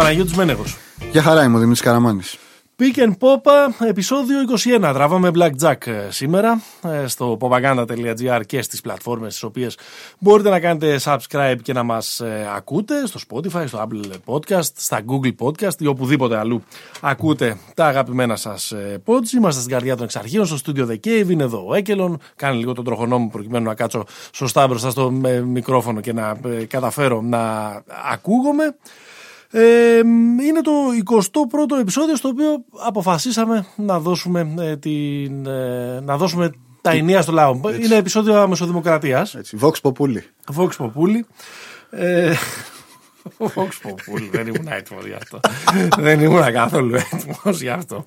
Παναγιώτης Μένεγος. Γεια χαρά είμαι ο Δημήτρης Καραμάνης. Pick and Popa, επεισόδιο 21. Τραβάμε Blackjack ε, σήμερα ε, στο popaganda.gr και στις πλατφόρμες στις οποίες μπορείτε να κάνετε subscribe και να μας ε, ακούτε στο Spotify, στο Apple Podcast, στα Google Podcast ή οπουδήποτε αλλού ακούτε τα αγαπημένα σας pods. Είμαστε στην καρδιά των εξαρχείων, στο Studio The Cave, είναι εδώ ο Έκελον, κάνει λίγο τον τροχονό μου προκειμένου να κάτσω σωστά μπροστά στο μικρόφωνο και να καταφέρω να ακούγομαι. Ε, είναι το 21ο επεισόδιο στο οποίο αποφασίσαμε να δώσουμε, ε, την, ε, να δώσουμε τα ενία στο λαό. Έτσι. Είναι επεισόδιο αμεσοδημοκρατίας. Έτσι. Vox Populi. Vox Populi. Ε, Vox Populi. Δεν ήμουν έτοιμος για αυτό. Δεν ήμουν καθόλου έτοιμος για αυτό.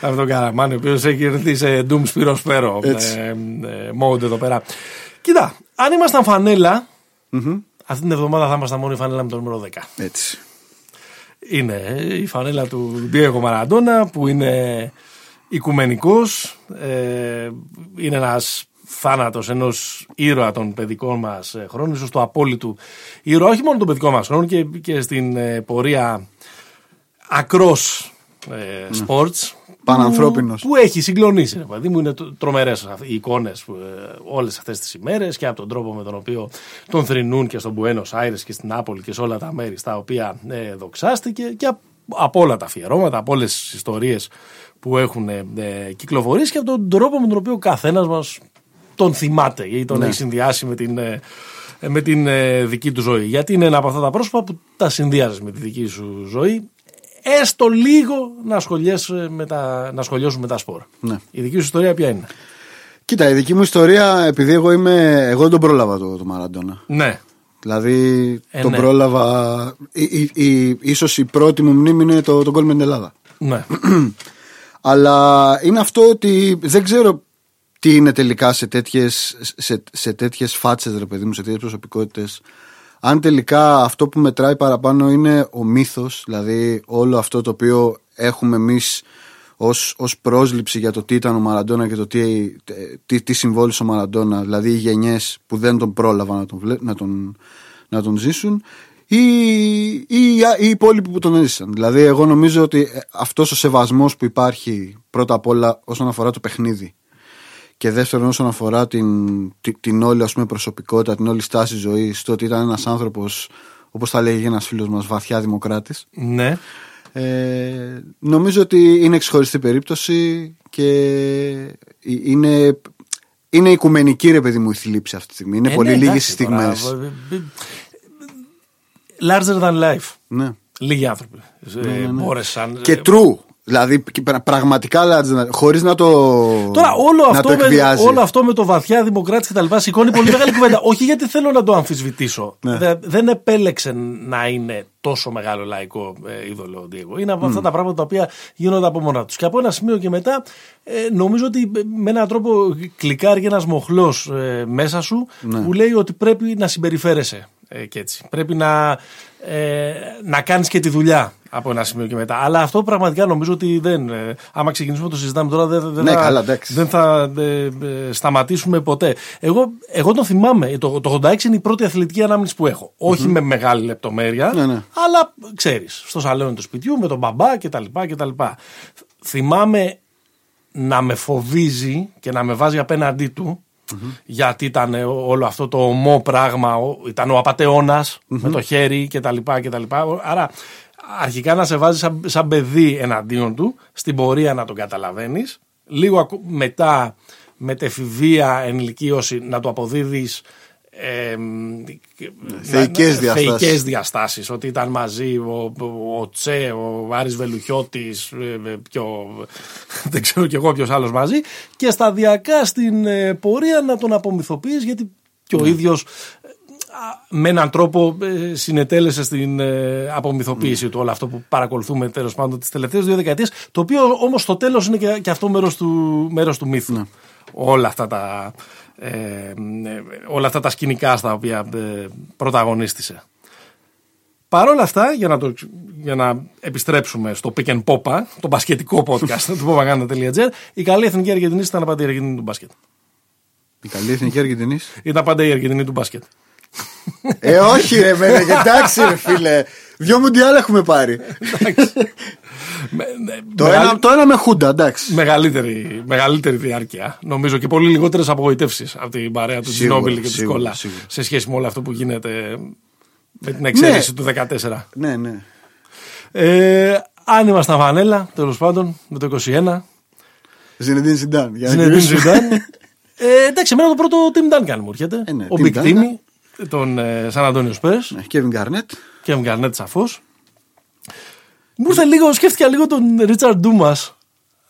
Αυτό τον Καραμάνι, ο οποίος έχει έρθει σε Doom Spiro Spero mode εδώ πέρα. Κοίτα, αν ήμασταν φανέλα, mm-hmm. αυτή την εβδομάδα θα ήμασταν μόνο η φανέλα με το νούμερο 10. Έτσι είναι η φανέλα του Diego Μαραντόνα που είναι οικουμενικός, ε, είναι ένας θάνατος ενός ήρωα των παιδικών μας ε, χρόνων, ίσως το απόλυτο ήρωα, όχι μόνο των παιδικών μας χρόνων και, και στην ε, πορεία ακρός ε, ναι. sports. Πανανθρώπινος. Που, που έχει συγκλονίσει. Δηλαδή μου είναι τρομερές οι εικόνες ε, όλες αυτές τις ημέρες και από τον τρόπο με τον οποίο τον θρυνούν και στον Πουένο Άιρε και στην Νάπολη και σε όλα τα μέρη στα οποία ε, δοξάστηκε και από όλα τα αφιερώματα, από όλες τις ιστορίες που έχουν ε, κυκλοφορήσει και από τον τρόπο με τον οποίο ο καθένας μας τον θυμάται ή τον ναι. έχει συνδυάσει με την, ε, με την δική του ζωή. Γιατί είναι ένα από αυτά τα πρόσωπα που τα συνδυάζεις με τη δική σου ζωή έστω λίγο να, ασχολιέσαι με τα, να ασχολιώσουν με τα σπορ. Ναι. Η δική σου ιστορία ποια είναι; Κοίτα, η δική μου ιστορία, επειδή εγώ είμαι. Εγώ δεν τον πρόλαβα το, το Μαραντόνα. Ναι. Δηλαδή ε, τον ναι. πρόλαβα. ίσως η πρώτη μου μνήμη είναι το, το γκολ με την Ελλάδα. Ναι. Αλλά είναι αυτό ότι δεν ξέρω τι είναι τελικά σε τέτοιες, σε, σε τέτοιες φάτσες ρε παιδί μου, σε τέτοιες προσωπικότητες αν τελικά αυτό που μετράει παραπάνω είναι ο μύθος, δηλαδή όλο αυτό το οποίο έχουμε εμείς ως, ως πρόσληψη για το τι ήταν ο Μαραντόνα και το τι, τι, τι συμβόλησε ο Μαραντόνα, δηλαδή οι γενιές που δεν τον πρόλαβαν να τον, να τον, να τον ζήσουν ή, ή, οι υπόλοιποι που τον έζησαν. Δηλαδή εγώ νομίζω ότι αυτός ο σεβασμός που υπάρχει πρώτα απ' όλα όσον αφορά το παιχνίδι και δεύτερον όσον αφορά την, την, την όλη ας πούμε, προσωπικότητα, την όλη στάση ζωής, το ότι ήταν ένας άνθρωπος, όπως θα λέγει ένας φίλος μας, βαθιά δημοκράτης. Ναι. Ε, νομίζω ότι είναι εξχωριστή περίπτωση και είναι, είναι οικουμενική ρε παιδί μου η θλίψη αυτή τη στιγμή. Είναι ε, πολύ ναι, λίγες οι στιγμές. Larger than life. Ναι. Λίγοι άνθρωποι. Ναι, ναι, ναι. Μπόρεσαν. Και true. Δηλαδή πραγματικά χωρίς να το. Τώρα όλο αυτό, το με, όλο αυτό με το βαθιά δημοκράτη και τα λοιπά σηκώνει πολύ μεγάλη κουβέντα. Όχι γιατί θέλω να το αμφισβητήσω. Ναι. δεν επέλεξε να είναι τόσο μεγάλο λαϊκό ε, είδωλο ο Ντίεγο. Είναι από αυτά τα πράγματα τα οποία γίνονται από μόνα τους. Και από ένα σημείο και μετά ε, νομίζω ότι με έναν τρόπο κλικάρει ένας μοχλός ε, μέσα σου ναι. που λέει ότι πρέπει να συμπεριφέρεσαι ε, και έτσι. Πρέπει να, ε, να κάνεις και τη δουλειά από ένα σημείο και μετά. Αλλά αυτό πραγματικά νομίζω ότι δεν. Ε, άμα ξεκινήσουμε το συζητάμε τώρα, δεν, δεν ναι, θα, καλά, δεν θα ε, ε, σταματήσουμε ποτέ. Εγώ, εγώ τον θυμάμαι. Το, το 86 είναι η πρώτη αθλητική ανάμνηση που έχω. Mm-hmm. Όχι με μεγάλη λεπτομέρεια, ναι, ναι. αλλά ξέρεις, στο σαλόνι του σπιτιού, με τον μπαμπά κτλ. κτλ. Θυμάμαι να με φοβίζει και να με βάζει απέναντί του γιατί ήταν όλο αυτό το ομό πράγμα, ήταν ο απατεωνα με το χέρι κτλ. Άρα αρχικά να σε βάζει σαν, σαν παιδί εναντίον του, στην πορεία να τον καταλαβαίνεις, λίγο μετά με τεφηβεία ενηλικίωση να το αποδίδεις ε, θεϊκές, διαστάσεις. θεϊκές διαστάσεις ότι ήταν μαζί ο, ο Τσε, ο Άρης Βελουχιώτης ε, ε, πιο, δεν ξέρω κι εγώ ποιος άλλος μαζί και σταδιακά στην ε, πορεία να τον απομυθοποιείς γιατί και ο ναι. ίδιος με έναν τρόπο συνετέλεσε στην απομυθοποίηση του όλο αυτό που παρακολουθούμε τέλος πάντων τις τελευταίες δύο δεκαετίες το οποίο όμως στο τέλος είναι και, και αυτό μέρος του, μέρος του μύθου ναι. όλα αυτά τα ε, όλα αυτά τα σκηνικά στα οποία ε, πρωταγωνίστησε. Παρ' όλα αυτά, για να, το, για να επιστρέψουμε στο Pick and Popa, το μπασκετικό podcast του popaganda.gr, η καλή εθνική Αργεντινής ήταν πάντα η Αργεντινή του μπάσκετ. Η καλή εθνική Αργεντινής; Ήταν πάντα η Αργεντινή του μπάσκετ. Ε, όχι, ρε, βέβαια, εντάξει, ρε, φίλε. Δυο μουντιάλ έχουμε πάρει. Με- ναι, το, μεγαλ- ένα, το ένα με χούντα, εντάξει. μεγαλύτερη, μεγαλύτερη διάρκεια. Νομίζω και πολύ λιγότερες απογοητεύσεις από την παρέα του Σίγουρα, Τζινόμπιλ και του σίγουρα, Σκολά σίγουρα. σε σχέση με όλο αυτό που γίνεται με την εξαίρεση του 14. Ναι, ναι. Ε, αν ήμασταν φανέλα, τέλος πάντων, με το 21. Ζινεντίν Σιντάν. για να Zinedine γυρίσουμε. Zidane. ε, εντάξει, εμένα το πρώτο Tim Duncan μου έρχεται. Ε, ναι, ο Tim Big Duncan. Timmy, τον ε, San Antonio Spurs. Ναι, Kevin Garnett. Και Γκαρνέτ σαφώς. Μου ήρθε λίγο, σκέφτηκα λίγο τον Ρίτσαρντ Ντούμας.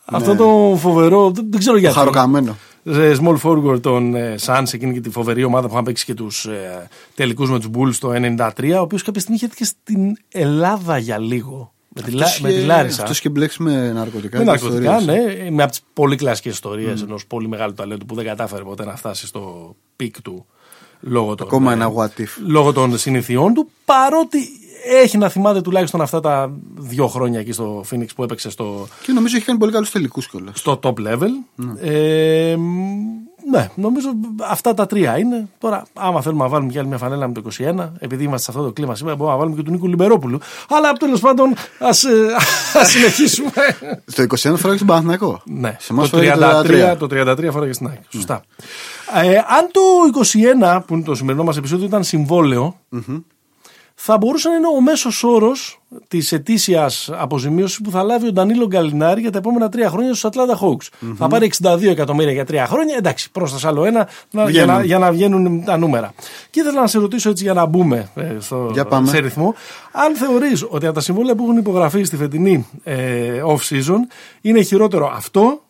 Αυτό το φοβερό, δεν, δεν ξέρω Ναι. Το γιατί. χαροκαμένο. Ε, Small forward των ε, Suns, εκείνη και τη φοβερή ομάδα που είχαν παίξει και τους ε, τελικούς με τους Bulls το 93, ο οποίος κάποια στιγμή είχε έρθει και στην Ελλάδα για λίγο. Με τη, Λα- με τη Λάρισα. Αυτός και μπλέξει με ναρκωτικά. Με και ναρκωτικά, ιστορίες. ναι. Με από τις πολύ κλασικές ιστορίες mm. ενός πολύ μεγάλου ταλέντου που δεν κατάφερε ποτέ να φτάσει στο peak του λόγω των, Ακόμα ε, ένα what if. λόγω των συνηθειών του. Παρότι έχει να θυμάται τουλάχιστον αυτά τα δύο χρόνια εκεί στο Phoenix που έπαιξε στο, Και νομίζω έχει κάνει πολύ καλούς τελικούς κιόλας. στο top level. Ε, μ, ναι, νομίζω αυτά τα τρία είναι. Τώρα, άμα θέλουμε να βάλουμε κι άλλη μια φανέλα με το 21, επειδή είμαστε σε αυτό το κλίμα σήμερα, μπορούμε να βάλουμε και του Νίκου Λιμπερόπουλου. Αλλά τέλος πάντων, ας συνεχίσουμε. Στο 21 φορά τον Παναθηναϊκό. Ναι, Σε εμάς το, φοράει 33, το 33 φορά και στην ΑΕΚ. Σωστά. Ε, αν το 21, που είναι το σημερινό μας επεισόδιο, ήταν συμβόλαιο, θα μπορούσε να είναι ο μέσος όρος της ετήσιας αποζημίωσης που θα λάβει ο Ντανίλο Γκαλινάρη για τα επόμενα τρία χρόνια στους Atlanta Hawks. Θα πάρει 62 εκατομμύρια για τρία χρόνια. Εντάξει, πρόσθεσα άλλο ένα να, για, να, Βγαίνουν. για να βγαίνουν τα νούμερα. Και ήθελα να σε ρωτήσω έτσι για να μπούμε ε, στο, Για πάμε. σε ρυθμό. Αν θεωρείς ότι από τα συμβόλαια που έχουν υπογραφεί στη φετινή ε, off-season είναι χειρότερο αυτό,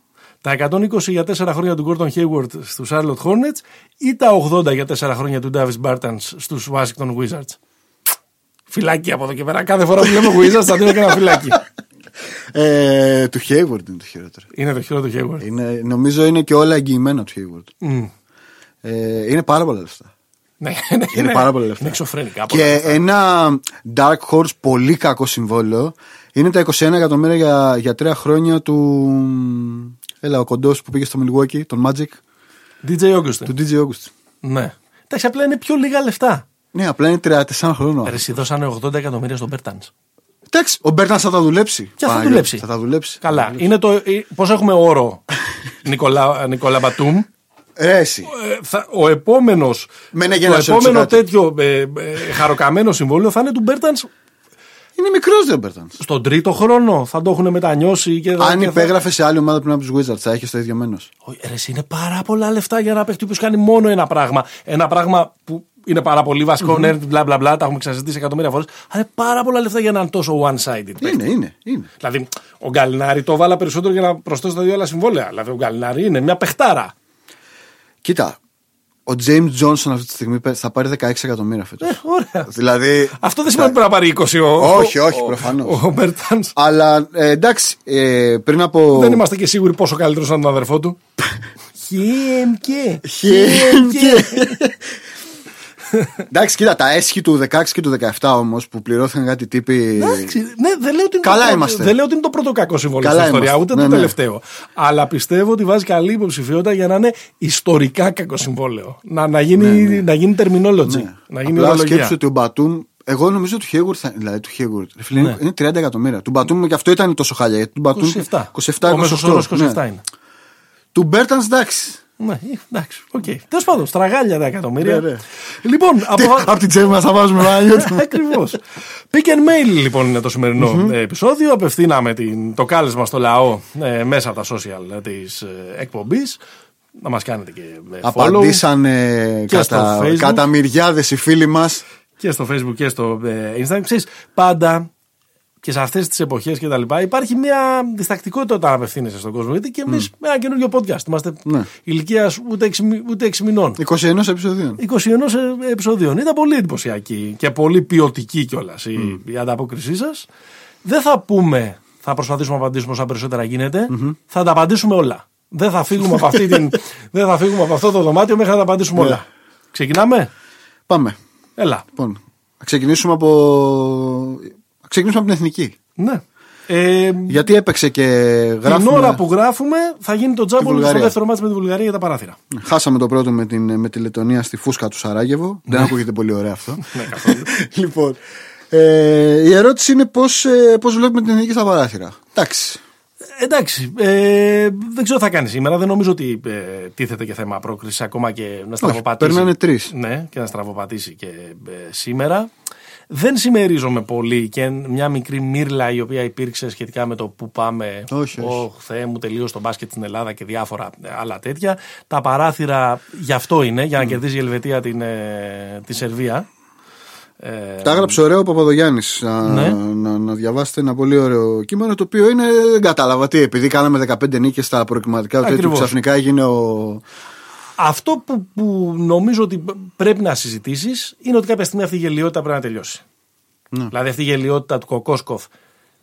τα 120 για 4 χρόνια του Gordon Hayward στους Charlotte Hornets ή τα 80 για 4 χρόνια του Davis Bartans στους Washington Wizards; Φυλάκι από εδώ και πέρα. Κάθε φορά που λέμε Wizards θα δίνω και ένα φυλάκι. Ε, του Hayward είναι το χειρότερο. Είναι το χειρότερο του Hayward. Είναι, νομίζω είναι και όλα εγγυημένα του Hayward. Μμ. Ε, είναι πάρα πολλά λεφτά. Ναι, ναι, Είναι πάρα πολλά λεφτά. Είναι εξωφρενικά. πολλά Και λεφτά. ένα Dark Horse πολύ κακό συμβόλαιο είναι τα 21 εκατομμύρια για, για τρία χρόνια του. Έλα, ο κοντός που πήγε στο Milwaukee, τον Magic, DJ Augustin. του DJ August. Ναι. Εντάξει, απλά είναι πιο λίγα λεφτά. Ναι, απλά είναι 34 χρόνων. Ρε, εσύ δώσανε 80 εκατομμύρια στον Bertans. Εντάξει, ο Μπέρτανς θα τα δουλέψει. Και θα Παναγιώτη, δουλέψει. Θα τα δουλέψει. Καλά. Είναι το, πώς έχουμε όρο Νικολά, Νικολά Μπατούμ; Ε, εσύ. Ε, θα- ο επόμενος. Με ένα το γέννα σε επόμενο κάτι. τέτοιο ε, ε, χαροκαμένο συμβόλαιο θα είναι του Μπέρτανς; Είναι μικρός ο Μπέρτανς. στον τρίτο χρόνο. Θα το έχουν μετανιώσει και θα- Αν και θα- υπέγραφε σε άλλη ομάδα πριν από τους Wizards, θα έχεις το ίδιο μένος. Όχι, ρε, εσύ, είναι πάρα πολλά λεφτά για ένα παίχτη που κάνει μόνο ένα πράγμα. Ένα πράγμα που είναι πάρα πολύ βασικό, ναι, μπλα μπλα μπλα, τα έχουμε ξαναζητήσει εκατομμύρια φορέ. Αλλά είναι πάρα πολλά λεφτά για έναν τόσο one-sided παίχτη. Είναι, είναι, είναι. Δηλαδή, ο Γκαλινάρη το βάλα περισσότερο για να προσθέσει τα δύο άλλα συμβόλαια. Δηλαδή, ο Γκαλινάρη είναι μια παιχτάρα. Κοίτα, ο James Johnson αυτή τη στιγμή θα πάρει 16 εκατομμύρια φέτος. Ε, ωραία. δηλαδή. Αυτό δεν σημαίνει ότι πρέπει να πάρει 20 ο. Όχι, όχι, ο- προφανώς. Ο Μπέρτανς. Αλλά ε, εντάξει, ε, πριν από. Δεν είμαστε και σίγουροι πόσο καλύτερος ήταν τον αδερφό του. Χιέμκε. Χιέμκε. Εντάξει, κοίτα, τα αίσχη του 16 και του 17 όμως που πληρώθηκαν κάτι τύποι. Εντάξει, ναι, δεν λέω, ότι είναι Καλά το πρώτο, είμαστε. δεν λέω ότι είναι το πρώτο κακό συμβόλαιο Καλά στην ιστορία, είμαστε. ούτε Ναι, το ναι. τελευταίο. Αλλά πιστεύω ότι βάζει καλή υποψηφιότητα για να είναι ιστορικά κακό συμβόλαιο. Να, να, γίνει, να γίνει terminology. Ναι. Να γίνει Απλά ορολογία. σκέψου ότι ο Μπατούμ. Εγώ νομίζω του Hayward, θα, δηλαδή του Hayward, ρε φίλε, Ναι. είναι 30 εκατομμύρια. Του Μπατούμ και αυτό ήταν τόσο χάλια. Γιατί του Μπατούμ 27. 27 Ο μέσος 28, όρος 27 ναι. είναι. Του Μπέρτανς εντάξει. Ναι, εντάξει, οκ. Τέλος πάντων, στραγάλια τα εκατομμύρια. Ναι, ναι. Λοιπόν, από... Από την τσέπη μας θα βάζουμε Παναγιώτη. Ακριβώς. Pick and mail λοιπόν είναι το σημερινό ε, επεισόδιο. Απευθύναμε την, το κάλεσμα στο λαό ε, μέσα από τα social της ε, εκπομπής. Να μας κάνετε και ε, follow Απαντήσανε Και στο κατά, Facebook. κατά μυριάδες οι φίλοι μας. και στο facebook και στο ε, instagram. Ξέρεις, πάντα και σε αυτές τις εποχές και τα λοιπά υπάρχει μια διστακτικότητα όταν απευθύνεσαι στον κόσμο. Γιατί και εμείς με ένα καινούριο podcast είμαστε Ναι. ηλικία ούτε 6, ούτε 6 μηνών. 21 επεισοδίων. 21 ε- επεισοδίων. Ήταν πολύ εντυπωσιακή και πολύ ποιοτική κιόλας η, η ανταπόκρισή σας. Δεν θα πούμε, θα προσπαθήσουμε να απαντήσουμε όσα περισσότερα γίνεται. Θα τα απαντήσουμε όλα. Δεν θα φύγουμε από, αυτή την, δεν θα φύγουμε από αυτό το δωμάτιο μέχρι να τα απαντήσουμε Ναι. όλα. Ξεκινάμε; Πάμε. Έλα. Λοιπόν, να ξεκινήσουμε από. Να ξεκινήσουμε από την εθνική. Ναι. Ε, Γιατί έπαιξε και γράφουμε. την ώρα που γράφουμε θα γίνει το τζάμπολ στο Βουλγαρία. δεύτερο μάτι με τη Βουλγαρία για τα παράθυρα. Χάσαμε το πρώτο με, την, με τη Λετωνία στη φούσκα του Σαράγεβο. Δεν ακούγεται πολύ ωραίο αυτό. ναι, καθόλου. λοιπόν. Ε, η ερώτηση είναι πώς ε, πώς βλέπουμε την εθνική στα παράθυρα. Εντάξει. Εντάξει, ε, δεν ξέρω τι θα κάνει σήμερα. Δεν νομίζω ότι ε, τίθεται και θέμα πρόκριση ακόμα και να στραβοπατήσει. περνάνε τρεις. Ναι, και να στραβοπατήσει και ε, σήμερα. Δεν συμμερίζομαι πολύ και μια μικρή μύρλα η οποία υπήρξε σχετικά με το που πάμε. Όχι, όχι. Ω, Θεέ μου, τελείω το μπάσκετ στην Ελλάδα και διάφορα άλλα τέτοια. Τα παράθυρα γι' αυτό είναι, για να κερδίσει η Ελβετία την, ε, τη Σερβία. Ε, Τα έγραψε ωραίο ο Παπαδογιάννης. Να, Ναι. να, να διαβάσετε ένα πολύ ωραίο κείμενο το οποίο είναι. Δεν κατάλαβα τι, επειδή κάναμε 15 νίκες στα προκριματικά του τέτοιου, Ακριβώς. ξαφνικά έγινε ο. Αυτό που, που νομίζω ότι πρέπει να συζητήσεις είναι ότι κάποια στιγμή αυτή η γελιότητα πρέπει να τελειώσει. Ναι. Δηλαδή αυτή η γελιότητα του Κοκόσκοφ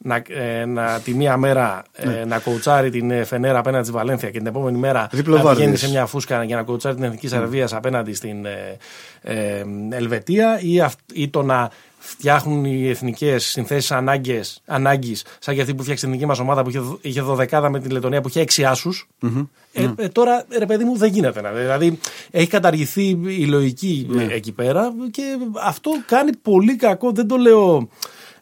να, ε, να, τη μία μέρα ε, να κοουτσάρει την ε, Φενέρα απέναντι στη Βαλένθια και την επόμενη μέρα Δίπλο να πηγαίνει βάρδιες. σε μια φούσκα για να κοουτσάρει την Εθνική Σερβίας απέναντι στην ε, ε, Ελβετία ή, αυ- ή το να φτιάχνουν οι εθνικές συνθέσεις ανάγκης, σαν και αυτή που φτιάξει την εθνική μας ομάδα που είχε, δο- είχε δωδεκάδα με την Λετωνία που είχε έξι άσους. Ε, ε, τώρα, ρε παιδί μου, δεν γίνεται. να- Δηλαδή, έχει καταργηθεί η λογική ε, εκεί πέρα και αυτό κάνει πολύ κακό. Δεν το λέω.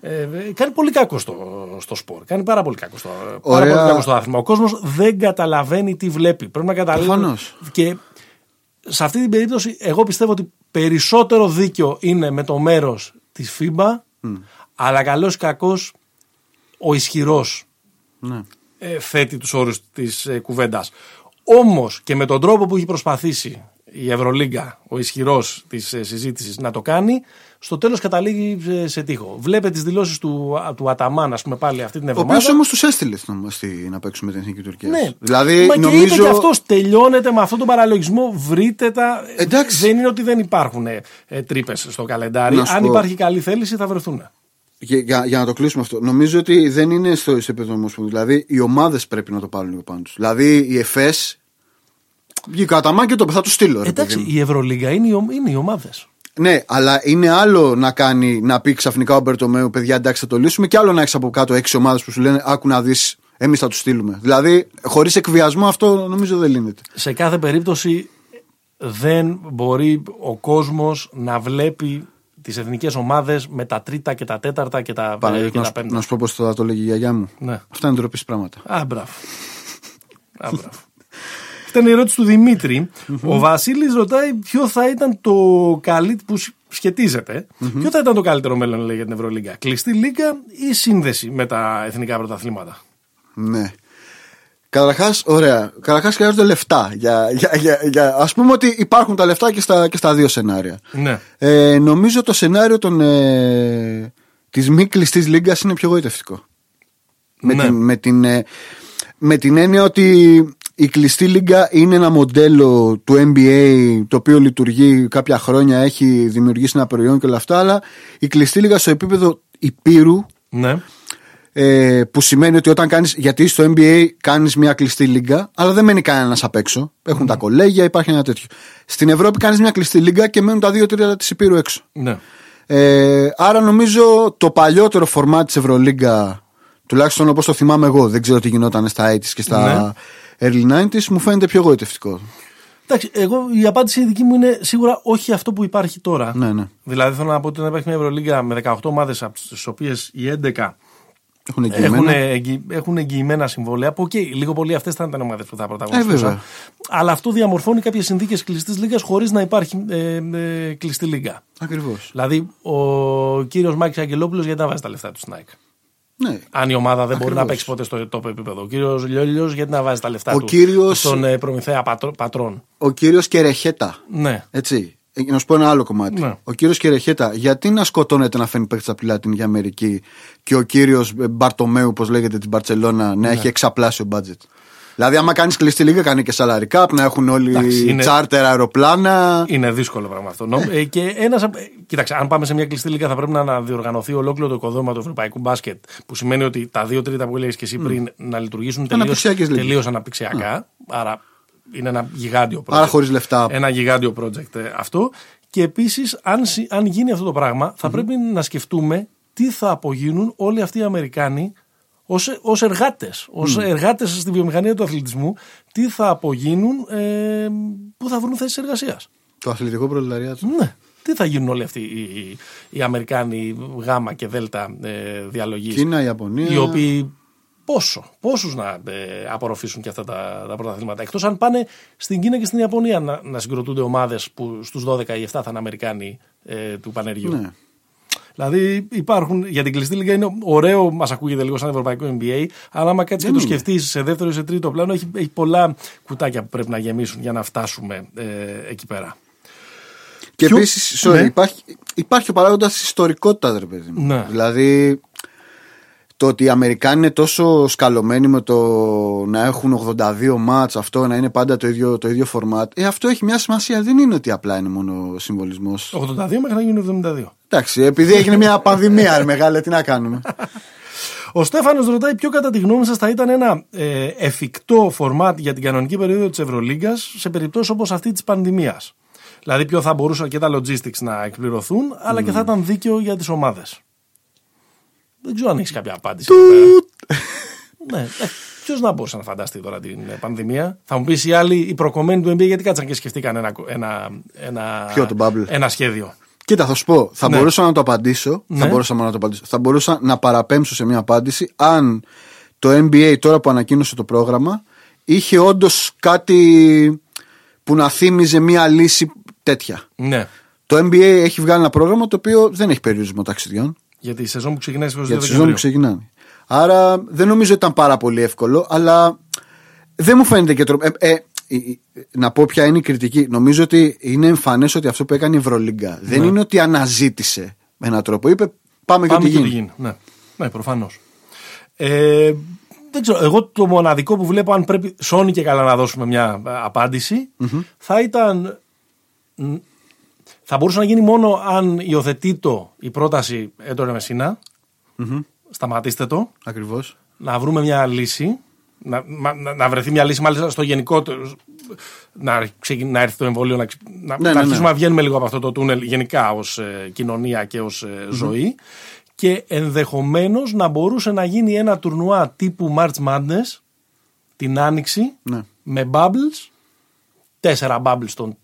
Ε, ε, κάνει πολύ κακό στο, στο σπορ. Κάνει πάρα πολύ κακό στο, πάρα Ωραία. πολύ κακό στο άθλημα. Ο κόσμος δεν καταλαβαίνει τι βλέπει. Πρέπει να καταλάβει. Προφανώς. Και σε αυτή την περίπτωση, εγώ πιστεύω ότι περισσότερο δίκιο είναι με το μέρος της FIBA, αλλά καλός ή κακός ο ισχυρός Ναι. ε, θέτει τους όρους της ε, κουβέντας. Όμως και με τον τρόπο που έχει προσπαθήσει η Ευρωλίγκα, ο ισχυρός της ε, συζήτησης να το κάνει, στο τέλος καταλήγει σε, σε τείχο. Βλέπετε τις δηλώσεις του, α, του Αταμάν, ας πούμε πάλι αυτή την Ο εβδομάδα. οποίος όμως τους έστειλε στη- στη- να παίξουμε την εθνική Τουρκία. Ναι. Δηλαδή, Μα νομίζω. και είπε και αυτός, τελειώνεται με αυτόν τον παραλογισμό, βρείτε τα... Εντάξει. Δεν είναι ότι δεν υπάρχουν ε, ε, τρύπες στο καλεντάρι. Να σου Αν πω. υπάρχει καλή θέληση θα βρεθούν. Για, για, για να το κλείσουμε αυτό. Νομίζω ότι δεν είναι στο σε επίπεδο ομοσπονδίου. Δηλαδή, οι ομάδες πρέπει να το πάρουν λίγο πάνω του. Δηλαδή, η ΕΦΕΣ. Βγήκα κατά μάκη και το θα τους στείλω. Ρε, Εντάξει, παιδί μου. η Ευρωλίγκα είναι, οι ο- είναι οι ομάδες. Ναι, αλλά είναι άλλο να κάνει να πει ξαφνικά ο Μπερτομέου, παιδιά, εντάξει, θα το λύσουμε, και άλλο να έχεις από κάτω έξι ομάδες που σου λένε Άκου να δεις, εμείς θα τους στείλουμε. Δηλαδή, χωρίς εκβιασμό αυτό νομίζω δεν λύνεται. σε κάθε περίπτωση δεν μπορεί ο κόσμος να βλέπει τις εθνικές ομάδες με τα τρίτα και τα τέταρτα και τα, Παναγιώτη, Ε, και να, τα σου, πέμπτα. να σου πω πώς θα το λέγει η γιαγιά μου. Ναι. Αυτά είναι ντροπή πράγματα. Α, μπράβο. Α, μπράβο. Αυτή ήταν η ερώτηση του δημητρη Ο Βασίλης ρωτάει ποιο θα ήταν το καλύτερο που σ- σχετιζεται Ποιο θα ήταν το καλύτερο μέλλον λέει, για την Ευρωλίγκα. Κλειστή λίγα ή σύνδεση με τα εθνικά πρωταθλήματα; Ναι. Καταρχάς, ωραία. Καταρχάς χρειάζονται λεφτά. Για, για, για, για, ας πούμε ότι υπάρχουν τα λεφτά και στα, και στα δύο σενάρια. Ναι. Ε, νομίζω το σενάριο των, ε, της μη κλειστής λίγκα είναι πιο γοητευτικό. Με, Ναι. την, με, την, ε, με την έννοια ότι η κλειστή λίγκα είναι ένα μοντέλο του NBA το οποίο λειτουργεί κάποια χρόνια, έχει δημιουργήσει ένα προϊόν και όλα αυτά, αλλά η κλειστή λίγα στο επίπεδο υπήρου Ναι. ε, που σημαίνει ότι όταν κάνεις, γιατί στο NBA κάνεις μια κλειστή λίγκα, αλλά δεν μένει κανένας απ' έξω. Έχουν τα κολέγια, υπάρχει ένα τέτοιο. Στην Ευρώπη κάνεις μια κλειστή λίγκα και μένουν τα δύο τρίτα της Υπήρου έξω. ναι. Ε, άρα νομίζω το παλιότερο φορμά της Ευρωλίγκα, τουλάχιστον όπως το θυμάμαι εγώ, δεν ξέρω τι γινόταν στα 80s και στα early 90s, μου φαίνεται πιο γοητευτικό. Εντάξει, εγώ η απάντηση δική μου είναι σίγουρα όχι αυτό που υπάρχει τώρα. Ναι, ναι. Δηλαδή θέλω να πω ότι να υπάρχει μια Ευρωλίγκα με 18 ομάδες από τις οποίες οι 11 Έχουν έχουν, εγγυημένα. εγγυ... έχουν εγγυημένα συμβόλαια. Που okay, λίγο πολύ αυτές θα ήταν ομάδες που θα Ε, πρωταγωνιστούσαν. βέβαια. Αλλά αυτό διαμορφώνει κάποιες συνθήκες κλειστής λίγα χωρίς να υπάρχει ε, ε, κλειστή λίγα. Ακριβώς. Δηλαδή, ο κύριος Μάκης Αγγελόπουλος γιατί να βάζει τα λεφτά του στην ΑΕΚ. Ναι. Αν η ομάδα δεν μπορεί να Ακριβώς. παίξει ποτέ στο top επίπεδο. Ο κύριος Λιόλιος γιατί να βάζει τα λεφτά Ο του κύριος- στον ε, προμηθέα πατρό- πατρών. Ο κύριος Κερεχέτα. Ναι. Έτσι. Ε, Να σου πω ένα άλλο κομμάτι. Ναι. Ο κύριος Κερεχέτα, γιατί να σκοτώνεται να φέρνει παίκτης από τη Λατινική Αμερική και ο κύριος Μπαρτομέου, όπως λέγεται, της Μπαρσελόνα, να Ναι. έχει εξαπλάσιο μπάτζετ; Δηλαδή, άμα κάνεις κλειστή λίγα, κάνει και salary cap, να έχουν όλοι Εντάξει, είναι- τσάρτερ αεροπλάνα. Είναι δύσκολο πράγμα αυτό. Νο- ε, και ένας, απ- ε, κοίταξε, αν πάμε σε μια κλειστή λίγα, θα πρέπει να αναδιοργανωθεί ολόκληρο το οικοδόμημα του ευρωπαϊκού μπάσκετ. Που σημαίνει ότι τα δύο τρίτα που έλεγες και εσύ πριν να λειτουργήσουν τελείω Αναπτυξιακές λίγες. τελείως αναπτυξιακά. Άρα είναι ένα γιγάντιο project. Άρα χωρίς λεφτά. Ένα γιγάντιο project ε, αυτό. Και επίσης, αν, συ- αν γίνει αυτό το πράγμα, θα πρέπει να σκεφτούμε τι θα απογίνουν όλοι αυτοί οι Αμερικάνοι ως, ως εργάτες, ως εργάτες στη βιομηχανία του αθλητισμού, τι θα απογίνουν, ε, που θα βρουν θέσεις εργασίας. Το αθλητικό προλεταριάτο. Ναι. τι θα γίνουν όλοι αυτοί οι, οι, οι Αμερικάνοι Γ και Δ ε, διαλογής Κίνα, Ιαπωνία. οι οποίοι πόσο, πόσους να ε, απορροφήσουν και αυτά τα, τα πρωταθλήματα. Εκτός αν πάνε στην Κίνα και στην Ιαπωνία να, να συγκροτούνται ομάδες που στους 12 ή 7 θα είναι Αμερικάνοι ε, του πανεριού. Ναι. Δηλαδή υπάρχουν για την κλειστή λίγα είναι ωραίο, μας ακούγεται λίγο σαν ευρωπαϊκό NBA, αλλά άμα κάτσεις και το σκεφτείς σε δεύτερο ή σε τρίτο πλάνο, έχει, έχει πολλά κουτάκια που πρέπει να γεμίσουν για να φτάσουμε ε, εκεί πέρα. Και Ποιο- επίσης Ναι. υπάρχει, υπάρχει ο παράγοντας της ιστορικότητας, ρε παιδί μου. Ναι. Δηλαδή, το ότι οι Αμερικάνοι είναι τόσο σκαλωμένοι με το να έχουν 82 μάτς, αυτό να είναι πάντα το ίδιο, το ίδιο φορμάτ, ε, αυτό έχει μια σημασία. Δεν είναι ότι απλά είναι μόνο συμβολισμός. 82 μέχρι να γίνουν 72. Εντάξει, επειδή έγινε μια πανδημία, ρε μεγάλε, τι να κάνουμε. Ο Στέφανος ρωτάει ποιο κατά τη γνώμη σας θα ήταν ένα ε, εφικτό φορμάτ για την κανονική περίοδο της Ευρωλίγκας σε περιπτώσεις όπως αυτή της πανδημίας. Δηλαδή ποιο θα μπορούσαν και τα logistics να εκπληρωθούν αλλά και θα ήταν δίκαιο για τις ομάδες. Δεν ξέρω αν έχεις κάποια απάντηση. εδώ πέρα. ναι, Ποιος να μπορούσε να φανταστεί τώρα την ε, πανδημία. Θα μου πεις οι άλλοι, οι προκομμένοι του NBA, γιατί κάτσαν και σκεφτήκαν ένα, ένα, ένα, Ποιο, το bubble? ένα σχέδιο. Κοίτα, θα σου πω, θα Ναι. μπορούσα να το απαντήσω. Ναι. Θα μπορούσα να το απαντήσω. Θα μπορούσα να παραπέμψω σε μια απάντηση αν το NBA τώρα που ανακοίνωσε το πρόγραμμα είχε όντως κάτι που να θύμιζε μια λύση τέτοια. Ναι. Το NBA έχει βγάλει ένα πρόγραμμα το οποίο δεν έχει περιορισμό ταξιδιών Γιατί η σεζόν που ξεκινάει στις 22 για τη σεζόν που Δεκεμβρίου. ξεκινάνε. Άρα δεν νομίζω ότι ήταν πάρα πολύ εύκολο, αλλά δεν μου φαίνεται και τρόπο. Ε, ε, ε, ε, να πω ποια είναι η κριτική. Νομίζω ότι είναι εμφανές ότι αυτό που έκανε η Ευρωλίγκα δεν είναι ότι αναζήτησε με έναν τρόπο. Είπε πάμε, Πάμε και και τι τι γίνει. γίνει. Ναι, ναι προφανώς. Ε, δεν ξέρω. Εγώ το μοναδικό που βλέπω, αν πρέπει σώνει και καλά να δώσουμε μια ε, απαντηση θα ήταν. Μ, Θα μπορούσε να γίνει μόνο αν υιοθετεί το η πρόταση έντονε Μεσίνα. Σταματήστε το. Ακριβώς. Να βρούμε μια λύση. Να, μα- να, να βρεθεί μια λύση μάλιστα στο γενικότερο. Να, ξεκι- να έρθει το εμβόλιο, να, ξε- να, Ναι, να ναι, αρχίσουμε ναι. να βγαίνουμε λίγο από αυτό το τούνελ γενικά ως ε, κοινωνία και ως ε, ζωή και ενδεχομένως να μπορούσε να γίνει ένα τουρνουά τύπου March Madness την Άνοιξη Ναι. με bubbles, τέσσερα bubbles των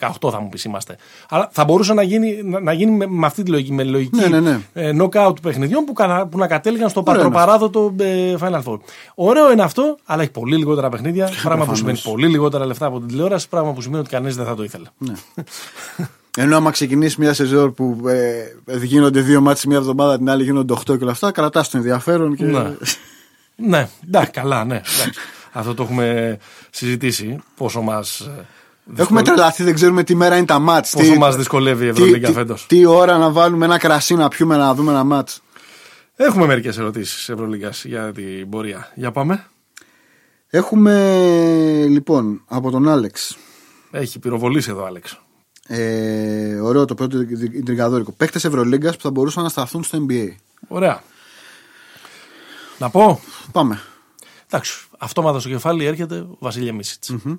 18 θα μου πεις είμαστε. Αλλά θα μπορούσε να γίνει, να, να γίνει με, με αυτή τη λογική, με λογική Ναι, ναι, ναι. ε, knockout παιχνιδιών που, κανα- που να κατέληγαν στο Ωραίος είναι πατροπαράδοτο ε, Final Four. Ωραίο είναι αυτό, αλλά έχει πολύ λιγότερα παιχνίδια. πράγμα που Προφανώς. σημαίνει πολύ λιγότερα λεφτά από την τηλεόραση. Πράγμα που σημαίνει ότι κανείς δεν θα το ήθελε. Ναι. Ενώ άμα ξεκινήσεις μια σεζόν που ε, γίνονται δύο μάτς μια εβδομάδα, την άλλη γίνονται 8 και όλα αυτά, κρατάς το ενδιαφέρον και. Ναι. ναι, εντάξει, καλά, ναι. εντάξει. Αυτό το έχουμε συζητήσει. Πόσο μας. Έχουμε τρελαθεί, δεν ξέρουμε τι μέρα είναι τα μάτς. Πόσο τι- μας δυσκολεύει η τι, Ευρωλίγκα τι, φέτος; τι ώρα να βάλουμε ένα κρασί να πιούμε να δούμε ένα μάτς. Έχουμε μερικές ερωτήσεις Ευρωλίγκας για την πορεία. Για πάμε. Έχουμε λοιπόν από τον Άλεξ. Έχει πυροβολήσει εδώ, Άλεξ. Ε, ωραίο το πρώτο τριγκαδόρικο. Παίχτε Ευρωλίγκας που θα μπορούσαν να σταθούν στο NBA. Ωραία. Να πω. Πάμε. Εντάξει, αυτόματα στο κεφάλι έρχεται ο Βασίλια Μίσιτς, ο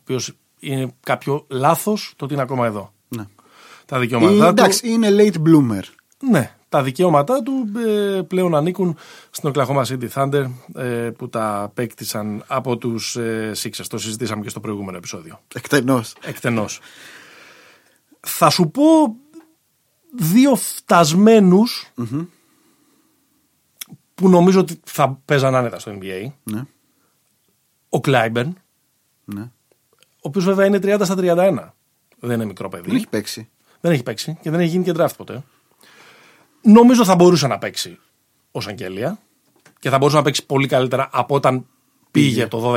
οποίος είναι κάποιο λάθος το ότι είναι ακόμα εδώ. Ναι. Τα Ε, δικαιώματά του. εντάξει, είναι late bloomer. Ναι, τα δικαιώματά του ε, πλέον ανήκουν στην Oklahoma City Thunder ε, που τα απέκτησαν από τους ε, Sixers. Το συζητήσαμε και στο προηγούμενο επεισόδιο. Εκτενώς. Εκτενώς. Θα σου πω δύο φτασμένους που νομίζω ότι θα παίζαν άνετα στο NBA. Ναι. Ο Κλάιμπερν, ναι. Ο οποίος βέβαια είναι 30 στα 31. Δεν είναι μικρό παιδί. Δεν έχει παίξει. Δεν έχει παίξει και δεν έχει γίνει και draft ποτέ. Νομίζω θα μπορούσε να παίξει ως Αγγέλια και θα μπορούσε να παίξει πολύ καλύτερα από όταν πήγε το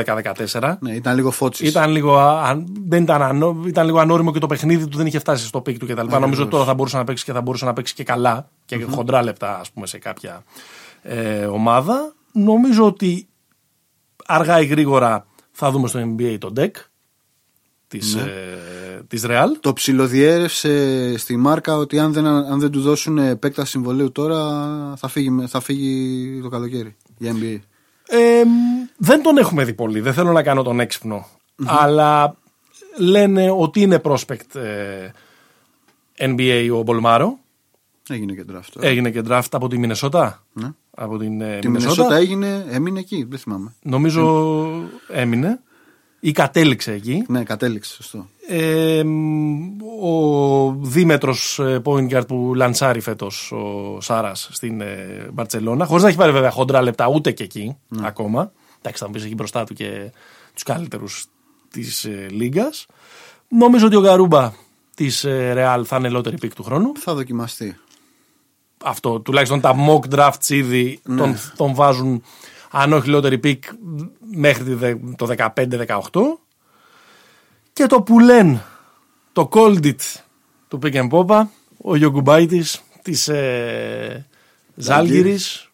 12-14. Ναι, ήταν λίγο Φώτση. Ήταν λίγο, α- αν- δεν ήταν, ανώ- ήταν λίγο ανώριμο και το παιχνίδι του δεν είχε φτάσει στο peak του κτλ. Νομίζω τώρα θα μπορούσε να παίξει και θα μπορούσε να παίξει και καλά και χοντρά λεπτά ας πούμε, σε κάποια ε, ομάδα. Νομίζω ότι αργά ή γρήγορα θα δούμε στο NBA το Deck της, ε, της Real. Το ψιλοδιέρευσε στη μάρκα ότι αν δεν, αν δεν του δώσουν επέκταση συμβολαίου τώρα θα φύγει, με- θα φύγει το καλοκαίρι για NBA. Ε, δεν τον έχουμε δει πολύ. Δεν θέλω να κάνω τον έξυπνο Αλλά λένε ότι είναι prospect ε, NBA ο Μπολμάρο. Έγινε και draft. Έγινε και draft από τη Μινεσότα. Ναι. Από την ε, Τη Μινεσότα. Μινεσότα έγινε, έμεινε εκεί, δεν θυμάμαι. Νομίζω έμεινε. Ή κατέληξε εκεί. Ναι, κατέληξε, σωστό. Ε, ο δίμετρος ε, point guard που λανσάρει φέτος ο Σάρας στην ε, Μπαρτσελώνα χωρίς να έχει πάρει βέβαια χοντρά λεπτά ούτε και εκεί ακόμα εντάξει θα μου πεις εκεί μπροστά του και τους καλύτερους της ε, Λίγκας νομίζω ότι ο Γαρούμπα της ε, Real θα είναι lottery pick του χρόνου Θα δοκιμαστεί. αυτό τουλάχιστον τα mock drafts ήδη τον, τον βάζουν αν όχι lottery pick μέχρι τη δε- το 15-18 και το που λένε το cold it του Pick and Pop ο Γιογκουμπάιτης της ε, Ζάλγκυρης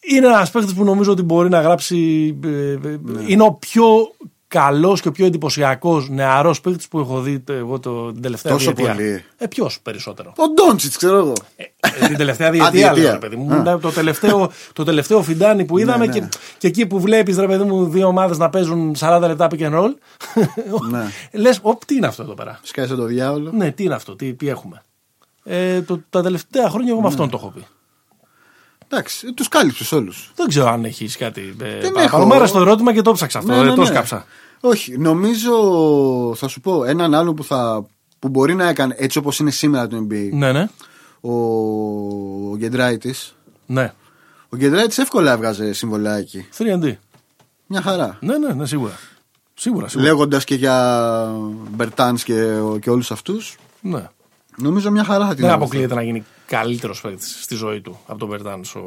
είναι ένας παίκτης που νομίζω ότι μπορεί να γράψει ε, ε, είναι ο πιο καλός και ο πιο εντυπωσιακός νεαρός παίκτης που έχω δει ε, εγώ το, την τελευταία Τόσο διετία. πολύ. Ε, ποιος περισσότερο; Ο Ντόντσιτς, ξέρω εγώ. Ε, την τελευταία Α, διετία, διετία. λέω, ρε παιδί μου. Α. Ναι, Το τελευταίο, το τελευταίο φιντάνι που είδαμε ναι. Και, και εκεί που βλέπεις, ρε παιδί μου, δύο ομάδες να παίζουν 40 λεπτά pick and roll. Ναι. Λες, τι είναι αυτό εδώ πέρα; Σκάσε το διάολο. Ναι, τι είναι αυτό, τι, τι έχουμε. Ε, το, τα τελευταία χρόνια εγώ με αυτόν το έχω πει. Εντάξει, τους κάλυψες όλους. Δεν ξέρω αν έχεις κάτι. Ε, Δεν παραπάνω. έχω. Μου άρεσε το ερώτημα και το ψάξα αυτό. ε, το σκάψα. Όχι, νομίζω θα σου πω έναν άλλο που, θα, που μπορεί να έκανε έτσι όπως είναι σήμερα το NBA. Ναι, ναι. Ο, ο Γκεντράιτη. Ναι. Ο Γκεντράιτη εύκολα έβγαζε συμβολάκι. 3D. Μια χαρά. Ναι, ναι, ναι, σίγουρα. Σίγουρα, σίγουρα. Λέγοντας και για Μπερτάνς και, και όλους αυτούς, Ναι. Νομίζω μια χαρά θα την Δεν έβγαζε. αποκλείεται να γίνει καλύτερος παίκτης στη ζωή του από τον Μπερτάν ο,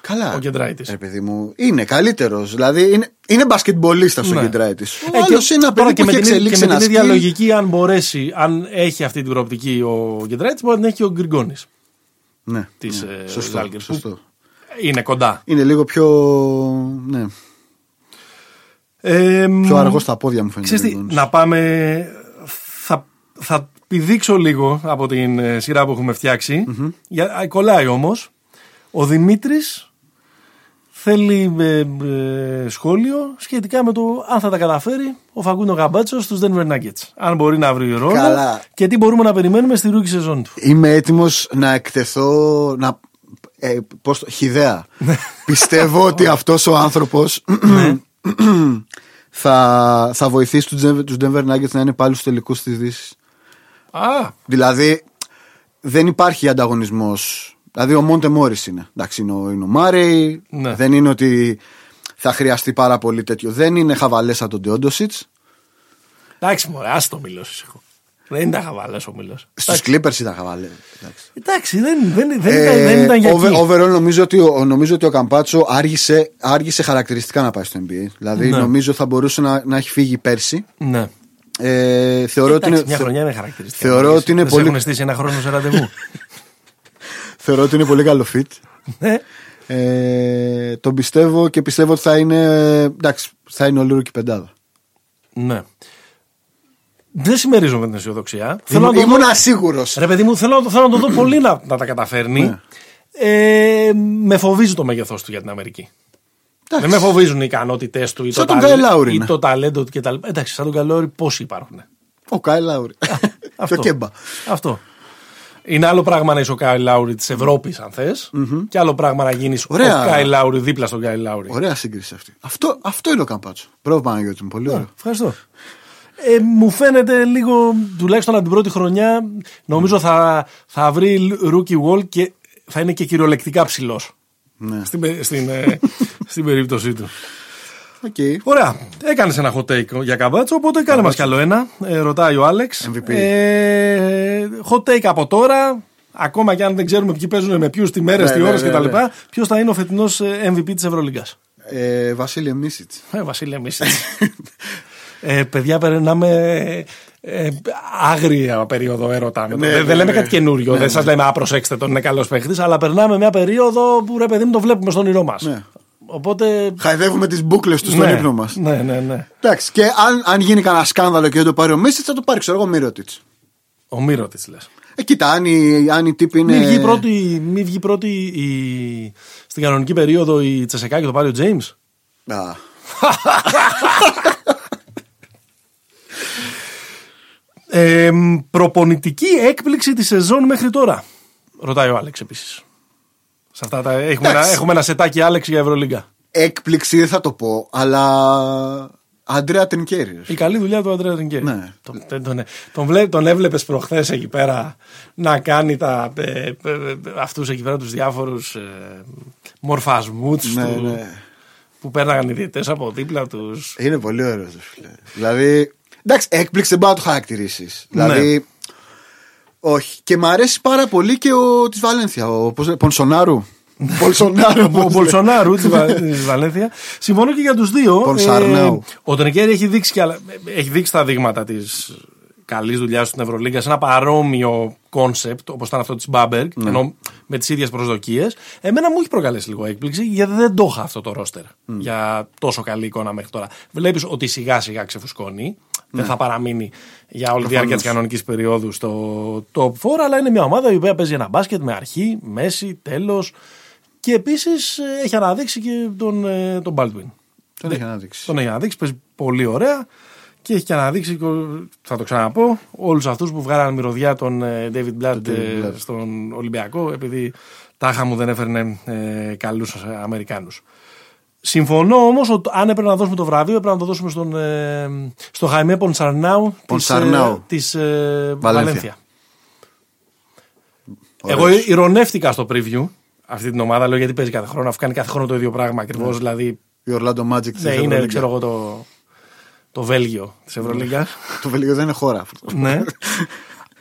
Καλά. ο Γκεντράιτης. Ρε παιδί μου, είναι καλύτερος. Δηλαδή είναι, είναι μπασκετμπολίστας ο Ναι. Γκεντράιτη. Ο Ε, άλλος και- είναι ένα τώρα παιδί και που με έχει την, εξελίξει και με ένα την ίδια skill. λογική, αν μπορέσει, αν έχει αυτή την προοπτική ο Γκεντράιτ, μπορεί να την έχει και ο Γκριγκόνης Ναι, της ναι, ε, σωστό, Ζάλγκιρις, που σωστό. Είναι κοντά. Είναι λίγο πιο. Ναι, Ε, πιο αργός στα πόδια μου φαίνεται. Ξέρεις τι, Γκριγκόνης. να πάμε. Θα, θα πηδήξω λίγο από την ε, σειρά που έχουμε φτιάξει. Για, α, κολλάει όμως. Ο Δημήτρης θέλει ε, ε, σχόλιο σχετικά με το αν θα τα καταφέρει ο Φαγκούνο Γαμπάτσος στους Denver Nuggets. Αν μπορεί να βρει ρόλο Καλά. και τι μπορούμε να περιμένουμε στη ρούκη σεζόν του. Είμαι έτοιμος να εκτεθώ. Να, ε, πώς το, χιδέα. Πιστεύω ότι αυτός ο άνθρωπος θα, θα βοηθήσει τους Denver, τους Denver Nuggets να είναι πάλι στους τελικούς της Δύσης. Α, Δηλαδή δεν υπάρχει ανταγωνισμός. Δηλαδή ο Μόντε Μόρι είναι. Εντάξει, είναι ο, είναι ο Μάρεϊ. Ναι. Δεν είναι ότι θα χρειαστεί πάρα πολύ τέτοιο. Δεν είναι χαβαλέ σαν τον Ντεόντοσιτ. εντάξει, μωρέ, ας το μιλώσεις εγώ. Δεν ήταν χαβαλές ο Μίλος. Στους Clippers ήταν χαβαλές. Εντάξει. Εντάξει, δεν, δεν, δεν, Ε, ήταν, δεν ήταν για over- εκεί. overall νομίζω ότι, ο- νομίζω ότι ο Καμπάτσο άργησε, άργησε χαρακτηριστικά να πάει στο NBA. Δηλαδή Ναι. νομίζω θα μπορούσε να, να έχει φύγει πέρσι. Ναι. Ε, θεωρώ, ότι Εντάξει, είναι, μια θε- χρονιά είναι χαρακτηριστική. θεωρώ ότι είναι Δεν πολύ- Σε έχουν στήσει ένα χρόνο σε ραντεβού. θεωρώ ότι είναι πολύ καλό fit. ναι. Ε, τον πιστεύω και πιστεύω ότι θα είναι, εντάξει, θα είναι ολόκληρη και πεντάδα. ναι. Δεν συμμερίζομαι την αισιοδοξία. Θέλω να Ήμουν, το δω- ήμουν σίγουρο. Ρε παιδί μου, θέλω, να το- θέλω να το δω πολύ να, να τα καταφέρνει. Ναι. Ε, με φοβίζει το μέγεθό του για την Αμερική. Δεν με φοβίζουν οι ικανότητές του ή, το, Σαν τον ταλε- Kyle Lowry ή είναι. το ταλέντο του κτλ. Εντάξει, σαν τον Καλόρι πόσοι υπάρχουν. Ο Κάιλ Λάουρι. Αυτό. Το Κέμπα. Αυτό. Είναι άλλο πράγμα να είσαι ο Κάιλ Λάουρι της Ευρώπης, αν θες, και άλλο πράγμα να γίνεις ο Ωραία. Κάιλ Λάουρι δίπλα στον Κάιλ Λάουρι. Ωραία σύγκριση αυτή. Αυτό, αυτό είναι ο Καμπάτσο. Μπράβο Παναγιώτη μου, πολύ ωραίο. Ευχαριστώ. Ε, μου φαίνεται λίγο, τουλάχιστον από την πρώτη χρονιά, νομίζω θα, θα βρει rookie wall και θα είναι και κυριολεκτικά ψηλός. Ναι. Στην, πε- στην, ε, στην περίπτωσή του. Οκ. Ωραία. Έκανες ένα hot take για Καμπάτσο, οπότε κάνε μας κι άλλο ένα. Ε, ρωτάει ο Άλεξ. MVP. Ε, hot take από τώρα. Ακόμα και αν δεν ξέρουμε ποιοι παίζουν με ποιους, τι μέρες, Ναι, τι ναι, ώρες ναι, κτλ. ναι. Ποιος θα είναι ο φετινός MVP της Ευρωλίγκας. Ε, Βασίλειο Μίσιτ. Ε, Βασίλη, εμεί. ε, παιδιά, περνάμε ε, άγρια περίοδο έρωτα. δεν, ναι, δεν λέμε ναι. κάτι καινούριο. δεν σας λέμε, Α, προσέξτε τον, είναι καλός παίχτης. Αλλά περνάμε μια περίοδο που ρε παιδί μου το βλέπουμε στον όνειρό μας. Ναι. Οπότε. Χαϊδεύουμε τις μπουκλες του στον ναι, ύπνο μας. Ναι, ναι, ναι. Εντάξει, και αν, αν γίνει κανένα σκάνδαλο και δεν το πάρει ο Μίσιτς, θα το πάρει, ξέρω εγώ, Μύρωτιτς. Ο Μύρο τη λες. Ε, κοίτα, αν η, αν η τύπη είναι. Μην βγει πρώτη, μη βγει πρώτη η, στην κανονική περίοδο η Τσεσεκά και το πάρει ο Τζέιμς. Α, Ε, προπονητική έκπληξη της σεζόν μέχρι τώρα. Ρωτάει ο Άλεξ επίσης. Σε αυτά τα, έχουμε, ένα, Εντάξει. έχουμε ένα σετάκι Άλεξ για Ευρωλίγκα. έκπληξη δεν θα το πω, αλλά Αντρέα Τρινκέρι. Η καλή δουλειά του Αντρέα Τρινκέρι. Ναι. Τον, τον, τον, τον, βλέ- τον έβλεπες προχθές εκεί πέρα να κάνει τα, ε, ε, ε, αυτούς εκεί πέρα τους διάφορους ε, μορφασμούς Ναι, του ναι. που πέρναγαν οι διαιτητές από δίπλα τους. Είναι πολύ ωραίος, ρε φίλε. Δηλαδή. Εντάξει, έκπληξη δεν μπορεί να το χαρακτηρίσει. Ναι. Δηλαδή. Όχι. Και μου αρέσει πάρα πολύ και ο της Βαλένθια. Ο πώς, λέγεται, Πονσονάρου. Πολσονάρου. Ο πώς λέγεται. Μπολσονάρου της Βαλένθια. Συμφωνώ και για τους δύο. Πονσαρνάου. ο Τρινκέρι έχει δείξει, και άλλα- έχει δείξει τα δείγματα της καλής δουλειάς στην Ευρωλίγκα σε ένα παρόμοιο concept όπως ήταν αυτό της Μπάμπεργκ, Ναι. ενώ με τις ίδιες προσδοκίες. Εμένα μου έχει προκαλέσει λίγο έκπληξη γιατί δεν το είχα αυτό το ρόστερ για τόσο καλή εικόνα μέχρι τώρα. Βλέπεις ότι σιγά σιγά ξεφουσκώνει. Δεν θα παραμείνει για όλη τη διάρκεια της κανονικής περίοδου στο top 4, αλλά είναι μια ομάδα η οποία παίζει ένα μπάσκετ με αρχή, μέση, τέλος. Και επίσης έχει αναδείξει και τον, ε, τον Baldwin. Τον έχει αναδείξει. Τον έχει αναδείξει, παίζει πολύ ωραία και έχει και αναδείξει, και ο- θα το ξαναπώ, όλους αυτούς που βγάλαν μυρωδιά τον ε, David Blatt David ε, Blatt. στον Ολυμπιακό, επειδή τάχα μου δεν έφερνε ε, καλούς Αμερικάνους. Συμφωνώ όμως ότι αν έπρεπε να δώσουμε το βραβείο, έπρεπε να το δώσουμε στον, ε, στο Χαϊμέ Πονσαρνάου της Πονσαρνάου. της, ε, Βαλένθια. Βαλένθια. Ωραίος. Εγώ ηρωνεύτηκα στο preview αυτή την ομάδα, λέω γιατί παίζει κάθε χρόνο, αφού κάνει κάθε χρόνο το ίδιο πράγμα ακριβώς. Δηλαδή, Η Orlando Magic της ναι, είναι, Ευρωλίγκα. ξέρω εγώ, το, το Βέλγιο της Ευρωλίγκα. Το Βέλγιο δεν είναι χώρα. ναι.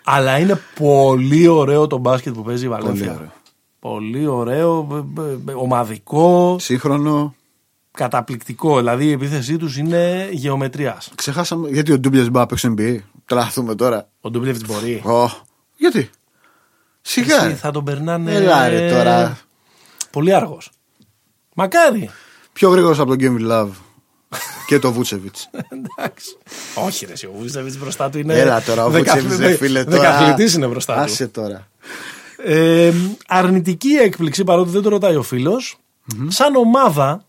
Αλλά είναι πολύ ωραίο το μπάσκετ που παίζει η Πολύ Βαλένθια. ωραίο. Πολύ ωραίο, μπ- μπ- μπ- ομαδικό, Σύγχρονο. Καταπληκτικό. Δηλαδή η επίθεσή τους είναι γεωμετρίας. Ξεχάσαμε. Γιατί ο Ντούμπιας μπορεί να παίξει NBA. Τραθούμε τώρα. Ο Ντούμπλεβιτ μπορεί. Ω, Γιατί; Σιγά. Εσύ ρε. θα τον περνάνε. Έλα ρε τώρα. Πολύ άργος. Μακάρι. Πιο γρήγορος από τον Kevin Love και το Βούτσεβιτς. Εντάξει. Όχι, ρε, εσύ, ο Βούτσεβιτς μπροστά του είναι. Έλα τώρα, ο δεκα- Βούτσεβιτς, δε- ρε φίλε. τώρα. Δεκαθλητής είναι μπροστά του. Άσε τώρα. Ε, αρνητική έκπληξη, παρότι δεν το ρωτάει ο φιλο σαν ομάδα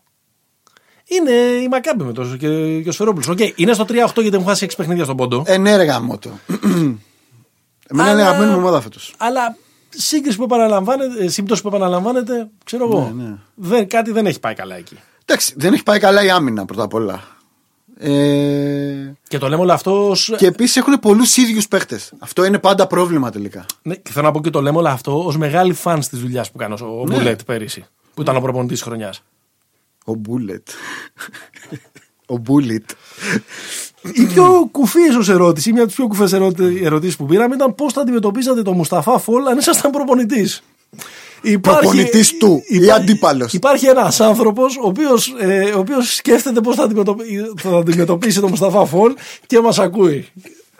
είναι η Μακάμπι με το και, και ο Σφερόπουλο. Οκ, είναι στο 3-8 γιατί έχουν χάσει 6 παιχνίδια στον πόντο. Ε, ναι, ρε γαμώτο. Εμένα είναι Αλλά- αγαπημένη μου ομάδα φέτος. Αλλά σύγκριση που επαναλαμβάνεται, ε, σύμπτωση που επαναλαμβάνεται, ξέρω εγώ. Ναι, ναι. Δεν, κάτι δεν έχει πάει καλά εκεί. Εντάξει, δεν έχει πάει καλά η άμυνα πρώτα απ' όλα. Ε, Και το λέμε όλο αυτό. ως- και επίσης έχουν πολλούς ίδιους παίχτες. Αυτό είναι πάντα πρόβλημα τελικά. Ναι, και θέλω να πω και το λέμε όλο αυτό ως μεγάλη φαν της δουλειάς που έκανε ο Ναι. Μπουλέτ πέρυσι. Που ήταν ο προπονητής της χρονιάς. Ο Μπούλετ. Ο Μπούλιτ. Η πιο κουφή ίσω ερώτηση, μια από τις πιο κουφές ερωτήσεις που πήραμε ήταν πώς θα αντιμετωπίζατε τον Μουσταφά Φολ αν ήσασταν προπονητής. Προπονητής του ή αντίπαλος. Υπάρχει ένας άνθρωπος ο οποίος ε, ο οποίος σκέφτεται πώς θα, αντιμετωπι- θα αντιμετωπίσει τον Μουσταφά Φολ και μας ακούει.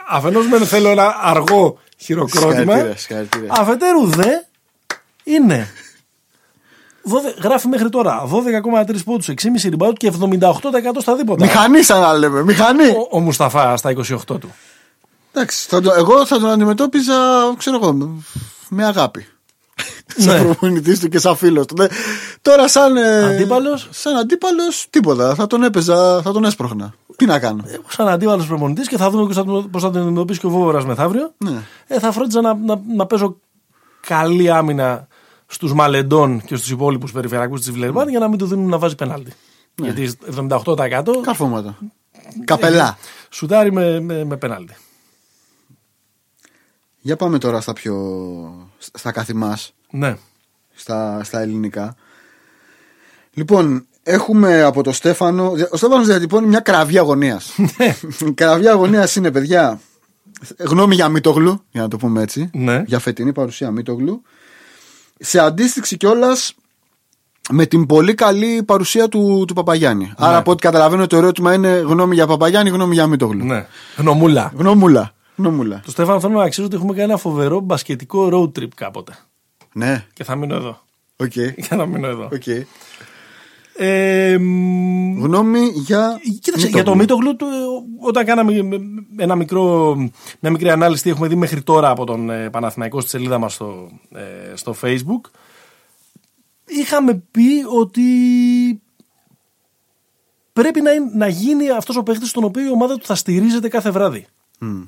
Αφενός μεν θέλω ένα αργό χειροκρότημα. Συγχαρητήρια, συγχαρητήρια. Αφετέρου δε είναι. 12 γράφει μέχρι τώρα 12,3 πόντους, 6,5 rebound και 78% στα δίποτα. Μηχανή, σαν να λέμε. Μηχανή. Ο, ο Μουσταφά στα 28 του. Εντάξει, θα το- εγώ θα τον αντιμετώπιζα, ξέρω εγώ, με- με αγάπη. σαν Ναι. προπονητής του και σαν φίλος του. Ναι. Τώρα, σαν. ε, Αντίπαλος; Σαν αντίπαλος, τίποτα. Θα τον έπαιζα, θα τον έσπρωχνα. Τι να κάνω. Εγώ σαν αντίβαλο προπονητής και θα δούμε πώς θα την αντιμετωπίσει και ο Βόβορας μεθαύριο. Ναι. Ε, θα φρόντιζα να, να, να παίζω καλή άμυνα στους Μαλεντών και στους υπόλοιπους περιφερειακούς της Βιλερμπάν για να μην του δίνουν να βάζει πενάλτη. Ναι. Γιατί 78% Καρφώματα. Καπελά. σουτάρει με, με, με πενάλτη. Για πάμε τώρα στα πιο. στα καθημάς, Ναι. στα, στα ελληνικά. Λοιπόν, έχουμε από το Στέφανο. Ο Στέφανος διατυπώνει μια κραυγή αγωνίας. Ναι. Η κραυγή αγωνίας είναι, παιδιά, γνώμη για Μίτογλου, για να το πούμε έτσι. Ναι. Για φετινή παρουσία Μίτογλου. Σε αντίστιξη κιόλας με την πολύ καλή παρουσία του, του Παπαγιάννη. Άρα, από ό,τι καταλαβαίνω, το ερώτημα είναι γνώμη για Παπαγιάννη, γνώμη για Μίτογλου. ναι. Γνωμούλα. Γνώμουλα. Γνώμουλα. Το Στέφανο θέλω να αξίζω ότι έχουμε κάνει ένα φοβερό μπασκετικό road trip κάποτε. Ναι, Και θα μείνω εδώ. οκ. Για να μείνω εδώ. οκ. Ε, μ, Γνώμη για. Κοίταξε, για το Μίτογλου, το, όταν κάναμε ένα μικρό, μια μικρή ανάλυση τι έχουμε δει μέχρι τώρα από τον ε, Παναθηναϊκό στη σελίδα μας στο, ε, στο facebook είχαμε πει ότι πρέπει να, είναι- να γίνει αυτός ο παίχτης στον οποίο η ομάδα του θα στηρίζεται κάθε βράδυ.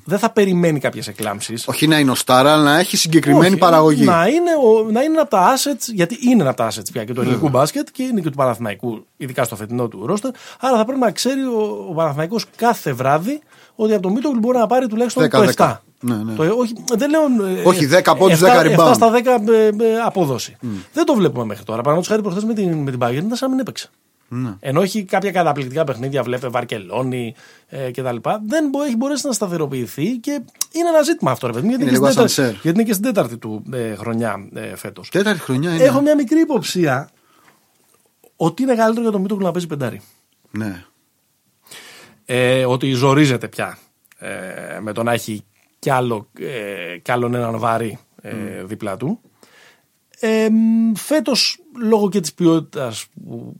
Δεν θα περιμένει κάποιες εκλάμψει. Όχι να είναι ο Στάρα, αλλά να έχει συγκεκριμένη παραγωγή. Να είναι, ο, να είναι από τα assets, γιατί είναι ένα από τα assets πια και του ελληνικού μπάσκετ και είναι και του Παναθηναϊκού, ειδικά στο φετινό του ρόστερ. Άρα θα πρέπει να ξέρει ο, ο Παναθηναϊκός κάθε βράδυ ότι από το Μίτογλου μπορεί να πάρει τουλάχιστον 10, το 7. 10. Ναι, ναι. Το, όχι, δεν λέω. ε, Όχι, 10 πόντους, 7 10 7 rebound. στα 10 ε, ε, απόδοση. Δεν το βλέπουμε μέχρι τώρα. Παραδείγματος χάρη προχθές με την, με την Bayern ήταν σαν να μην έπαιξε. Ναι. Ενώ έχει κάποια καταπληκτικά παιχνίδια, βλέπε Βαρκελόνη ε, κτλ. Δεν μπο, έχει μπορέσει να σταθεροποιηθεί και είναι ένα ζήτημα αυτό, ρε παιδί μου. Γιατί, Είναι είναι λίγο και στην τέταρτη- ασανσέρ. γιατί είναι και στην τέταρτη του ε, χρονιά ε, φέτος. Τέταρτη χρονιά είναι. Έχω μια μικρή υποψία ότι είναι καλύτερο για τον Μίτογλου να παίζει πεντάρι. Ναι. Ε, ότι ζορίζεται πια ε, με το να έχει κι, άλλο, ε, κι άλλον έναν βαρύ ε, δίπλα του. Ε, φέτος λόγω και της ποιότητας που,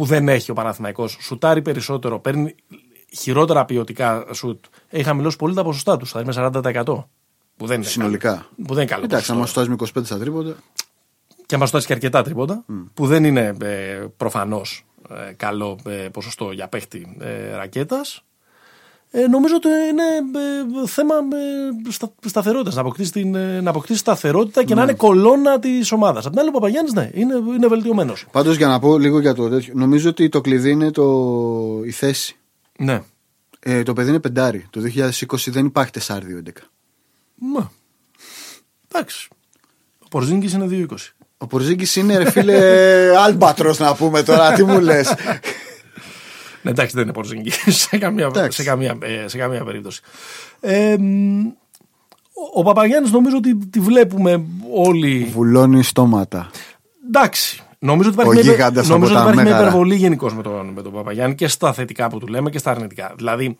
που δεν έχει ο Παναθηναϊκός σουτάρει περισσότερο, παίρνει χειρότερα ποιοτικά σουτ. Έχει χαμηλώσει πολύ τα ποσοστά τους, θα είναι 40%. Που δεν είναι Συνολικά. καλό. Που δεν είναι καλό. Εντάξει, ποσοστό. άμα σου με 25 στα τρίποτα. Και μα φτάσει και αρκετά τρίποτα, που δεν είναι ε, προφανώς ε, καλό ε, ποσοστό για παίχτη ε, ρακέτας. Ε, νομίζω ότι είναι ε, θέμα ε, στα, σταθερότητας. Να αποκτήσεις, την, ε, να αποκτήσεις σταθερότητα και να είναι κολόνα της ομάδας. Απ' την άλλη, ο Παπαγιάννης ναι, είναι, είναι βελτιωμένος. Πάντως για να πω λίγο για το τέτοιο. Νομίζω ότι το κλειδί είναι το... η θέση. Ναι. Ε, το παιδί είναι πεντάρι. Το 2020 δεν υπάρχει 4-2-11. Μα. Εντάξει. Ο Πορζίνγκης είναι 2-20. Ο Πορζίγκη είναι ρε φίλε άλμπατρος να πούμε τώρα. Τι μου λες; Ναι, εντάξει, δεν είναι Πορζίνγκη σε, καμία, Εντάξει. σε, καμία, ε, σε καμία περίπτωση. Ε, μ, ο, ο Παπαγιάννης νομίζω ότι τη βλέπουμε όλοι. Βουλώνει στόματα. Εντάξει. Νομίζω ότι Ο υπάρχει, μια, γίγαντας υπε- νομίζω από ότι τα υπάρχει μια μέγαρα. υπερβολή γενικώς με τον, με τον Παπαγιάννη και στα θετικά που του λέμε και στα αρνητικά. Δηλαδή,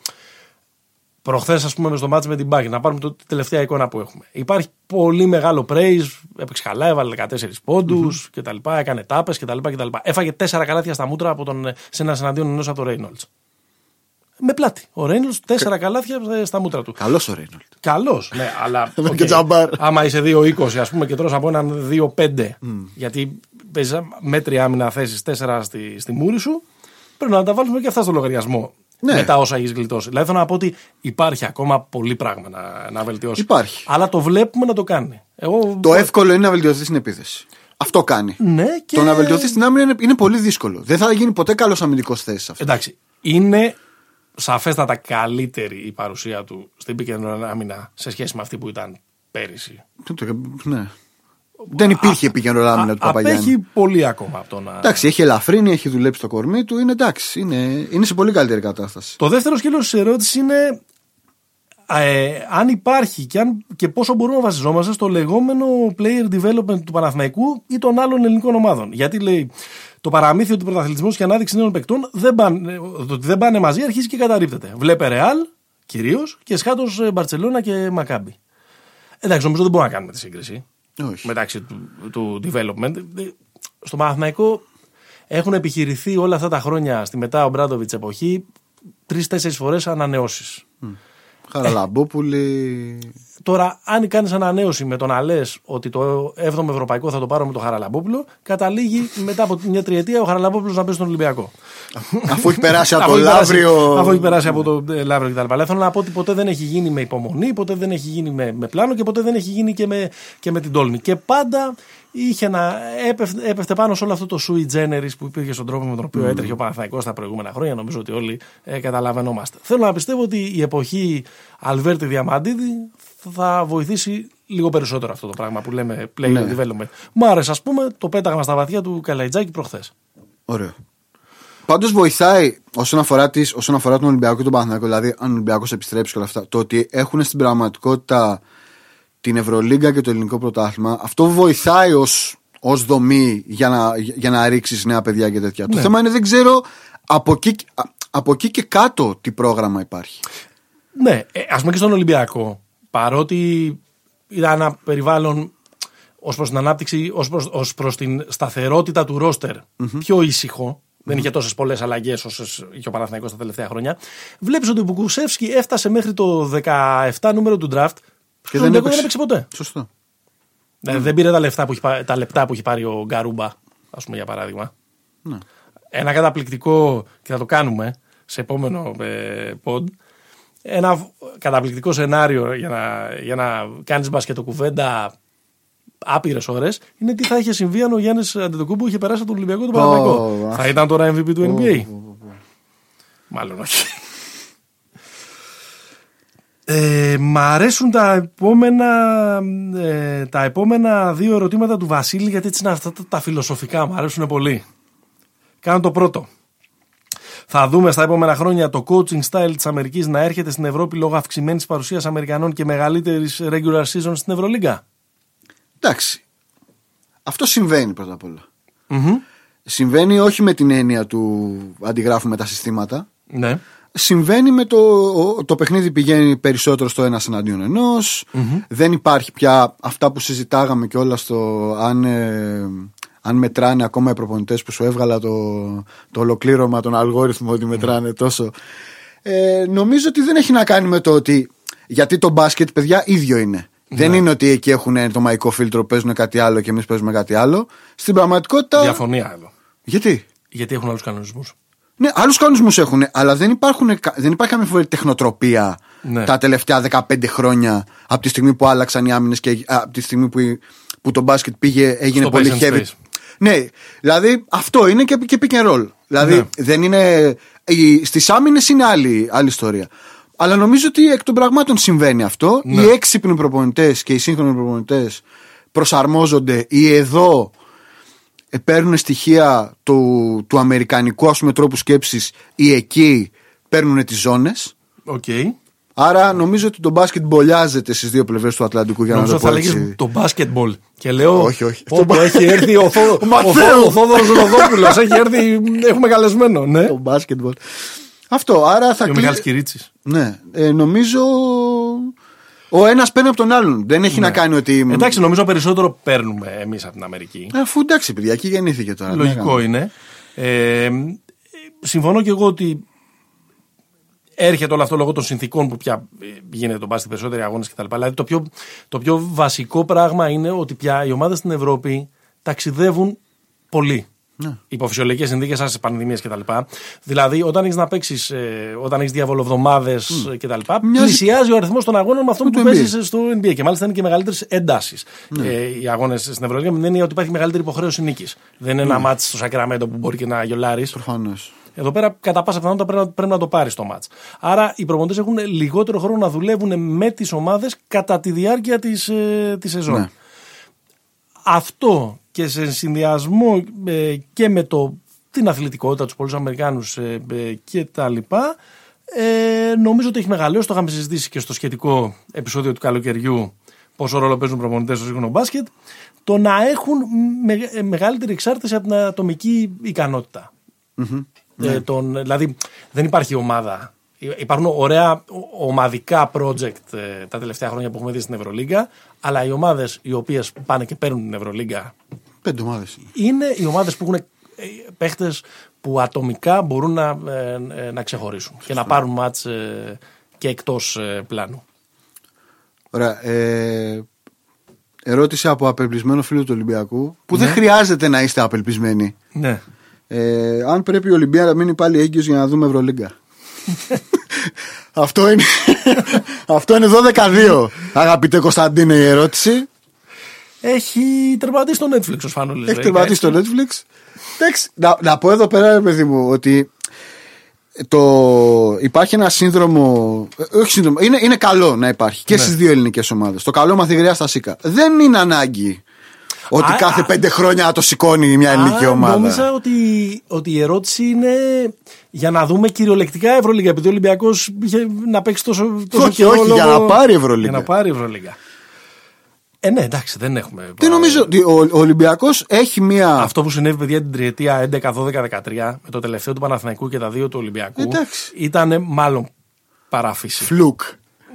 προχθές, ας πούμε, με στο μάτι με την Μπάγκη, να πάρουμε το, τη τελευταία εικόνα που έχουμε. Υπάρχει πολύ μεγάλο praise, έπαιξε καλά, έβαλε 14 πόντους κτλ. Έκανε τάπες κτλ, κτλ. Έφαγε 4 καλάθια στα μούτρα από τον, σε ένα συναντίον ενός από τον Ρέινολτ. Με πλάτη. Ο Ρέινολτ 4 καλάθια ε, στα μούτρα του. Καλός ο Ρέινολντς. Καλός, ναι, αλλά. Δεν οκ, και Τζαμπάρ. άμα είσαι 2-20, ας πούμε, και τρως από έναν 2-5, γιατί παίζει μέτρια άμυνα θέσεις 4 στη, στη μούρη σου, πρέπει να τα βάλουμε και αυτά στο λογαριασμό. Ναι. Με τα όσα έχεις γλιτώσει. Δηλαδή θέλω να πω ότι υπάρχει ακόμα πολύ πράγμα να, να βελτιώσει. Υπάρχει. Αλλά το βλέπουμε να το κάνει. Εγώ, Το εύκολο είναι να βελτιωθεί στην επίθεση. Αυτό κάνει. Ναι, και... Το να βελτιωθεί στην άμυνα είναι, είναι πολύ δύσκολο. Δεν θα γίνει ποτέ καλός αμυντικός θέσης αυτός. Εντάξει, είναι σαφέστατα καλύτερη η παρουσία του στην πικέντρο άμυνα σε σχέση με αυτή που ήταν πέρυσι. Τι το- Ναι. Δεν υπήρχε επικέντρο άμυνα του Παπαγιάννη. Απέχει πολύ ακόμα από το να. Εντάξει, έχει ελαφρύνει, έχει δουλέψει το κορμί του. Είναι εντάξει, είναι, είναι σε πολύ καλύτερη κατάσταση. Το δεύτερο σκέλος της ερώτησης είναι ε, αν υπάρχει και, αν, και πόσο μπορούμε να βασιζόμαστε στο λεγόμενο player development του Παναθηναϊκού ή των άλλων ελληνικών ομάδων. Γιατί λέει το παραμύθι ότι ο πρωταθλητισμός και η ανάδειξη νέων παικτών δεν πάνε, το ότι δεν πάνε μαζί αρχίζει και καταρρύπτεται. Βλέπε Ρεάλ κυρίως και σχάτω Μπαρσελόνα και Μακάμπι. Εντάξει, νομίζω δεν μπορούμε να κάνουμε τη σύγκριση Όχι. μεταξύ του, του development. Στο Παναθηναϊκό έχουν επιχειρηθεί όλα αυτά τα χρόνια στη μετά ο Μπράντοβιτς εποχή τρει-τέσσερι φορές ανανεώσεις. Χαραλαμπόπουλη. Τώρα, αν κάνεις ανανέωση με το να λες ότι το 7ο Ευρωπαϊκό θα το πάρω με τον Χαραλαμπόπουλο, καταλήγει μετά από μια τριετία ο Χαραλαμπόπουλος να παίζει στον Ολυμπιακό. Αφού έχει περάσει από Αφού το έχει περάσει- Λαύριο. Αφού έχει περάσει από το ε, Λαύριο κτλ. Αλλά θέλω να πω ότι ποτέ δεν έχει γίνει με υπομονή, ποτέ δεν έχει γίνει με, με πλάνο και ποτέ δεν έχει γίνει και με, και με την τόλμη. Και πάντα είχε να έπεφτε, έπεφτε πάνω σε όλο αυτό το sui generis που υπήρχε στον τρόπο με τον οποίο έτρεχε ο Παναθαϊκός τα προηγούμενα χρόνια. Νομίζω ότι όλοι ε, καταλαβαίνόμαστε. Θέλω να πιστεύω ότι η εποχή Αλβέρτη Διαμαντίδη θα βοηθήσει λίγο περισσότερο αυτό το πράγμα που λέμε play Ναι. development. Μ' άρεσε, ας πούμε, το πέταγμα στα βαθιά του Καλαϊτζάκη προχθές. Ωραίο. Πάντως βοηθάει όσον αφορά, τις, όσον αφορά τον Ολυμπιακό και τον Παναθηναϊκό, δηλαδή αν ο Ολυμπιακός επιστρέψει και όλα αυτά, το ότι έχουν στην πραγματικότητα την Ευρωλίγκα και το ελληνικό πρωτάθλημα, αυτό βοηθάει ως ως δομή για να, για να ρίξεις νέα παιδιά και τέτοια. Το Ναι. θέμα είναι δεν ξέρω από εκεί, α- από εκεί και κάτω τι πρόγραμμα υπάρχει. Ναι, ε, ας πούμε και στον Ολυμπιακό, παρότι ήταν ένα περιβάλλον ως προς την ανάπτυξη, ως προς, ως προς την σταθερότητα του ροστερ πιο ήσυχο, δεν είχε τόσες πολλές αλλαγές όσες είχε ο Παναθηναϊκός τα τελευταία χρόνια, βλέπεις ότι ο Μπουκουσεύσκι έφτασε μέχρι το 17 νούμερο του draft και δεν δεν, δεν έπαιξε. έπαιξε ποτέ. Σωστό. Δηλαδή, δεν πήρε τα, λεφτά που έχει, πά- τα λεπτά που έχει πάρει ο Γκαρούμπα, ας πούμε για παράδειγμα. Ναι. Ένα καταπληκτικό, και θα το κάνουμε σε επόμενο ε, pod, ένα καταπληκτικό σενάριο για να, για να κάνεις μπασκετοκουβέντα άπειρες ώρες είναι τι θα είχε συμβεί αν ο Γιάννης Αντετοκούμπου είχε περάσει από τον Ολυμπιακό του Παναγιακό. Θα ήταν τώρα MVP του NBA. Μάλλον όχι. Ε, μ' αρέσουν τα επόμενα, ε, τα επόμενα δύο ερωτήματα του Βασίλη γιατί έτσι είναι αυτά τα, τα φιλοσοφικά. Μ' αρέσουν πολύ. Κάνω το πρώτο. Θα δούμε στα επόμενα χρόνια το coaching style της Αμερικής να έρχεται στην Ευρώπη λόγω αυξημένης παρουσίας Αμερικανών και μεγαλύτερης regular season στην Ευρωλίγκα. Εντάξει. Αυτό συμβαίνει πρώτα απ' όλα. Συμβαίνει όχι με την έννοια του αντιγράφουμε τα συστήματα. Ναι. Συμβαίνει με το, ο- το παιχνίδι πηγαίνει περισσότερο στο ένα εναντίον ενός. Δεν υπάρχει πια αυτά που συζητάγαμε και όλα στο αν, ε, αν μετράνε ακόμα οι προπονητές που σου έβγαλα το, το ολοκλήρωμα, τον αλγόριθμο ότι μετράνε τόσο. Ε, νομίζω ότι δεν έχει να κάνει με το ότι. Γιατί το μπάσκετ, παιδιά, ίδιο είναι. Δεν είναι ότι εκεί έχουν το μαϊκό φίλτρο, παίζουν κάτι άλλο και εμείς παίζουμε κάτι άλλο. Στην πραγματικότητα. Διαφωνία εδώ. Γιατί; Γιατί έχουν άλλους κανονισμούς. Ναι, άλλους κανονισμούς έχουν, αλλά δεν, υπάρχουν, δεν υπάρχει καμία φορά τεχνοτροπία Ναι. τα τελευταία 15 χρόνια από τη στιγμή που άλλαξαν οι άμυνες και από τη στιγμή που, που το μπάσκετ πήγε, έγινε Στο πολύ pace and heavy. space. Ναι, δηλαδή αυτό είναι και, και pick and roll. Δηλαδή Ναι. δεν είναι. Στις άμυνες είναι άλλη, άλλη ιστορία. Αλλά νομίζω ότι εκ των πραγμάτων συμβαίνει αυτό. Ναι. Οι έξυπνοι προπονητές και οι σύγχρονοι προπονητές προσαρμόζονται ή εδώ ε, παίρνουν στοιχεία του, του αμερικανικού ας πούμε, τρόπου σκέψης ή εκεί παίρνουν τις ζώνες. Οκ. Άρα νομίζω ότι το μπάσκετ μπολιάζεται στις δύο πλευρές του Ατλαντικού για Νομίζω να το θα πω λέγεις έτσι. το μπάσκετμπολ. Και λέω. Όχι, όχι. Πω, πω, έχει έρθει ο, Θό, ο, Μαθαίος. Θό- ο Θόδωρος Ροδόπουλος. Έχει έρθει. Έχουμε καλεσμένο. Ναι. Το μπάσκετμπολ. Αυτό, άρα θα Και ο κλει- Μιχάλης Κυρίτσης. Ναι, ε, νομίζω ο ένας παίρνει από τον άλλον. Δεν έχει να κάνει ότι... Ναι. Εντάξει, νομίζω περισσότερο παίρνουμε εμείς από την Αμερική. Αφού εντάξει παιδιά, εκεί γεννήθηκε τώρα. Λογικό Ναι, είναι. Ε, συμφωνώ και εγώ ότι έρχεται όλο αυτό λόγω των συνθήκων που πια ε, γίνεται το μπάσκετ περισσότεροι αγώνες κτλ. Δηλαδή το πιο, το πιο βασικό πράγμα είναι ότι πια οι ομάδες στην Ευρώπη ταξιδεύουν πολύ. Ναι. Υπό φυσιολογικέ συνθήκες, άσε πανδημίες κτλ. Δηλαδή, όταν έχεις να παίξεις, ε, όταν έχεις διαβολοβδομάδες mm. κτλ., Μοιάζει- πλησιάζει ο αριθμός των αγώνων με αυτό Με που το παίζεις NBA. στο NBA. Και μάλιστα είναι και μεγαλύτερες εντάσεις ε, οι αγώνες στην Ευρωλίγα, με την έννοια ότι υπάρχει μεγαλύτερη υποχρέωση νίκης. Δεν είναι ένα μάτι στο Σακραμέντο που μπορεί και να γιολάρεις. Προφανώς. Εδώ πέρα, κατά πάσα πιθανότητα, πρέπει, να- πρέπει να το πάρεις το μάτς. Άρα, οι προπονητές έχουν λιγότερο χρόνο να δουλεύουν με τις ομάδες κατά τη διάρκεια της ε, της σεζόν. Ναι. Αυτό και σε συνδυασμό ε, και με το, την αθλητικότητα, τους πολλούς Αμερικάνους ε, ε, και τα λοιπά, ε, νομίζω ότι έχει μεγαλώσει. Το είχαμε συζητήσει και στο σχετικό επεισόδιο του καλοκαιριού πόσο ρόλο παίζουν οι προπονητές στο σύγχρονο μπάσκετ. Το να έχουν με, ε, μεγαλύτερη εξάρτηση από την ατομική ικανότητα. Ε, τον, δηλαδή δεν υπάρχει ομάδα. Υπάρχουν ωραία ο- ομαδικά project ε, τα τελευταία χρόνια που έχουμε δει στην Ευρωλίγκα, αλλά οι ομάδες οι οποίες πάνε και παίρνουν την Ευρωλίγκα Πέντε ομάδες είναι. είναι οι ομάδες που έχουν παίχτες που ατομικά μπορούν να, ε, ε, να ξεχωρίσουν και να πάρουν μάτς ε, και εκτός πλάνου. Ωραία. Ε, ερώτηση από απελπισμένο φίλο του Ολυμπιακού που δεν χρειάζεται να είστε απελπισμένοι. Ναι. Ε, αν πρέπει η Ολυμπία να μείνει πάλι έγκυος για να δούμε Ευρωλίγκα. αυτό είναι, αυτό είναι 12-2. Αγαπητέ Κωνσταντίνε η ερώτηση. Έχει τερματίσει το Netflix ο Σφάνολης. Έχει βέβαια, τερματίσει στο έτσι. Netflix. Εντάξει, να, να πω εδώ πέρα, ρε παιδί μου, ότι το, υπάρχει ένα σύνδρομο. ε, Όχι σύνδρομο, είναι, είναι καλό να υπάρχει και Ναι. στις δύο ελληνικές ομάδες. Το καλό μαθηγριά στα ΣΥΚΑ. Δεν είναι ανάγκη ότι Α, κάθε α. πέντε χρόνια το σηκώνει μια ελληνική Α, ομάδα. Νόμιζα ότι, ότι η ερώτηση είναι για να δούμε κυριολεκτικά Ευρωλίγα. Επειδή ο Ολυμπιακός είχε να παίξει τόσο, τόσο Όχι, καιρό όχι, για λόγω- να πάρει Ευρωλίγκα. Για να πάρει Ευρωλίγα. Ε, ναι, εντάξει, δεν έχουμε. Τι νομίζω ότι ο, ο Ολυμπιακός έχει μια. Αυτό που συνέβη, παιδιά, την τριετία 11, 12, 13, με το τελευταίο του Παναθηναϊκού και τα δύο του Ολυμπιακού, Εντάξει. ήταν μάλλον παράφυση. Φλουκ.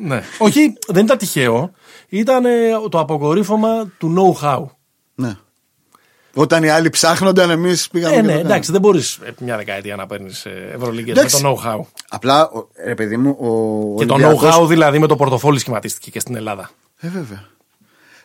ναι. Όχι, δεν ήταν τυχαίο. Ήταν το αποκορύφωμα του know-how. Ναι. Όταν οι άλλοι ψάχνονταν, εμείς πήγαμε. Ε, και ναι, το κάναμε. εντάξει, δεν μπορείς μια δεκαετία να παίρνεις Ευρωλίγκες με Εντάξει. το know-how. Απλά, ο- ρε παιδί μου, ο. Και το Ολυμπιακός- know-how δηλαδή με το πορτοφόλι σχηματίστηκε και στην Ελλάδα. Ε, βέβαια.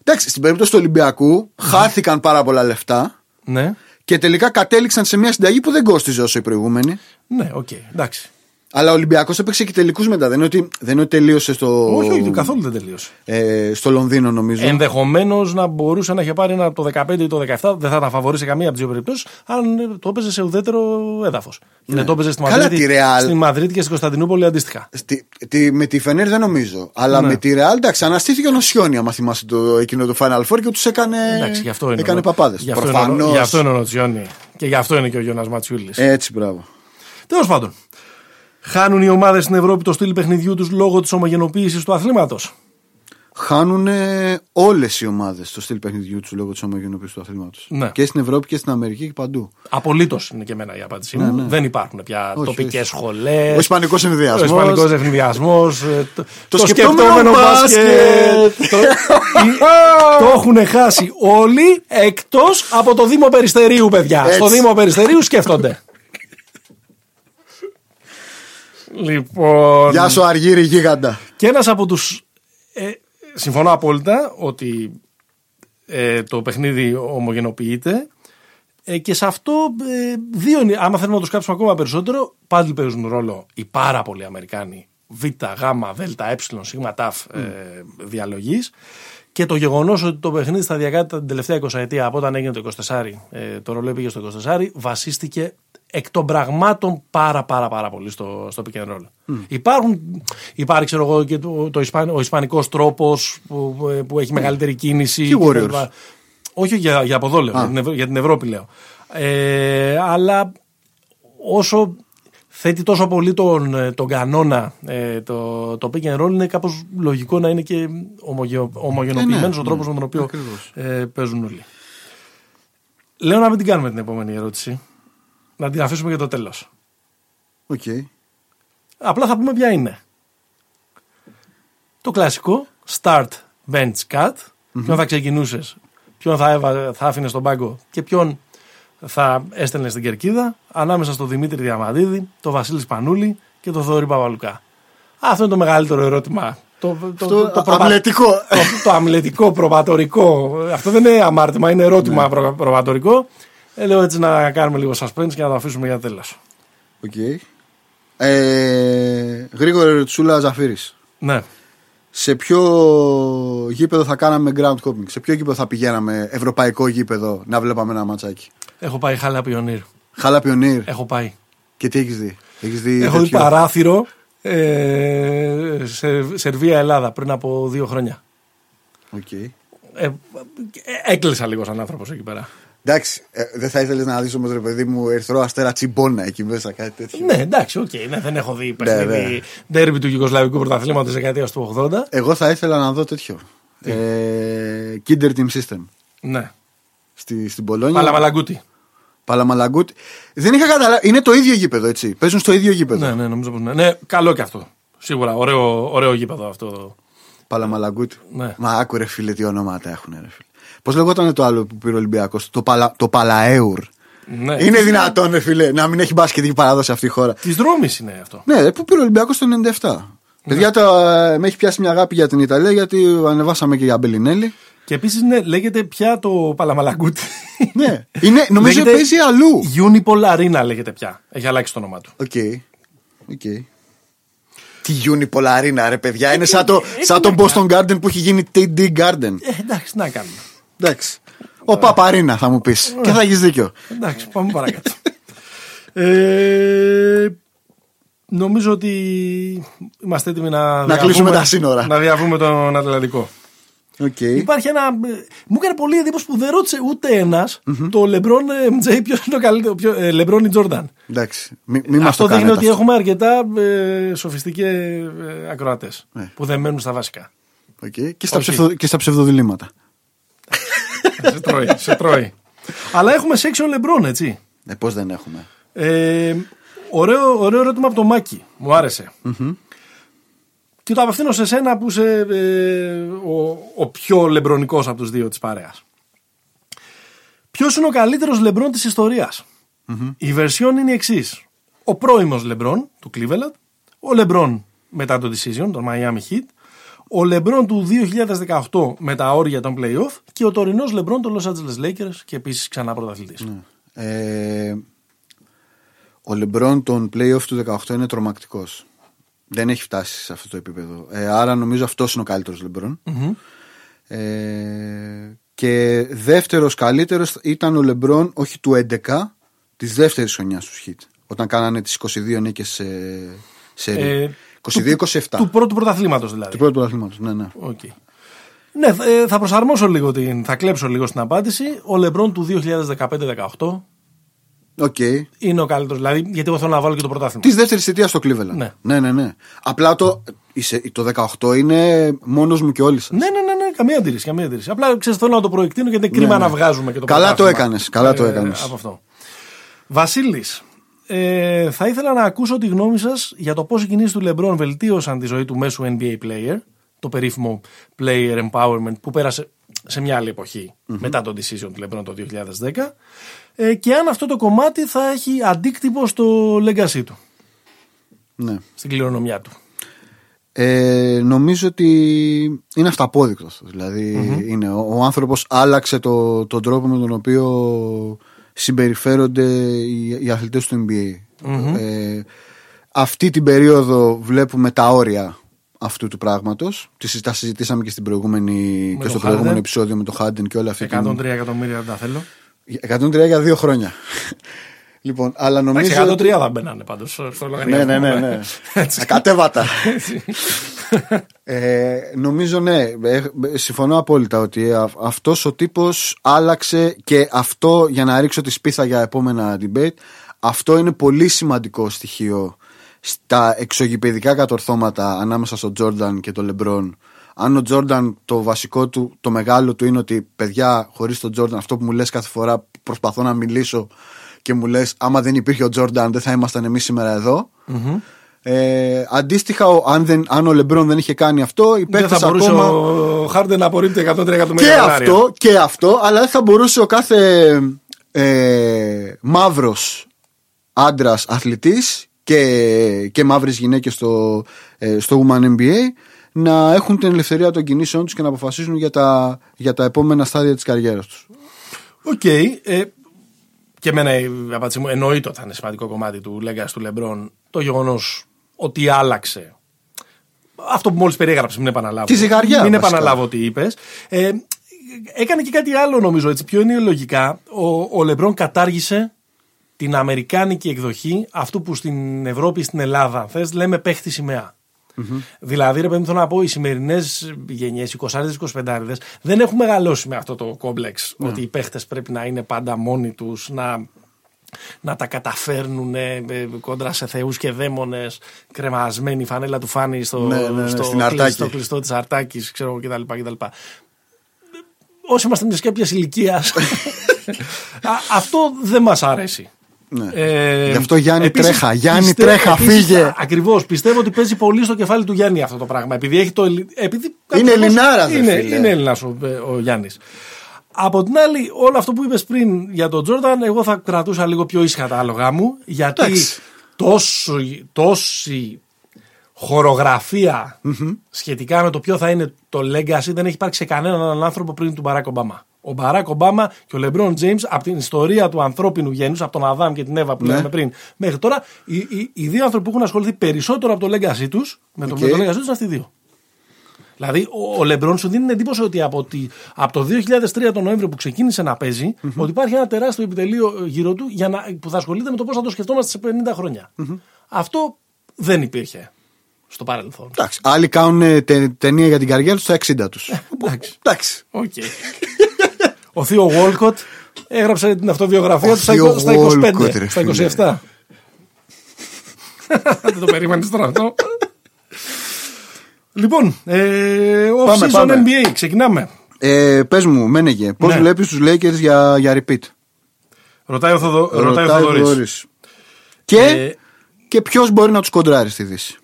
Εντάξει, στην περίπτωση του Ολυμπιακού χάθηκαν πάρα πολλά λεφτά Ναι, και τελικά κατέληξαν σε μια συνταγή που δεν κόστιζε όσο η προηγούμενη. ναι, οκ, εντάξει. Αλλά ο Ολυμπιακός έπαιξε και τελικούς μετά. Δεν είναι ότι, δεν είναι ότι τελείωσε στο. Όχι, όχι, καθόλου δεν τελείωσε. Ε, στο Λονδίνο, νομίζω. Ενδεχομένως να μπορούσε να είχε πάρει ένα από το 15 ή το 17, δεν θα τα φαβορήσει καμία από τις δύο περιπτώσεις, αν το έπαιζε σε ουδέτερο έδαφος. Ναι. Δεν το έπαιζε στη Καλά, Μαδρίτη, τη Real. στη Μαδρίτη και στην Κωνσταντινούπολη αντίστοιχα. Στη, τη, με τη Φενέρ δεν νομίζω. Αλλά Ναι. με τη Ρεάλ, εντάξει, αναστήθηκε ο Νοσιόνι, άμα θυμάσαι το, εκείνο το Final Four και τους έκανε, Εντάξει, γι' αυτό είναι. έκανε παπάδες. Γι' αυτό, είναι, γι' αυτό είναι ο Νοτσιόνι. Και γι' αυτό είναι και ο Γιώνας Ματσιούλης. Έτσι, μπράβο. Τέλος πάντων. Χάνουν οι ομάδες στην Ευρώπη το στυλ παιχνιδιού τους λόγω της ομογενοποίησης του αθλήματος; Χάνουν όλες οι ομάδες το στυλ παιχνιδιού τους λόγω της ομογενοποίησης του αθλήματος. Ναι. Και στην Ευρώπη και στην Αμερική και παντού. Απολύτως είναι και εμένα η απάντησή μου. ναι. Δεν υπάρχουν πια Όχι, τοπικές όχι. σχολές. Ο Ισπανικός Ο ενδιασμός. Ισπανικό ευνηδιασμό. Το, το σκεπτόμενο μπάσκετ. το, η- το έχουν χάσει όλοι εκτός από το Δήμο Περιστερίου, παιδιά. Έτσι. Στο Δήμο Περιστερίου σκέφτονται. Λοιπόν. Γεια σου, Αργύρι Γίγαντα. Και ένας από τους... Ε, συμφωνώ απόλυτα ότι ε, το παιχνίδι ομογενοποιείται ε, και σε αυτό ε, δύο είναι. Άμα θέλουμε να τους κάψουμε ακόμα περισσότερο, πάλι παίζουν ρόλο οι πάρα πολλοί Αμερικάνοι Β, Γ, Δ, Ε, Σ, Τ ε, διαλογής και το γεγονός ότι το παιχνίδι σταδιακά την τελευταία 20 ετία από όταν έγινε το 24, ε, το ρολόι πήγε στο 24, βασίστηκε εκ των πραγμάτων πάρα πάρα πάρα πολύ στο, στο pick and roll. Υπάρχουν, υπάρχει ξέρω εγώ και το, το Ισπαν, ο ισπανικός τρόπος που, που- που έχει μεγαλύτερη κίνηση. Και οι κτλ. Warriors. Όχι για, για από εδώ λέω, για την, Ευρω- για την Ευρώπη λέω. Ε, αλλά όσο θέτει τόσο πολύ τον, ε, τον κανόνα ε, το, το pick and roll είναι κάπως λογικό να είναι και ομογε, ομογενοποιημένος ναι, ο τρόπος ναι, με τον οποίο ακριβώς. ε, παίζουν όλοι. Λέω να μην την κάνουμε την επόμενη ερώτηση. Να την αφήσουμε για το τέλος. Οκ. Απλά θα πούμε ποια είναι. Το κλασικό start, bench, cut. Ποιον θα ξεκινούσες, ποιον θα, έβα, θα άφηνες στον πάγκο και ποιον θα έστελνες στην κερκίδα ανάμεσα στον Δημήτρη Διαμαντίδη, τον Βασίλη Σπανούλη και τον Θοδωρή Παπαλουκά. Αυτό είναι το μεγαλύτερο ερώτημα. Το, το, Αυτό το, προπα- αμλετικό. το, το αμλετικό, προβατορικό. Αυτό δεν είναι αμάρτημα, είναι ερώτημα προ, προβατορικό. Ε, λέω έτσι να κάνουμε λίγο suspense και να το αφήσουμε για τέλος. Οκ. Ε, Γρήγορη Τσούλα Ζαφύρης. Ναι. Σε ποιο γήπεδο θα κάναμε ground hopping, σε ποιο γήπεδο θα πηγαίναμε ευρωπαϊκό γήπεδο να βλέπαμε ένα ματσάκι; Έχω πάει Χάλα Πιονίρ. Χάλα Πιονίρ. Έχω πάει. Και τι έχεις δει; Έχεις δει Έχω δει τέτοιο; παράθυρο ε, σε Σερβία Ελλάδα πριν από δύο χρόνια. Οκ. Ε, ε, έκλεισα λίγο σαν άνθρωπος εκεί πέρα. Εντάξει, ε, δεν θα ήθελες να δεις όμως ρε παιδί μου Ερυθρό Αστέρα Τσιμπόνα εκεί μέσα, κάτι τέτοιο. Ναι, εντάξει, οκ. ναι, δεν έχω δει ναι. παιχνίδι ντέρμπι του Γιουγκοσλαβικού πρωταθλήματος της δεκαετίας του 80. Εγώ θα ήθελα να δω τέτοιο. Ε, Kinder Team System Ναι. στη, στην Μπολόνια. Παλαμαλαγκούτι. Παλαμαλαγκούτ. Δεν είχα καταλάβει. Είναι το ίδιο γήπεδο, έτσι. Παίζουν στο ίδιο γήπεδο. Ναι, ναι, νομίζω πως ναι. Ναι, καλό και αυτό. Σίγουρα, ωραίο, ωραίο γήπεδο αυτό. Παλαμαλαγκούτ. Ναι. Μα άκου ρε φίλε τι ονόματα έχουν ρε φίλε. Πώς λεγόταν το άλλο που πήρε ο Ολυμπιακός, το, παλα, το Παλαέουρ; Ναι. Είναι δυνατόν, ρε φίλε, να μην έχει μπασκετική παράδοση αυτή η χώρα. Της δρόμη είναι αυτό. Ναι, ρε, που πήρε ο Ολυμπιακός το 97. Παιδιά, το, ε, με έχει πιάσει μια αγάπη για την Ιταλία γιατί ανεβάσαμε και για Μπελινέλη. Και επίσης ναι, λέγεται πια το Παλαμαλαγκούτι. ναι, είναι, νομίζω Λέγεται παίζει αλλού. Unipol Arena λέγεται πια. Έχει αλλάξει το όνομά του. Οκ. Οκ. Τι Unipol Arena, ρε παιδιά. Είναι σαν, το, σαν τον Boston Garden που έχει γίνει TD Garden. Ε, εντάξει, τι να κάνουμε. Εντάξει. ΟΠΑΠ Αρίνα θα μου πεις. Και θα έχεις δίκιο. Εντάξει, πάμε παρακάτω. ε, νομίζω ότι είμαστε έτοιμοι να, Να κλείσουμε τα σύνορα. Να διαβούμε τον Ατλαντικό. Οκ. Υπάρχει ένα. ε, Μου έκανε πολύ εντύπωση που δεν ρώτησε ούτε ένας το Λεμπρόν-MJ ποιος είναι ο καλύτερο. ποιο- ε, Λεμπρόν ή Τζόρνταν. Εντάξει. Μην μη μας Αυτό το δείχνει κάνετε ότι αυτό. έχουμε αρκετά ε, σοφιστικέ ε, ακροατές Ναι. που δεν μένουν στα βασικά. Οκ. Και, στα Όχι. ψευδο, και στα ψευδοδιλήμματα. Σε τρώει, σε τρώει. Αλλά έχουμε section Λεμπρόν, έτσι. Ε, Πώς δεν έχουμε; Ε, ωραίο, ωραίο ερώτημα από το Μάκη. Μου άρεσε. Και το απευθύνω σε σένα που είσαι ε, ο, ο πιο λεμπρονικός από τους δύο της παρέας. Ποιος είναι ο καλύτερος λεμπρόν της ιστοριας Η βερσιόν είναι η εξής. Ο πρώιμος λεμπρόν του Cleveland, ο λεμπρόν μετά το decision, τον Miami Heat, ο λεμπρόν του 2018 με τα όρια των playoff και ο τωρινός λεμπρόν των Los Angeles Lakers και επίσης ξανά πρωταθλητής. Ε, ο Λεμπρόν των playoffs του 18 είναι τρομακτικός. Δεν έχει φτάσει σε αυτό το επίπεδο. Ε, άρα νομίζω αυτός είναι ο καλύτερος Λεμπρόν. Ε, και δεύτερος καλύτερος ήταν ο Λεμπρόν, όχι του 11, της δεύτερης χρονιάς στους Χιτ. Όταν κάνανε τις 22 νίκες σε, σε Ε, 22-27. Του πρώτου πρωταθλήματος δηλαδή. Του πρώτου πρωταθλήματος, ναι, ναι. Οκ. Ναι, ε, θα προσαρμόσω λίγο την. Θα κλέψω λίγο στην απάντηση. Ο Λεμπρόν του 2015-18 Οκ. είναι ο καλύτερος. Δηλαδή, γιατί εγώ θέλω να βάλω και το πρωτάθλημα. Της δεύτερης θητείας στο Cleveland. Ναι. ναι, ναι. ναι. Απλά το, είσαι- το 18 είναι μόνος μου κι όλοι σας. Ναι, ναι, ναι, ναι, καμία αντίρρηση. Καμία αντίρρηση. Απλά ξέρεις, θέλω να το προεκτείνω γιατί είναι κρίμα Ναι, ναι. να βγάζουμε και το Καλά το πρωτάθλημα. έκανες, καλά το έκανες. Από αυτό. Βασίλης, ε, θα ήθελα να ακούσω τη γνώμη σας για το πώς οι κινήσεις του Λεμπρόν βελτίωσαν τη ζωή του μέσου NBA player, το περίφημο player empowerment που πέρασε σε μια άλλη εποχή, μετά το decision του Λεμπρόν το 2010 ε, και αν αυτό το κομμάτι θα έχει αντίκτυπο στο legacy του, Ναι. στην κληρονομιά του. Ε, νομίζω ότι είναι αυταπόδεικτο αυτό. Δηλαδή, είναι, ο, ο άνθρωπος άλλαξε το, τον τρόπο με τον οποίο συμπεριφέρονται οι, οι αθλητές του NBA. Ε, αυτή την περίοδο βλέπουμε τα όρια αυτού του πράγματος. Τις- Τα συζητήσαμε και, στην προηγούμενη, και τον στο προηγούμενο Harden. επεισόδιο με το Χάντεν και όλα αυτή 103 εκατομμύρια δεν τα θέλω. 103 για δύο χρόνια. Λοιπόν, αλλά νομίζω. Εντάξει, 103 θα μπαίνανε πάντως στο ναι, λογαριασμό. ναι, ναι, ναι. Έτσι. Ακατέβατα. ε, νομίζω ναι, ε, συμφωνώ απόλυτα ότι α- αυτός ο τύπος άλλαξε και αυτό για να ρίξω τη σπίθα για επόμενα debate αυτό είναι πολύ σημαντικό στοιχείο στα εξωγηπαιδικά κατορθώματα ανάμεσα στον Τζόρνταν και τον Λεμπρόν αν ο Τζόρνταν το βασικό του, το μεγάλο του είναι ότι παιδιά χωρίς τον Τζόρνταν αυτό που μου λες κάθε φορά που προσπαθώ να μιλήσω και μου λες άμα δεν υπήρχε ο Τζόρνταν δεν θα ήμασταν εμείς σήμερα εδώ ε, αντίστοιχα, ο- αν, δεν, αν ο Λεμπρόν δεν είχε κάνει αυτό, οι Δεν παίκτες θα μπορούσε ακόμα. ο Χάρντεν να απορρίπτει 103 Και εκατομμύρια δολάρια. αυτό, και αυτό, αλλά δεν θα μπορούσε ο κάθε ε, μαύρος άντρας αθλητής και, και μαύρες γυναίκες στο, ε, στο Women NBA να έχουν την ελευθερία των κινήσεων τους και να αποφασίζουν για τα, για τα επόμενα στάδια της καριέρας τους. Οκ. ε, και εμένα η απάντηση μου εννοείται ότι θα είναι σημαντικό κομμάτι του legacy του Λεμπρόν το γεγονός ότι άλλαξε. Αυτό που μόλις περιέγραψες, μην επαναλάβω. Τη ζυγαριά, Μην βασικά. επαναλάβω τι είπες. Ε, έκανε και κάτι άλλο νομίζω έτσι. Πιο είναι λογικά. Ο, ο Λεμπρόν κατάργησε την αμερικάνικη εκδοχή αυτού που στην Ευρώπη, στην Ελλάδα, θες λέμε παίχτη σημαία. Δηλαδή, ρε παιδί μου, θέλω να πω, οι σημερινές γενιές, οι 20-25 δεν έχουν μεγαλώσει με αυτό το κόμπλεξ. Ότι οι παίχτες πρέπει να είναι πάντα μόνοι τους, να, να τα καταφέρνουν ε, ε, κόντρα σε θεούς και δαίμονες κρεμασμένη φανέλα του φάνη στο, Ναι, ναι, ναι, στο, στην κλει- Αρτάκη. στο κλειστό της Αρτάκης, ξέρω εγώ κτλ. κτλ. Όσοι είμαστε μια κάποια ηλικίας, αυτό δεν μας αρέσει. Ναι. Ε, Γι' αυτό Γιάννη τρέχα, Γιάννη τρέχα, φύγε. Ακριβώς. Πιστεύω ότι παίζει πολύ στο κεφάλι του Γιάννη αυτό το πράγμα. Επειδή έχει το. ελλη- Επειδή Είναι ακριβώς Ελληνάρας, ρε Είναι, φίλε. είναι Έλληνας ο, ο Γιάννης. Από την άλλη, όλο αυτό που είπες πριν για τον Τζόρνταν, εγώ θα κρατούσα λίγο πιο ήσυχα τα άλογα μου. Γιατί Εντάξει. τόσο, τόση χορογραφία σχετικά με το ποιο θα είναι το legacy δεν έχει υπάρξει σε κανέναν άλλον άνθρωπο πριν του Μπαράκ Ομπάμα. Ο Μπαράκ Ομπάμα και ο Λεμπρόν Τζέιμς από την ιστορία του ανθρώπινου γένους, από τον Αδάμ και την Εύα που Ναι. λέγαμε πριν, μέχρι τώρα, οι, οι, οι δύο άνθρωποι που έχουν ασχοληθεί περισσότερο από το legacy τους, με, το, Οκ. με το legacy τους, είναι αυτοί οι δύο. Δηλαδή, ο, ο Λεμπρόν σου δίνει την εντύπωση ότι από, τη, από το 2003 τον Νοέμβριο που ξεκίνησε να παίζει, ότι υπάρχει ένα τεράστιο επιτελείο ε, γύρω του για να, που θα ασχολείται με το πώς θα το σκεφτόμαστε σε 50 χρονια Αυτό δεν υπήρχε στο παρελθόν. Εντάξει, άλλοι κάνουν ε, τε- ταινία για την καριέρα τους στα 60 τους. Εντάξει. Εντάξει. Οκ. Ο Θείο Βόλκοτ έγραψε την αυτοβιογραφία Ο του στα, Θείο στα 25, Walcott, ρε στα φίλε. 27. Δεν το περίμενες τώρα αυτό. Λοιπόν, ε, off Πάμε, season πάμε. NBA, ξεκινάμε. Ε, Πες μου, Μένεγε, πώς Ναι. βλέπεις τους Lakers για, για repeat; Ρωτάει ο, Θοδο, ρωτάει ο Ρωτάει ο Θοδωρής. Θοδωρής. Και, Ε, και ποιος μπορεί να τους κοντράρει στη Δύση;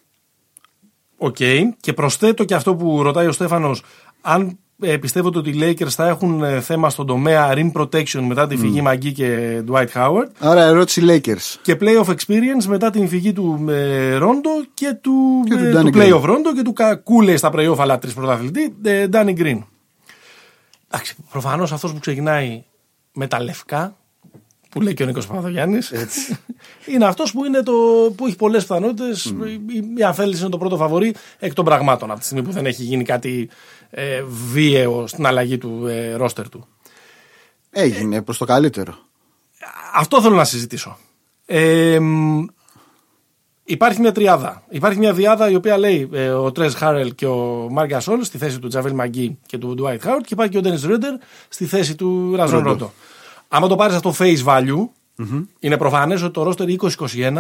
Οκ. Και προσθέτω και αυτό που ρωτάει ο Στέφανος αν ε, πιστεύετε ότι οι Lakers θα έχουν ε, θέμα στον τομέα rim protection μετά τη φυγή Μαγκή και Dwight Howard Άρα ερώτηση Lakers. και playoff experience μετά την φυγή του ε, Ρόντο και του, Και του ε, Danny του Green. playoff Ρόντο και του κακούλε στα playoff αλλά τρεις πρωταθλητή ε, Danny Green. Εντάξει, προφανώς αυτός που ξεκινάει με τα λευκά που λέει και ο Νίκος Παπαδογιάννης. είναι αυτός που, είναι το, που έχει πολλές πιθανότητες. Mm. Η Αφέλης είναι το πρώτο φαβορή εκ των πραγμάτων από τη στιγμή που δεν έχει γίνει κάτι ε, βίαιο στην αλλαγή του ε, ρόστερ του. Έγινε προς το καλύτερο. Αυτό θέλω να συζητήσω. Ε, Υπάρχει μια τριάδα. Υπάρχει μια διάδα η οποία λέει ε, ο Τρε Χάρελ και ο Μάρκα Σόλ στη θέση του Τζαβέλ Μαγκή και του Ντουάιτ Χάουρτ και υπάρχει και ο Ντένις Ρέντερ στη θέση του Ραζόν Ρόντο. Άμα το πάρεις αυτό face value, mm-hmm. είναι προφανές ότι το ρόστερ 2021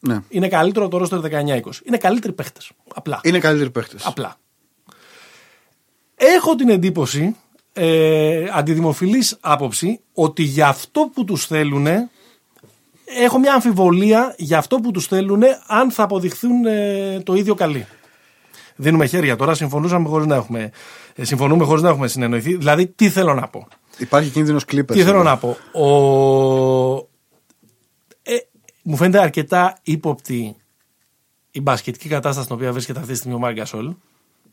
ναι. είναι καλύτερο από το ρόστερ 19-20. Είναι καλύτεροι παίχτες. Απλά. Είναι καλύτεροι παίχτες. Απλά. Έχω την εντύπωση, ε, αντιδημοφιλής άποψη, ότι για αυτό που τους θέλουν έχω μια αμφιβολία για αυτό που τους θέλουν αν θα αποδειχθούν ε, το ίδιο καλοί. Δίνουμε χέρια τώρα, συμφωνούσαμε χωρίς να έχουμε, ε, συμφωνούμε χωρίς να έχουμε συνεννοηθεί. Δηλαδή, τι θέλω να πω; Υπάρχει κίνδυνος κλίπερ. Τι θέλω να πω; Ο... Ε, μου φαίνεται αρκετά ύποπτη η μπασκετική κατάσταση στην οποία βρίσκεται αυτή τη στιγμή ο Μάρκα Σολ.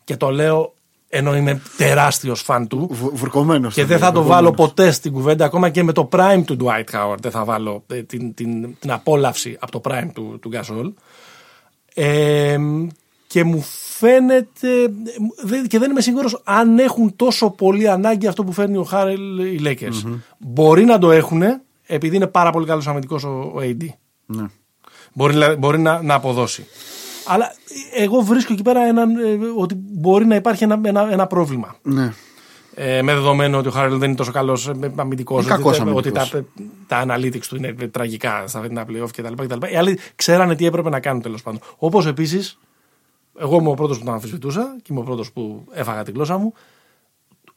Και το λέω ενώ είμαι τεράστιος φαν του. Βουρκωμένος. Και δεν θα το βάλω ποτέ στην κουβέντα, ακόμα και με το prime του Dwight Howard. Δεν θα βάλω ε, την, την, την απόλαυση από το prime του, του Gasol. Ε, και μου φαίνεται. και δεν είμαι σίγουρος αν έχουν τόσο πολύ ανάγκη αυτό που φέρνει ο Χάρελ οι Lakers. Μπορεί να το έχουν, επειδή είναι πάρα πολύ καλός αμυντικός ο, ο AD. Ναι. Μπορεί, μπορεί να, να αποδώσει. Αλλά εγώ βρίσκω εκεί πέρα έναν, ε, ότι μπορεί να υπάρχει ένα, ένα, ένα πρόβλημα. Ναι. Ε, με δεδομένο ότι ο Χάρελ δεν είναι τόσο καλός αμυντικός. Ότι, ότι τα, τα analytics του είναι τραγικά στα φετινά playoff κτλ. Οι άλλοι ξέρανε τι έπρεπε να κάνουν τέλος πάντων. Όπως επίσης, εγώ είμαι ο πρώτος που τον αμφισβητούσα και είμαι ο πρώτος που έφαγα την γλώσσα μου.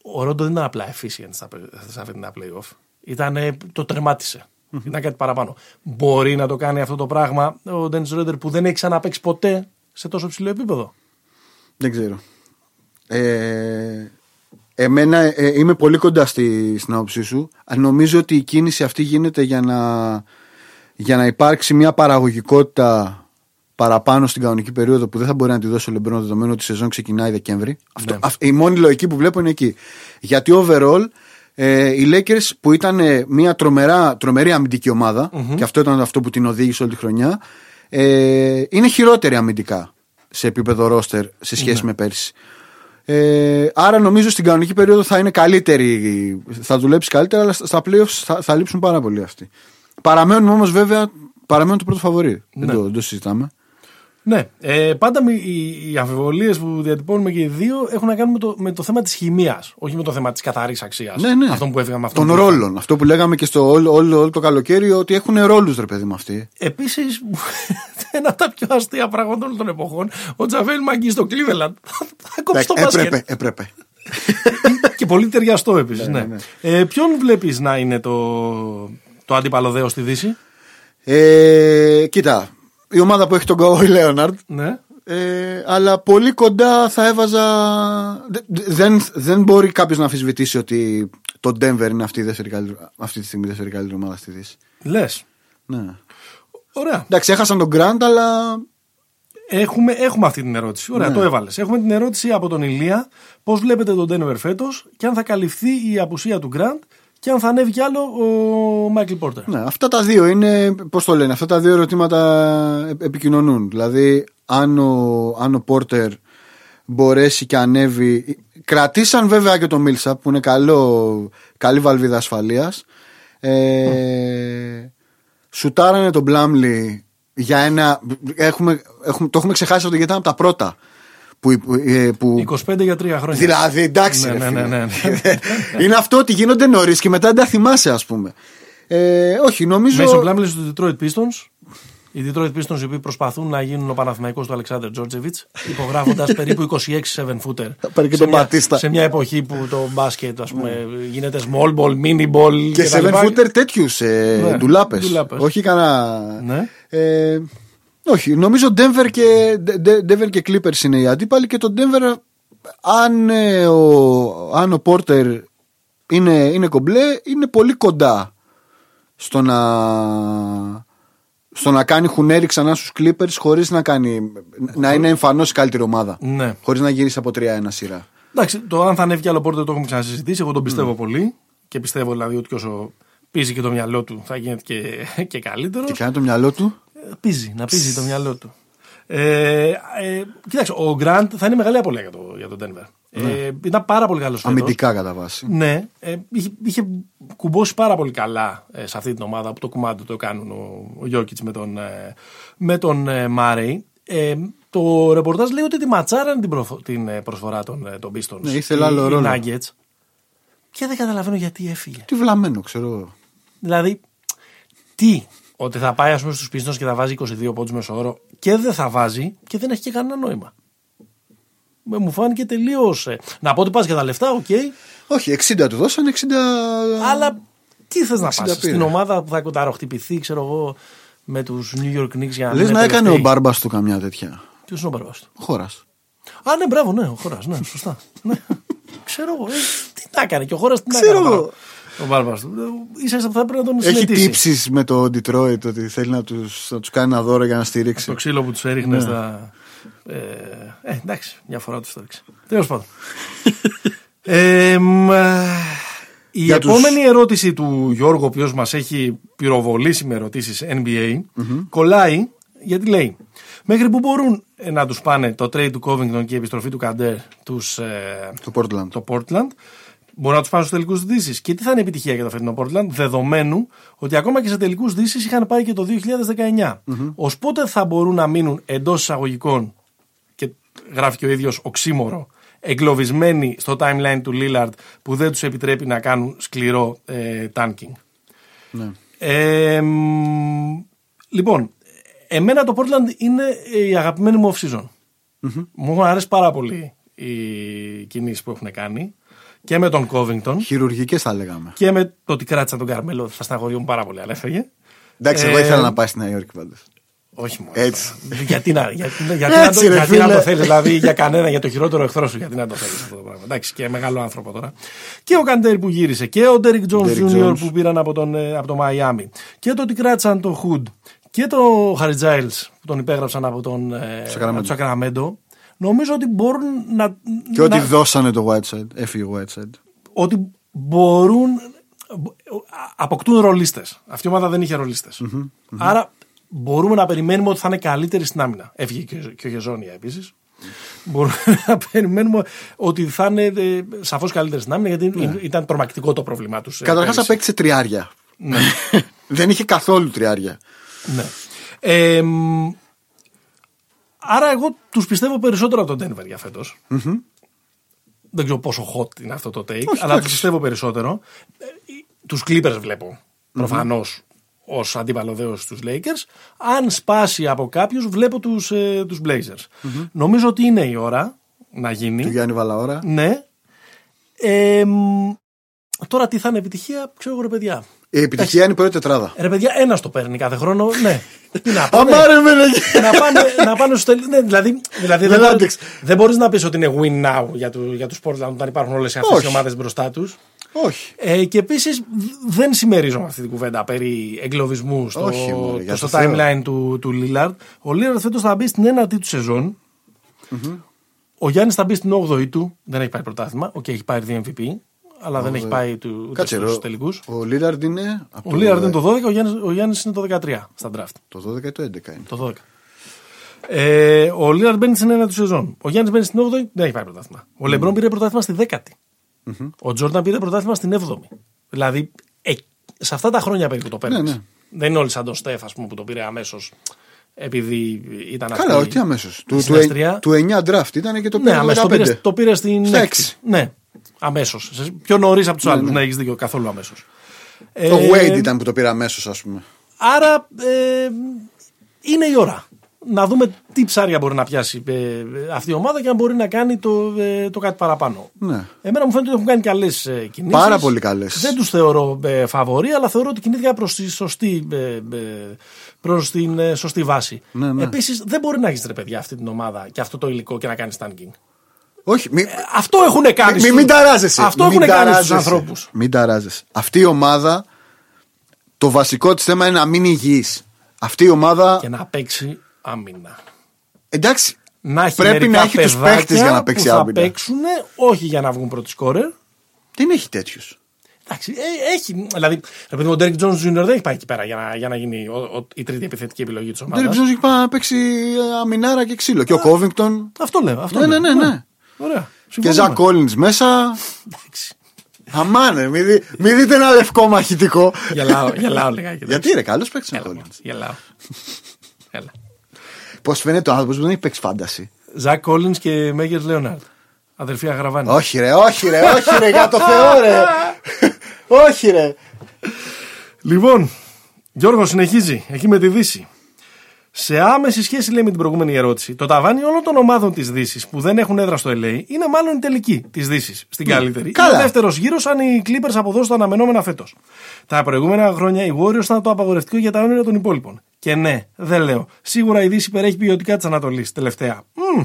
Ο Ρόντο δεν ήταν απλά efficient στα, στα φετινά playoff. Ήταν, το τερμάτισε. Mm-hmm. Ήταν κάτι παραπάνω. Μπορεί να το κάνει αυτό το πράγμα ο Ντένι Ρόντερ που δεν έχει ξαναπέξει ποτέ σε τόσο ψηλό επίπεδο; Δεν ξέρω. Ε, εμένα ε, είμαι πολύ κοντά στη, στην άποψή σου. Νομίζω ότι η κίνηση αυτή γίνεται για να, για να υπάρξει μια παραγωγικότητα παραπάνω στην κανονική περίοδο που δεν θα μπορεί να τη δώσει ο Λεμπρόν δεδομένου ότι η σεζόν ξεκινάει Δεκέμβρη. Ναι. η μόνη λογική που βλέπω είναι εκεί. Γιατί overall ε, οι Lakers που ήταν ε, μια τρομερά, τρομερή αμυντική και αυτό ήταν αυτό που την οδήγησε όλη τη χρονιά ε, είναι χειρότερη αμυντικά σε επίπεδο ρόστερ σε σχέση ναι. με πέρσι. Ε, άρα νομίζω στην κανονική περίοδο θα είναι καλύτερη, θα δουλέψει καλύτερα, αλλά στα playoffs θα, θα λείψουν πάρα πολύ αυτοί. Παραμένουν όμως βέβαια, παραμένουν το πρώτο φαβορή. Δεν, ναι. το, δεν το συζητάμε. Ναι. Ε, πάντα οι, οι αμφιβολίες που διατυπώνουμε και οι δύο έχουν να κάνουν με το, με το θέμα της χημίας, όχι με το θέμα της καθαρής αξίας. Ναι, ναι. Αυτό που έφυγαμε αυτό. Των ρόλων. Αυτό που λέγαμε και στο όλο, όλο, όλο το καλοκαίρι, ότι έχουν ρόλους, ρε παιδί μου αυτοί. Επίσης, ένα από τα πιο αστεία πράγματα όλων των εποχών, ο Τζαβέλ Μαγκής στο Cleveland. Θα κόψει το μπάσκετ. Έπρεπε, έπρεπε. και πολύ ταιριαστό επίσης. Ναι, ναι. ναι. Ε, ποιον βλέπεις να είναι το, το αντίπαλο στη Δύση; Ε, κοίτα, η ομάδα που έχει τον Καόι Λέοναρντ. Ναι. Ε, αλλά πολύ κοντά θα έβαζα. Δεν, δεν μπορεί κάποιος να αμφισβητήσει ότι το Denver είναι αυτή, η αυτή τη στιγμή η δεύτερη καλύτερη ομάδα στη Δύση. Λες. Ναι. Ωραία. Εντάξει, έχασαν τον Grant, αλλά. Έχουμε, έχουμε αυτή την ερώτηση. Ωραία, ναι. το έβαλες. Έχουμε την ερώτηση από τον Ηλία. Πώς βλέπετε τον Denver φέτος και αν θα καλυφθεί η απουσία του Grant και αν θα ανέβει κι άλλο ο Μάικλ Πόρτερ. Ναι, αυτά τα δύο είναι, πώς το λένε, αυτά τα δύο ερωτήματα επικοινωνούν. Δηλαδή, αν ο, αν ο Πόρτερ μπορέσει και ανέβει. Κρατήσαν βέβαια και το Μίλσα που είναι καλό, καλή βαλβίδα ασφαλείας. Ε, Σουτάρανε τον Μπλάμλι για ένα. Έχουμε, έχουμε, το έχουμε ξεχάσει ότι ήταν από τα πρώτα. Που, ε, που... 25 για 3 χρόνια. Δηλαδή, εντάξει. Ναι, ναι, ναι, ναι, Είναι αυτό ότι γίνονται νωρίς και μετά δεν τα θυμάσαι, ας πούμε. Ε, όχι, νομίζω. Μέσω Πλάμιλ του Detroit Pistons. Οι Detroit Pistons οι οποίοι προσπαθούν να γίνουν ο Παναθηναϊκός του Αλεξάνδρ Τζόρτζεβιτς, υπογράφοντας περίπου 26 7 footer. σε, μια, σε μια εποχή που το μπάσκετ ας πούμε, γίνεται small ball, mini ball. Και, και 7 footer τέτοιους ε, ναι, ντουλάπες. Όχι κανένα. Ναι. Ε, όχι, νομίζω Denver και, Denver και Clippers είναι οι αντίπαλοι και το Denver αν, ε, ο, αν ο Porter είναι, είναι κομπλέ είναι πολύ κοντά στο να, στο να κάνει χουνέρι ξανά στους Clippers χωρίς να, κάνει, να είναι εμφανώς η καλύτερη ομάδα. Ναι. Χωρίς να γυρίσει από 3-1 σειρά. Εντάξει, το αν θα ανέβει κι άλλο Porter το έχουμε ξανασυζητήσει. Εγώ τον πιστεύω πολύ και πιστεύω δηλαδή ότι όσο πίζει και το μυαλό του, θα γίνεται και, και καλύτερος. Τι κάνει το μυαλό του. Πίζει, να πίζει το μυαλό του. Ε, ε, κοίταξε, ο Γκραντ θα είναι μεγάλη απολύτω για, το, για τον Denver. Ε, ήταν πάρα πολύ καλός Αμυντικά κατά βάση. Ναι, ε, είχε, είχε κουμπώσει πάρα πολύ καλά ε, σε αυτή την ομάδα που το κουμάντο το κάνουν ο, ο Γιώκητς με τον, ε, με τον ε, Μάρεϊ. Ε, το ρεπορτάζ λέει ότι τη ματσάραν την, προφο- την ε, προσφορά των, ε, των Pistons. Ναι, ήθελε άλλο οι- οι ρόλο. Nuggets. Και δεν καταλαβαίνω γιατί έφυγε. Τι βλαμμένο, ξέρω εγώ. Δηλαδή, τι, ότι θα πάει ας πούμε στους Pistons και θα βάζει 22 πόντους μέσω όρο και δεν θα βάζει και δεν έχει και κανένα νόημα. Με- Μου φάνηκε τελείως. Να πω ότι πας για τα λεφτά, οκ. Όχι, 60 του δώσαν, 60. Αλλά τι θες να 60 πας πήρε. στην ομάδα που θα κονταροχτυπηθεί, ξέρω εγώ, με τους New York Knicks για να Λες είναι να έκανε ο τελευταίοι. μπάρμπας του καμιά τέτοια. Ποιος είναι ο μπαρμπάς του; Χώρας. Α, ναι, μπράβο, ναι, ο χώρας. Ναι, σωστά. ναι. Ξέρω εγώ. ε, τι να έκανε και ο χώρας τι να Ξέρω έκανε. Εγώ. τώρα, Ο μπαρμπάς του. Ε, ίσα ίσα που θα πρέπει να τον Έχει συνετίσει. τύψεις με το Detroit ότι θέλει να του να τους κάνει ένα δώρο για να στηρίξει. Το ξύλο που τους έριχνε στα. Ε, ε, εντάξει, μια φορά τους το έριξε. Τέλος πάντων. ε, μ, ε, η Για τους- επόμενη ερώτηση του Γιώργου, ο οποίος μας έχει πυροβολήσει με ερωτήσεις NBA, κολλάει γιατί λέει. Μέχρι που μπορούν ε, να τους πάνε το trade του Covington και η επιστροφή του Καντέρ τους, ε, Το Portland. το Portland. Μπορεί να τους πάνε στους τελικούς Δύσης. Και τι θα είναι επιτυχία για το φετινό Portland, δεδομένου ότι ακόμα και σε τελικούς Δύσης είχαν πάει και το 2019. Ω πότε θα μπορούν να μείνουν εντός εισαγωγικών, και γράφει και ο ίδιος οξύμορο, εγκλωβισμένοι στο timeline του Lillard που δεν τους επιτρέπει να κάνουν σκληρό ε, tanking. Ναι. Ε, μ, λοιπόν, εμένα το Portland είναι η αγαπημένη μου off-season. Μου έχουν αρέσει πάρα πολύ οι κινήσεις που έχουν κάνει και με τον Covington Χειρουργικές θα λέγαμε. και με το ότι κράτησαν τον Καρμέλο. Θα στεναχωριούν πάρα πολύ, αλλά έφεγε. Εντάξει, Ε, εγώ ήθελα να πάει στη Νέα Υόρκη πάντως. Όχι μόνο. Έτσι. τώρα. Γιατί να, γιατί, γιατί να, Έτσι, το, ρε γιατί να φίλε. το θέλεις, δηλαδή για κανένα, για το χειρότερο εχθρό σου, γιατί να το θέλεις αυτό το πράγμα. Εντάξει, και μεγάλο άνθρωπο τώρα. Και ο Καντέρ που γύρισε, και ο Ντέρικ Τζόνς Derrick Jr. Jones. που πήραν από, τον, ε, από το Μαϊάμι, και το ότι κράτησαν το Χουντ, και το Χαρι Giles που τον υπέγραψαν από τον ε, Sacramento. από το Σακραμέντο. Νομίζω ότι μπορούν να. Και ότι να- δώσανε το Whiteside. Έφυγε ο Whiteside. ότι μπορούν. αποκτούν ρολίστες. Αυτή η ομάδα δεν είχε ρολίστες. Άρα μπορούμε να περιμένουμε ότι θα είναι καλύτερη στην άμυνα. Έφυγε και, ο- και ο Γεζόνια επίσης. Μπορούμε να περιμένουμε ότι θα είναι ε, σαφώς καλύτερη στην άμυνα γιατί ήταν τρομακτικό το πρόβλημά τους. Καταρχάς απέκτησε τριάρια. Δεν είχε καθόλου τριάρια. Ναι. Ε, μ, άρα εγώ τους πιστεύω περισσότερο από τον Denver για φετος Δεν ξέρω πόσο hot είναι αυτό το take, αλλά εντάξει. τους πιστεύω περισσότερο. Ε, τους Clippers βλέπω προφανώς ως αντίπαλο δέος στους Lakers. Αν σπάσει από κάποιους βλέπω τους, ε, τους Blazers. Νομίζω ότι είναι η ώρα να γίνει. Του Γιάννη Βαλαώρα. Ναι. Ε, μ, τώρα τι θα είναι επιτυχία, ξέρω εγώ ρε παιδιά. Η επιτυχία είναι η πρώτη τετράδα. Ρε παιδιά, ένας το παίρνει κάθε χρόνο. Ναι. Τι να πάνε. Αμάρε με να πάνε, να πάνε στους τελ- ναι, δηλαδή, δηλαδή δεν, Δεν μπορεί, άντεξε. δεν μπορείς να πεις ότι είναι win now για, του, για τους Portland όταν υπάρχουν όλες αυτές οι Όχι. ομάδες μπροστά τους. Όχι. Ε, και επίσης δεν συμμερίζομαι αυτή την κουβέντα περί εγκλωβισμού στο, Όχι, μωρέ, για στο το Θεό. timeline του, του Lillard. Ο Lillard φέτος θα μπει στην ένατη του σεζόν Ο Γιάννης θα μπει στην 8η του. Δεν έχει πάρει πρωτάθλημα. Οκ, έχει πάρει δύο MVP. Αλλά δεν έχει πάει του, ούτε Κάτσε στους ρε. τελικούς. Ο Λίλαρντ είναι. από Ο Lillard είναι το 12, ο Γιάννης, ο Γιάννης είναι το 13 στα draft. Το 12 ή το 11 είναι. Το 12. Ε, ο Λίλαρντ μπαίνει στην ένατη του σεζόν. Ο Γιάννης μπαίνει στην 8η, δεν έχει πάρει πρωτάθλημα. Ο Λεμπρόν πήρε πρωτάθλημα στη 10η. Ο Τζόρνταν πήρε πρωτάθλημα στην 7η. Δηλαδή, ε, σε αυτά τα χρόνια περίπου το παίρνει. Ναι, ναι. Δεν είναι όλοι σαν τον Στέφ, ας πούμε, που το πήρε αμέσως επειδή ήταν αυτή. Καλά, όχι αμέσως. Του, του, συναστριά. του 9 draft ήταν και το Ναι, πήρε το αμέσως το 15. πήρε, το πήρε στην Στα 6. έξι. Ναι, αμέσως. Πιο νωρίς από τους άλλους. Ναι, έχεις δίκιο, καθόλου αμέσως. Το Wade ήταν που το πήρε αμέσως, ας πούμε. Άρα ε, είναι η ώρα να δούμε τι ψάρια μπορεί να πιάσει ε, αυτή η ομάδα και αν μπορεί να κάνει το, ε, το κάτι παραπάνω. Ναι. Εμένα μου φαίνεται ότι έχουν κάνει καλές ε, κινήσεις. Πάρα πολύ καλές. Δεν τους θεωρώ ε, φαβορή, αλλά θεωρώ ότι κινήθηκαν προς τη σωστή, ε, ε, προς την ε, σωστή βάση. Ναι, ναι. Επίσης, δεν μπορεί να έχεις ρε παιδιά αυτή την ομάδα και αυτό το υλικό και να κάνεις tanking. Όχι, μη, Αυτό έχουν κάνει. μη, στους- μην ταράζεσαι. Αυτό Μην έχουν κάνει στους ταράζεσαι. ανθρώπους. Μην ταράζεσαι. Αυτή η ομάδα, το βασικό της θέμα είναι να μείνει υγιή. Αυτή η ομάδα. Και να παίξει άμυνα. Εντάξει, Να έχει πρέπει μερικά να έχει τους παιδάκια παίχτε για να παίξει που θα άμυνα. παίξουν όχι για να βγουν πρώτοι σκόρερ. Δεν έχει τέτοιου. Εντάξει, ε, έχει. Δηλαδή, επειδή ο Ντέρικ Τζόνς Jr. δεν έχει πάει εκεί πέρα για να, για να γίνει ο, ο, η τρίτη επιθετική επιλογή της Ο ομάδας. Ντέρικ Τζόνς έχει πάει να παίξει ε, αμινάρα και ξύλο. Και ο Κόβινγκτον. Αυτό λέω. Αυτό Ναι, λέω. ναι, ναι, ναι. Ωραία. Και Συμφωνούμε. Ζακ Κόλλιν μέσα. Εντάξει. Αμάνε, μην, δει- μην δείτε ένα λευκό μαχητικό. Γελάω, γελάω λιγάκι. Γιατί ρε, καλός παίξει ο Έλα, Κόλλιν. Γελάω. Έλα. Πώς φαίνεται ο άνθρωπος που δεν έχει παίξει φάνταση. Ζακ Κόλλιν και Μέγερς Λέοναρντ. Αδερφή Αγραβάνη. Όχι ρε, όχι ρε, όχι ρε, για το Θεό ρε. όχι ρε. Λοιπόν, Γιώργος συνεχίζει εκεί με τη Δύση. Σε άμεση σχέση, λέει με την προηγούμενη ερώτηση, το ταβάνι όλων των ομάδων της Δύσης που δεν έχουν έδρα στο LA είναι μάλλον η τελική της Δύσης, στην καλύτερη. καλά. Είναι ο δεύτερος γύρος αν οι Clippers αποδώσουν τα αναμενόμενα φέτος. Τα προηγούμενα χρόνια οι Warriors ήταν το απαγορευτικό για τα όνειρα των υπόλοιπων. Και ναι, δεν λέω. Σίγουρα η Δύση υπερέχει ποιοτικά της Ανατολής τελευταία. Μμμ.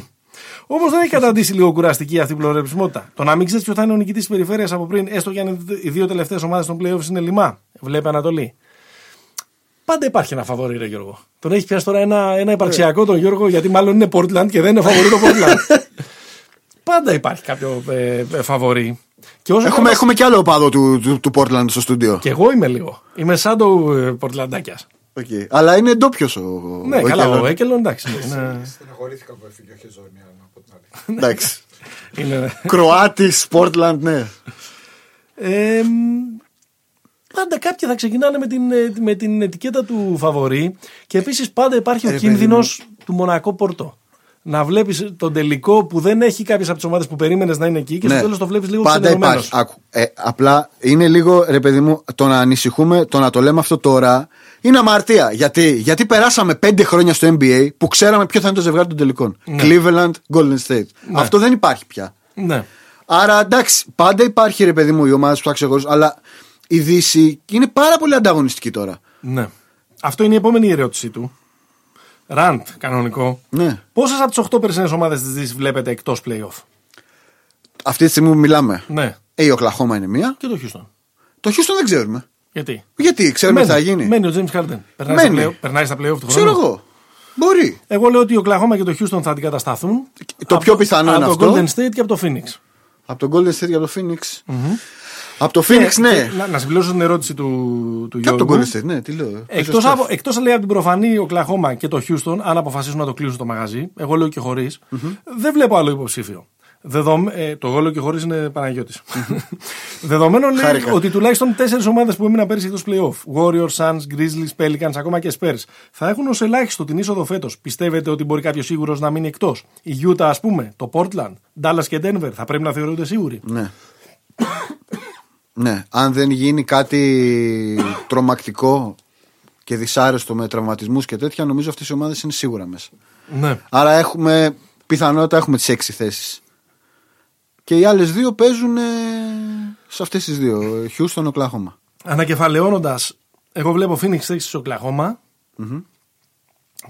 Όμως δεν έχει καταντήσει λίγο κουραστική αυτή η πλωρεψιμότητα. Το να μην ξέρεις ποιο θα είναι ο νικητής της περιφέρειας από πριν, έστω και αν οι δύο τελευταίες ομάδες των playoffs είναι λιμά. Βλέπει Ανατολή. Πάντα υπάρχει ένα φαβορή, ρε Γιώργο. Τον έχεις πιάσει τώρα ένα, ένα υπαρξιακό τον Γιώργο, γιατί μάλλον είναι Portland και δεν είναι φαβορή το Portland. Πάντα υπάρχει κάποιο ε, ε, φαβορή. Και όσο Έχουμε, έχουμε κι άλλο οπαδό του, του, του Portland στο στούντιο. Και εγώ είμαι λίγο. Είμαι σαν το ε, Πορτλαντάκια. Οκ. Αλλά είναι ντόπιος ο. Ναι, ο καλά, Κέλλον. ο Έκελον εντάξει. ναι. Στεναχωρήθηκα που έφυγε ο Χεζόνια από την άλλη. Εντάξει. Είναι, Κροάτης, Portland, ναι. Ε, μ, πάντα κάποιοι θα ξεκινάνε με την, ε, με την ετικέτα του φαβορή και επίσης πάντα υπάρχει ο Ε, Ρε, κίνδυνος του Μονακό Πορτό. Να βλέπεις τον τελικό που δεν έχει κάποιες από τις ομάδες που περίμενες να είναι εκεί και στο Ναι. τέλος το βλέπεις λίγο Πάντα ξενερωμένος. υπάρχει. Άκου. Ε, απλά είναι λίγο, ρε παιδί μου, το να ανησυχούμε, το να το λέμε αυτό τώρα είναι αμαρτία. Γιατί, Γιατί περάσαμε πέντε χρόνια στο NBA που ξέραμε ποιο θα είναι το ζευγάρι των τελικών. Cleveland, Golden State. Αυτό δεν υπάρχει πια. Ναι. Άρα εντάξει, πάντα υπάρχει ρε παιδί μου οι ομάδες που θα ξεχωρίσουν, αλλά η Δύση είναι πάρα πολύ ανταγωνιστική τώρα. ναι. Αυτό είναι η επόμενη ερώτησή του. Ραντ, κανονικό. Ναι. Πόσες από τις 8 περσινέ ομάδες της Δύσης βλέπετε εκτός playoff; Αυτή τη στιγμή που μιλάμε. Ναι. Ε, η Οκλαχώμα είναι μία. Και το Houston. Το Houston δεν ξέρουμε. Γιατί; Γιατί, ξέρουμε τι θα γίνει. Μένει ο James Harden. Περνάει, Μένει. Στα, play, περνάει στα playoff του χρόνου. Ξέρω εγώ. Μπορεί. Εγώ λέω ότι ο Κλαχώμα και το Houston θα αντικατασταθούν. Το Από πιο πιθανό από είναι το αυτό. Golden State και από το Phoenix. Από τον Golden State και από το Phoenix. Από το Phoenix, Και- ναι. και Να, να συμπληρώσω την ερώτηση του, του Και από Γιώργου. τον Golden State, ναι, τι λέω. Εκτός, Παίζει ο από, Steph. εκτός λέει από την προφανή ο Κλαχώμα και το Houston, αν αποφασίσουν να το κλείσουν το μαγαζί, εγώ λέω και χωρι δεν βλέπω άλλο υποψήφιο. Δεδομέ... Ε, το εγώ λέω και χωρίς είναι Παναγιώτης. Δεδομένων λέει Χάρηκα. ότι τουλάχιστον τέσσερις ομάδες που έμειναν πέρυσι εκτός playoff, Warriors, Suns, Grizzlies, Pelicans, ακόμα και Spurs, θα έχουν ως ελάχιστο την είσοδο φέτος. Πιστεύετε ότι μπορεί κάποιος σίγουρος να μείνει εκτός; Η Utah, ας πούμε, το Portland, Dallas και Denver θα πρέπει να θεωρούνται σίγουροι; Ναι. ναι, αν δεν γίνει κάτι τρομακτικό και δυσάρεστο με τραυματισμούς και τέτοια, νομίζω αυτές οι ομάδες είναι σίγουρα μέσα. Ναι. Άρα έχουμε, πιθανότητα έχουμε τις έξι θέσεις. Και οι άλλες δύο παίζουν ε, σε αυτές τις δύο. Houston, Οκλάχωμα. Ανακεφαλαιώνοντας, εγώ βλέπω Phoenix θέση στο Oklahoma,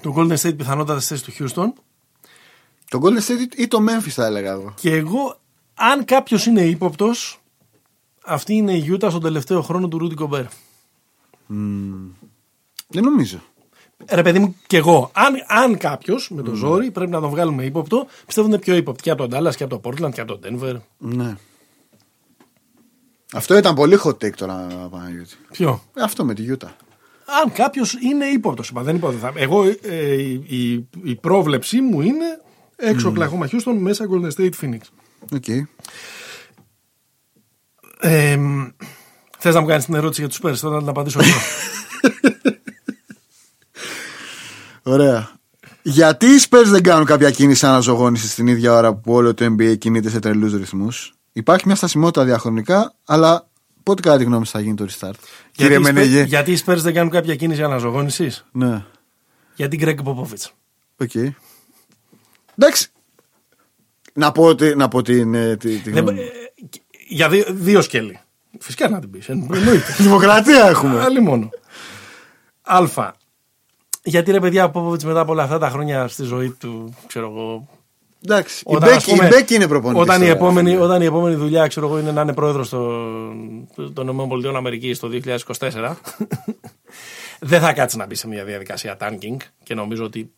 το Golden State πιθανότατα στη θέση του Houston Το Golden State ή το Memphis θα έλεγα εγώ. και εγώ, αν κάποιος είναι ύποπτος, αυτή είναι η Utah στον τελευταίο χρόνο του Rudy Gobert. Δεν νομίζω. Ρε παιδί μου, και εγώ. Αν, αν κάποιος με το ζόρι πρέπει να τον βγάλουμε ύποπτο, πιστεύω ότι είναι πιο ύποπτη και από τον Dallas και από το Portland και από το Denver. Ναι. Αυτό ήταν πολύ hot take τώρα, Παναγιώτη. Ποιο; Ε, Αυτό με τη Utah. Αν κάποιος είναι ύποπτος. Δεν είπα ότι θα. Εγώ, ε, η, η, η πρόβλεψή μου είναι έξω Oklahoma Houston, μέσα Golden State Phoenix. Οκ. Ε, Θες να μου κάνεις την ερώτηση για τους Spurs, θέλω να την απαντήσω εγώ. Ωραία. Γιατί οι Spurs δεν κάνουν κάποια κίνηση αναζωογόνηση στην ίδια ώρα που όλο το NBA κινείται σε τρελούς ρυθμούς; Υπάρχει μια στασιμότητα διαχρονικά, αλλά πότε κατά τη γνώμη σου θα γίνει το restart; Κύριε γιατί, οι Spurs- Μενεγέ. γιατί οι Spurs δεν κάνουν κάποια κίνηση αναζωογόνησης; Ναι. Γιατί Greg Popovich. Οκ. Εντάξει. Να πω, ότι, να πω την, ε, τη, τη Δεν- γνώμη ε, μου. για δύο, δύο σκέλη. Φυσικά να την πεις. Εννοείται. Δημοκρατία έχουμε. Άλλη μόνο. Α. Γιατί ρε παιδιά, ο Πόποβιτς μετά από όλα αυτά τα χρόνια στη ζωή του, ξέρω εγώ. Εντάξει. Η Όταν, ας Μπέκη, η πούμε, Μπέκη είναι προπονητής. Όταν η, τώρα. επόμενη, όταν η επόμενη δουλειά, ξέρω εγώ, είναι να είναι πρόεδρος των ΗΠΑ Αμερικής το 2024, δεν θα κάτσει να μπει σε μια διαδικασία tanking και νομίζω ότι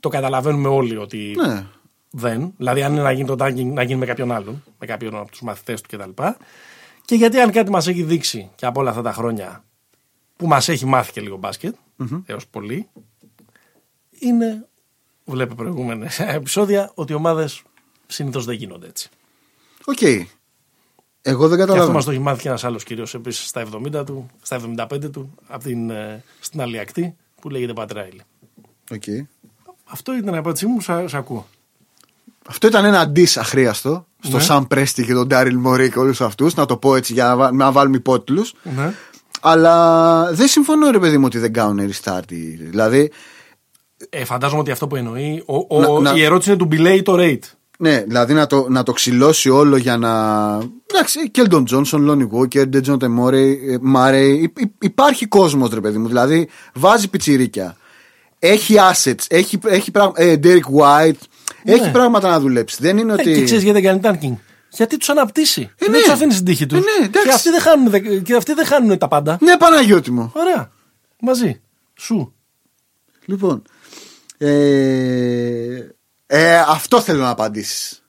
το καταλαβαίνουμε όλοι ότι Ναι. δεν. Δηλαδή, αν είναι να γίνει το tanking, να γίνει με κάποιον άλλον, με κάποιον από τους μαθητές του κτλ. Και γιατί αν κάτι μας έχει δείξει και από όλα αυτά τα χρόνια που μας έχει μάθει και λίγο μπάσκετ, έως πολύ, είναι, βλέπε προηγούμενα επεισόδια, ότι οι ομάδες συνήθως δεν γίνονται έτσι. Οκ. Εγώ δεν Και αυτό καταλαβαίνω. μας το έχει μάθει και ένας άλλος κύριος επίσης στα 70 του, στα 75 του, από την, ε, στην άλλη ακτή, που λέγεται Pat Riley. OK. Αυτό ήταν η απάντησή μου, σα, σ' ακούω. Αυτό ήταν ένα diss αχρείαστο στο Ναι. Sam Presti και τον Daryl Morey και όλους αυτούς. Να το πω έτσι για να, βα- να βάλουμε υπότιτλους. Ναι. Αλλά δεν συμφωνώ, ρε παιδί μου, ότι δεν κάνουν restart. Δηλαδή, Ε, φαντάζομαι ότι αυτό που εννοεί. Ο, ο, Να- να- Η ερώτηση είναι του Μπιλέι το rate. ναι, δηλαδή να το, να το ξυλώσει όλο για να. Εντάξει, Κέλντον Τζόνσον, Λόνι Βόκερ, Ντέτζον Μάρεϊ. Υπάρχει κόσμος, ρε παιδί μου. Δηλαδή, βάζει πιτσιρίκια. Έχει assets. Έχει, έχει πράγματα. Ε, Derek White. Έχει πράγματα να δουλέψει. Δεν είναι ότι. Ε, και ξέρεις γιατί δεν κάνει tanking. Γιατί τους αναπτύσσει. Ε, δεν ναι. τους αφήνει στην τύχη τους. Ε, ναι, εντάξει. και, αυτοί δεν χάνουν, δε- και αυτοί δεν χάνουν τα πάντα. Ναι, Παναγιώτη μου. Ωραία. Μαζί. Σου. Λοιπόν. Ε, ε, αυτό θέλω να απαντήσεις.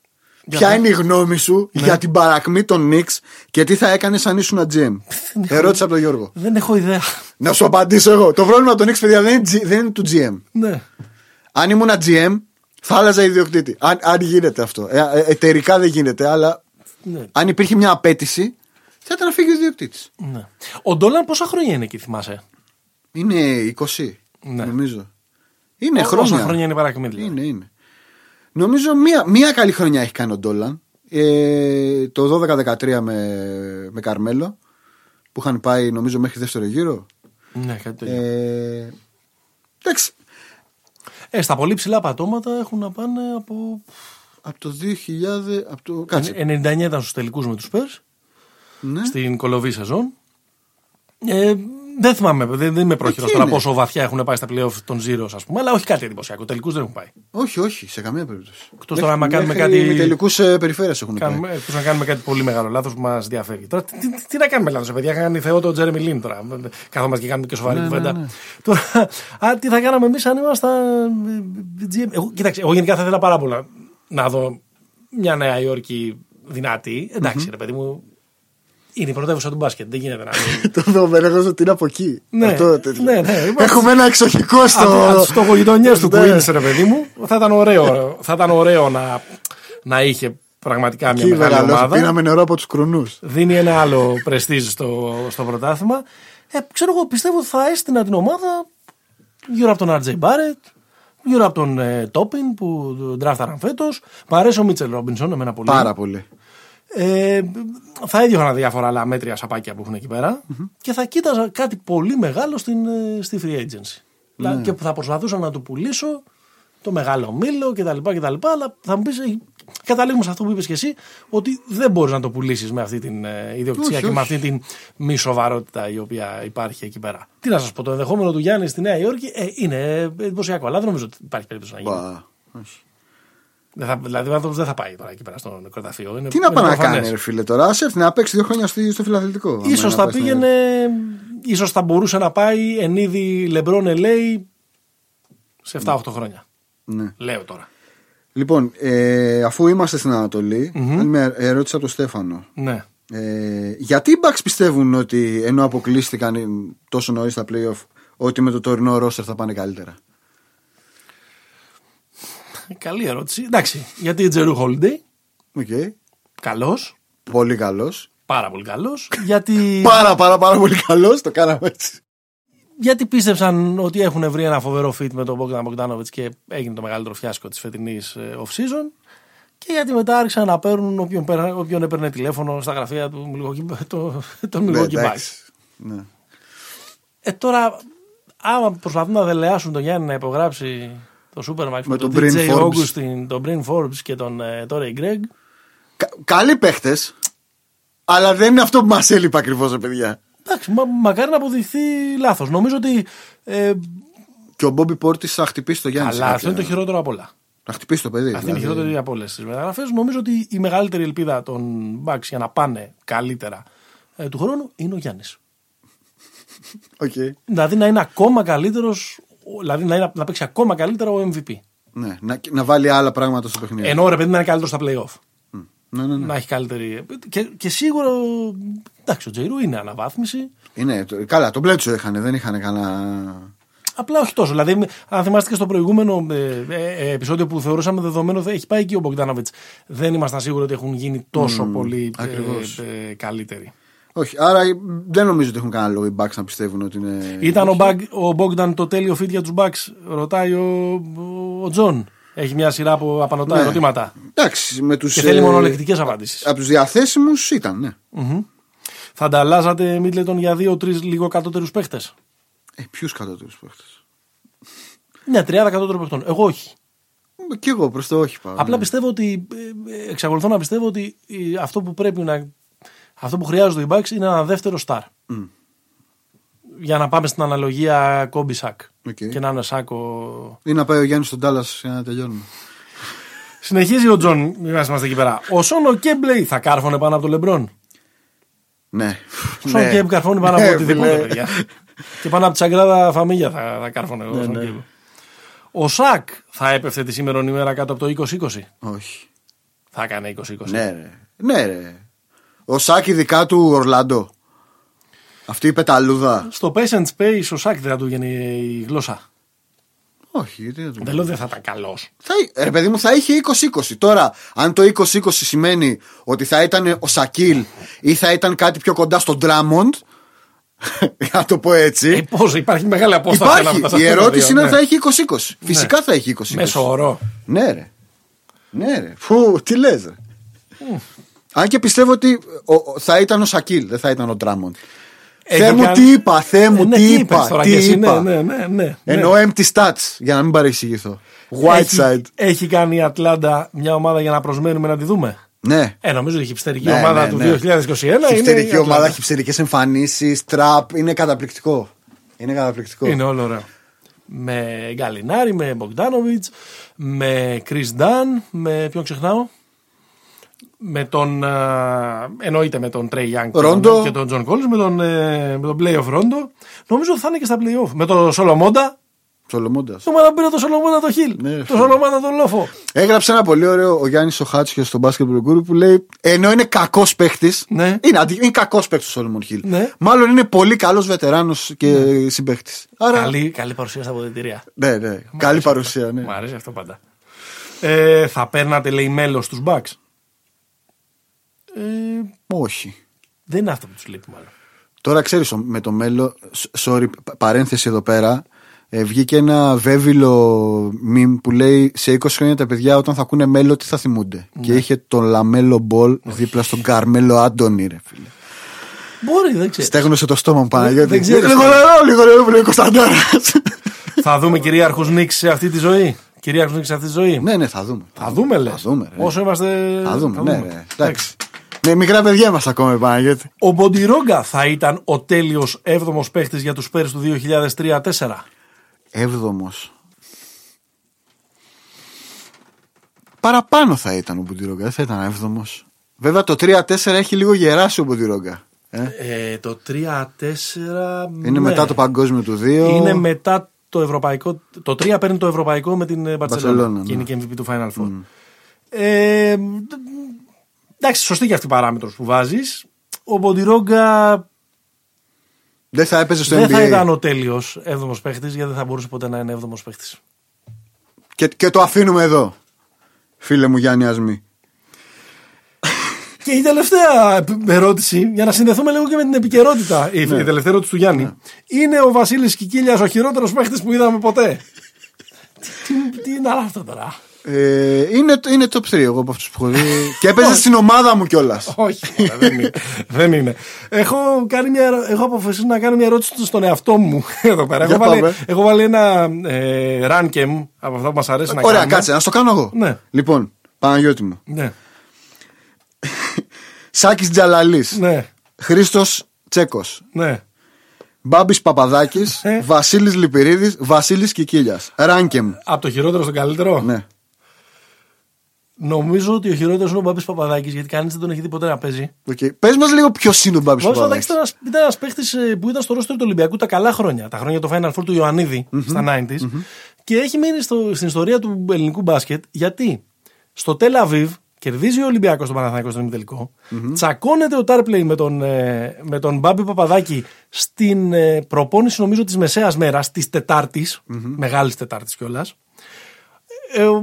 Για Ποια πες. είναι η γνώμη σου για την παρακμή των Knicks και τι θα έκανες αν ήσουν GM. Ερώτηση από τον Γιώργο. Δεν έχω ιδέα. Να σου απαντήσω εγώ. Το πρόβλημα των Knicks, παιδιά, δεν είναι, G- δεν είναι του GM. ναι. Αν ήμουν GM, θα άλλαζα ιδιοκτήτη. Αν, αν γίνεται αυτό. Ε, ε, εταιρικά δεν γίνεται, αλλά ναι. αν υπήρχε μια απέτηση, θα ήταν να φύγει ο ιδιοκτήτης. ναι. Ο Ντόλαν πόσα χρόνια είναι εκεί, θυμάσαι; Είναι 20, Ναι. νομίζω. Είναι Πόσα χρόνια. χρόνια είναι η παρακμή, δηλαδή. Είναι, είναι. Νομίζω μία, μία καλή χρονιά έχει κάνει ο Ντόλαν. Ε, το 12-13 με, με Καρμέλο που είχαν πάει νομίζω μέχρι δεύτερο γύρο. Ναι, κάτι τέτοιο. Ε, εντάξει. Ε, στα πολύ ψηλά πατώματα έχουν να πάνε από. Από το 2000. Από το, κάτσε. 99 ήταν στους τελικούς με τους Spurs ναι. στην κολοβή σεζόν. Ε, δεν θυμάμαι, δεν, δεν είμαι πρόχειρος Εκεί τώρα είναι. πόσο βαθιά έχουν πάει στα playoff των Zeros, ας πούμε, αλλά όχι κάτι εντυπωσιακό. Τελικούς δεν έχουν πάει. Όχι, όχι, σε καμία περίπτωση. Εκτός τώρα άμα κάνουμε κάτι- Με τελικούς ε, περιφέρειες έχουν Κάνουμε, εκτός να κάνουμε κάτι πολύ μεγάλο λάθος που μας διαφέρει. Τώρα, τι, τι, τι να κάνουμε λάθος, παιδιά. Κάνει Θεό τον Τζέρεμι Λίν τώρα. Κάθομαστε και κάνουμε και σοβαρή Ναι, κουβέντα. ναι, ναι. Τώρα, α, τι θα κάναμε εμείς αν ήμασταν. ε, GM. Εγώ, κοίταξε, εγώ γενικά θα ήθελα πάρα πολλά να δω μια Νέα Υόρκη δυνατή. Εντάξει, ρε παιδί μου. Είναι η πρωτεύουσα του μπάσκετ. Δεν γίνεται να μην. το δω, λέγω ότι είναι από εκεί. Ναι, Αυτό, τέτοιο. ναι, ναι, είμαστε- Έχουμε ένα εξοχικό στο. στο... στο γειτονιέ του Ναι. Queens, ρε παιδί μου, θα ήταν ωραίο, θα ήταν ωραίο να, να είχε πραγματικά μια Εκεί μεγάλη μεγαλώσει, ομάδα. πίναμε νερό από τους κρουνούς. Δίνει ένα άλλο πρεστίζ στο, στο πρωτάθλημα. Ε, ξέρω εγώ, πιστεύω ότι θα έστεινα την ομάδα γύρω από τον RJ Barrett, γύρω από τον ε, Τόπιν που τον τράφταραν φέτος. Μ' αρέσει ο Μίτσελ Ρόμπινσον, εμένα πολύ. Πάρα πολύ. Ε, θα έδιωχνα διάφορα άλλα μέτρια σαπάκια που έχουν εκεί πέρα και θα κοίταζα κάτι πολύ μεγάλο στην, ε, στη free agency. Δηλαδή, Και που θα προσπαθούσα να του πουλήσω το μεγάλο μήλο κτλ. κτλ αλλά θα μου πεις, καταλήγουμε σε αυτό που είπες και εσύ, ότι δεν μπορείς να το πουλήσεις με αυτή την ε, ιδιοκτησία Όχι, και με όχι. αυτή την μη σοβαρότητα η οποία υπάρχει εκεί πέρα. Τι να σας πω, το ενδεχόμενο του Γιάννη στη Νέα Υόρκη ε, είναι εντυπωσιακό, αλλά δεν νομίζω ότι υπάρχει περίπτωση να γίνει. Μπα, όχι. Δεν θα, δηλαδή ο άνθρωπος δεν θα πάει τώρα εκεί πέρα στο νεκροταφείο. Είναι, Τι να είναι πάει να προφανές. κάνει, ρε φίλε, τώρα. Α έρθει να παίξει δύο χρόνια στη- στο φιλαθλητικό. άμα Ίσως είναι θα να πάει στην πήγαινε, ίσως θα μπορούσε να πάει εν είδη Λεμπρόν LA σε 7-8 χρόνια. Ναι. Λέω τώρα. Λοιπόν, ε, αφού είμαστε στην ανατολη άλλη μια ερώτηση από τον Στέφανο. Ναι. Ε, γιατί οι Bucks πιστεύουν ότι ενώ αποκλείστηκαν ε, τόσο νωρίς στα playoff, ότι με το τωρινό ρόστερ θα πάνε καλύτερα; Καλή ερώτηση. Εντάξει, γιατί Jrue Holiday, OK. καλός, Πολύ καλός. πάρα πολύ καλός. γιατί, Πάρα πάρα πάρα πολύ καλός. Το κάναμε έτσι. γιατί πίστεψαν ότι έχουν βρει ένα φοβερό fit με τον Bogdan Bogdanovic και έγινε το μεγαλύτερο φιάσκο της φετινής off-season. Και γιατί μετά άρχισαν να παίρνουν όποιον, πέρα- όποιον έπαιρνε τηλέφωνο στα γραφεία του Milwaukee, το, το Ναι, Milwaukee Bucks. εντάξει. Ναι. Ε, τώρα, άμα προσπαθούν να δελεάσουν τον Γιάννη να υπογράψει το Supermax με, Με τον τον DJ Bryn Forbes. Augustin, τον Bryn Forbes και τον ε, Torrey Gregg, Κα- Καλοί παίχτες, αλλά δεν είναι αυτό που μας έλειπε ακριβώς, παιδιά. εντάξει, μα, μακάρι να αποδειχθεί λάθος. Νομίζω ότι, ε, Και ο Μπόμπι Πόρτης θα χτυπήσει το Γιάννη. σε αλλά αυτό κάποια- είναι το χειρότερο απ' όλα. Θα χτυπήσει το παιδί. Αυτή είναι η δηλαδή. χειρότερη από όλες τις μεταγραφές. Νομίζω ότι η μεγαλύτερη ελπίδα των Bucks για να πάνε καλύτερα ε, του χρόνου είναι ο Γιάννης. Οκ. Δηλαδή να είναι ακόμα καλύτερος, δηλαδή να, είναι, να παίξει ακόμα καλύτερα ο MVP. Ναι, να, να βάλει άλλα πράγματα στο παιχνίδι. Ενώ ρε παιδί να είναι καλύτερο στα playoff. Ναι, ναι, ναι. να έχει καλύτερη. Και, και σίγουρα. Εντάξει, ο Jrue είναι αναβάθμιση. Είναι, το- καλά, τον Bledsoe είχαν, δεν είχαν κανένα. Απλά όχι τόσο. Δηλαδή, αν θυμάστε και στο προηγούμενο ε, ε, ε, επεισόδιο που θεωρούσαμε δεδομένο, ότι έχει πάει και ο Bogdanovic. Δεν ήμασταν σίγουροι ότι έχουν γίνει τόσο πολύ ε, ακριβώς. ε, καλύτεροι. Όχι, άρα δεν νομίζω ότι έχουν κανένα λόγο οι Bucks να πιστεύουν ότι είναι. Ήταν ο, Μπογκ, ο Bogdan το τέλειο fit για τους Bucks, ρωτάει ο, ο Τζον. Έχει μια σειρά από απανωτά Ναι. ερωτήματα. Εντάξει, με τους, Και θέλει ε, μονολεκτικές απαντήσεις. Από τους διαθέσιμους ήταν, ναι. Θα ανταλλάζατε Μίτλετον για δύο-τρεις λίγο κατώτερους παίχτες; Ε, Ποιους κατώτερους παίχτες; Μια τριάδα κατώτερων παιχτών. Εγώ όχι. Κι εγώ προς το όχι πάω. Απλά ναι. πιστεύω ότι. ε, ε, Εξακολουθώ να πιστεύω ότι ε, αυτό που πρέπει να. Αυτό που χρειάζονται οι Bucks είναι ένα δεύτερο star. Για να πάμε στην αναλογία Kobe-Shaq. OK. Και να είναι Shaq. Ή να πάει ο Γιάννης στον Τάλλας για να τελειώνουμε. Συνεχίζει ο Τζον, μην μας είμαστε εκεί πέρα. Ο Shawn ο Kemp λέει θα κάρφωνε πάνω από τον Λεμπρόν. Ναι. Ο Shawn Kemp καρφώνει πάνω Ναι, από οτιδήποτε, φίλε. παιδιά. και πάνω από τη Σαγκράδα Φαμίλια θα, θα κάρφωνε ο Ναι, Shawn ναι. Kemp. Ο Shaq θα έπεφτε τη σήμερον ημέρα κάτω από το 20-20. Όχι. Θα έκανε 20-20. Ναι, ρε. Ναι, ρε. Ο Shaq ειδικά του Orlando. Αυτή η πεταλούδα. Στο Pace and Space ο Shaq δεν θα του γίνει η γλώσσα. Όχι, γιατί δεν το Δεν λέω δεν θα ήταν καλός. Θα, εί- ρε παιδί μου, θα είχε 20-20. Τώρα, αν το 20-20 σημαίνει ότι θα ήταν ο Shaquille ή θα ήταν κάτι πιο κοντά στον Drummond. για να το πω έτσι. Ε, πώς υπάρχει μεγάλη απόσταση Υπάρχει. ανάμεσα σε Η αυτά τα ερώτηση δύο, είναι αν ναι. θα έχει 20-20. Φυσικά θα έχει 20-20. Μέσο όρο. Ναι, ρε. Ναι, ρε. Φου, τι λες, ρε. Αν και πιστεύω ότι ο- ο- θα ήταν ο Shaquille, δεν θα ήταν ο Drummond. Έχει Θεέ μου, κάνει- τι είπα, Θεέ μου, Ε, ναι, τι είπες είπα. τώρα Τι και εσύ, είπα. Ναι, ναι, ναι, ναι. Εννοώ empty stats, για να μην παρεξηγηθώ. Έχει, Whiteside. έχει κάνει η Ατλάντα μια ομάδα για να προσμένουμε να τη δούμε; Ναι. Ε, νομίζω ότι η χιψτερική Ναι, ομάδα ναι, του ναι. 2021 είναι. Χιψτερική η ομάδα, Ατλάντα. χιψτερικές εμφανίσεις, τραπ. Είναι καταπληκτικό. Είναι καταπληκτικό. Είναι όλο ωραίο. Με Gallinari, με Bogdanovic, με Kris Dunn, με ποιον ξεχνάω; Με τον. α, εννοείται με τον Trae Young Rondo. και τον John Collins, με τον, ε, με τον Playoff Rondo. Νομίζω ότι θα είναι και στα Playoff. Με τον Σολομώντα. Σολομώντας. Το μάνα πήρε το Σολομώντα το Χιλ. Ναι, το φίλε. Σολομώντα τον Λόφο. Έγραψε ένα πολύ ωραίο ο Γιάννης ο Χάτσιο στον Basket Guru που λέει ενώ είναι κακός παίχτης. Ναι. Είναι, αντι- είναι κακός παίχτης ο Solomon Hill. Ναι. Μάλλον είναι πολύ καλός βετεράνος και ναι. συμπαίχτης. Άρα. Καλή, καλή παρουσία στα αποδυτήρια. Ναι, ναι. Καλή παρουσία, ναι. Μου αρέσει αυτό πάντα. Ε, θα παίρνατε, λέει, Melo στους Bucks; Ε, Όχι. δεν είναι αυτό που τους λείπει, μάλλον. Τώρα ξέρεις με το Melo. σ- Sorry, πα- παρένθεση εδώ πέρα. Ε, βγήκε ένα βέβηλο meme που λέει σε 20 χρόνια τα παιδιά όταν θα ακούνε Melo τι θα θυμούνται; Ναι. Και είχε τον LaMelo Ball δίπλα στον Carmelo Anthony, ρε φίλε. Μπορεί, δεν ξέρω. Στέγνωσε το στόμα μου Παναγιώτη. δεν ξέρω. Λίγο νερό, λίγο νερό που λέει ο Κωνσταντάρας. θα δούμε κυρίαρχου Νίξ σε αυτή τη ζωή. Κυρίαρχου Νίξ σε αυτή τη ζωή. Ναι, ναι, θα δούμε. Θα δούμε, λες. Θα δούμε, ρε. Όσο είμαστε. Θα δούμε, ναι, ναι. Εντάξει. Ναι, μικρά παιδιά είμαστε ακόμα, Παναγιώτη. Ο Μποντιρόγκα θα ήταν ο τέλειος 7ο παίχτης για τους Πέρι του 2003-2004. Έβδομος. Παραπάνω θα ήταν ο Μπουντιρόγκα, δεν θα ήταν έβδομος. Βέβαια το 3-4 έχει λίγο γεράσει ο Μπουντιρόγκα. Ε; Ε, το 3-4. Είναι ναι. μετά το παγκόσμιο του 2. Είναι μετά το ευρωπαϊκό. Το 3 παίρνει το ευρωπαϊκό με την Μπαρσελόνα. Barcelona, Και είναι ναι. και MVP του Final Four. Ε, εντάξει, σωστή και αυτή η παράμετρος που βάζεις. Ο Μποντιρόγκα Δεν θα έπαιζε στο δεν NBA. θα ήταν ο τέλειος 7ο παίχτης γιατί δεν θα μπορούσε ποτέ να είναι 7ο παίχτης. Και, και το αφήνουμε εδώ. Φίλε μου Γιάννη Ασμή. Και η τελευταία ερώτηση, για να συνδεθούμε λίγο και με την επικαιρότητα, η, η τελευταία ερώτηση του Γιάννη. Είναι ο Βασίλης Κικίλιας ο χειρότερος παίχτης που είδαμε ποτέ; τι, τι, τι είναι αυτό τώρα; Ε, είναι, είναι top 3 εγώ από αυτούς που έχω δει. και έπαιζε στην ομάδα μου κιόλας. Όχι, δεν είναι. δεν είναι. Έχω, κάνει μια, ερω- έχω αποφασίσει να κάνω μια ερώτηση στον εαυτό μου εδώ πέρα. Για Έχω βάλει, πάμε. έχω βάλει ένα ε, rankem από αυτά που μας αρέσει να Ωραία, κάνουμε. κάτσε, να στο κάνω εγώ. Ναι. Λοιπόν, Παναγιώτη μου. Ναι, Σάκης Τζαλαλής. ναι, Χρήστος Τσέκος. ναι. Μπάμπης Παπαδάκης. Ε. Βασίλης Λυπηρίδη. Βασίλης Κικίλιας. Ράνκεμ. Από το χειρότερο στον καλύτερο; Ναι. Νομίζω ότι ο χειρότερος είναι ο Μπάμπης Παπαδάκης γιατί κανείς δεν τον έχει δει ποτέ να παίζει. Okay. Πες μας λίγο ποιος είναι ο Μπάμπης Ο Μπάμπη Παπαδάκης Παπαδάκης. ήταν ένας παίχτη που ήταν στο ρόστρο του Ολυμπιακού τα καλά χρόνια. Τα χρόνια του Final Four του ιωαννιδη στα 90s. Και έχει μείνει στο, στην ιστορία του ελληνικού μπάσκετ γιατί; Στο Τελ Αβίβ Κερδίζει ο Ολυμπιακός τον Παναθηναϊκό στον ημιτελικό. Τσακώνεται ο Τάρπλεϊ με τον, ε, με τον Μπάμπη Παπαδάκη στην ε, προπόνηση, νομίζω, της μεσαίας μέρας, της Τετάρτης, μεγάλης Τετάρτης κιόλας. Ε, ο-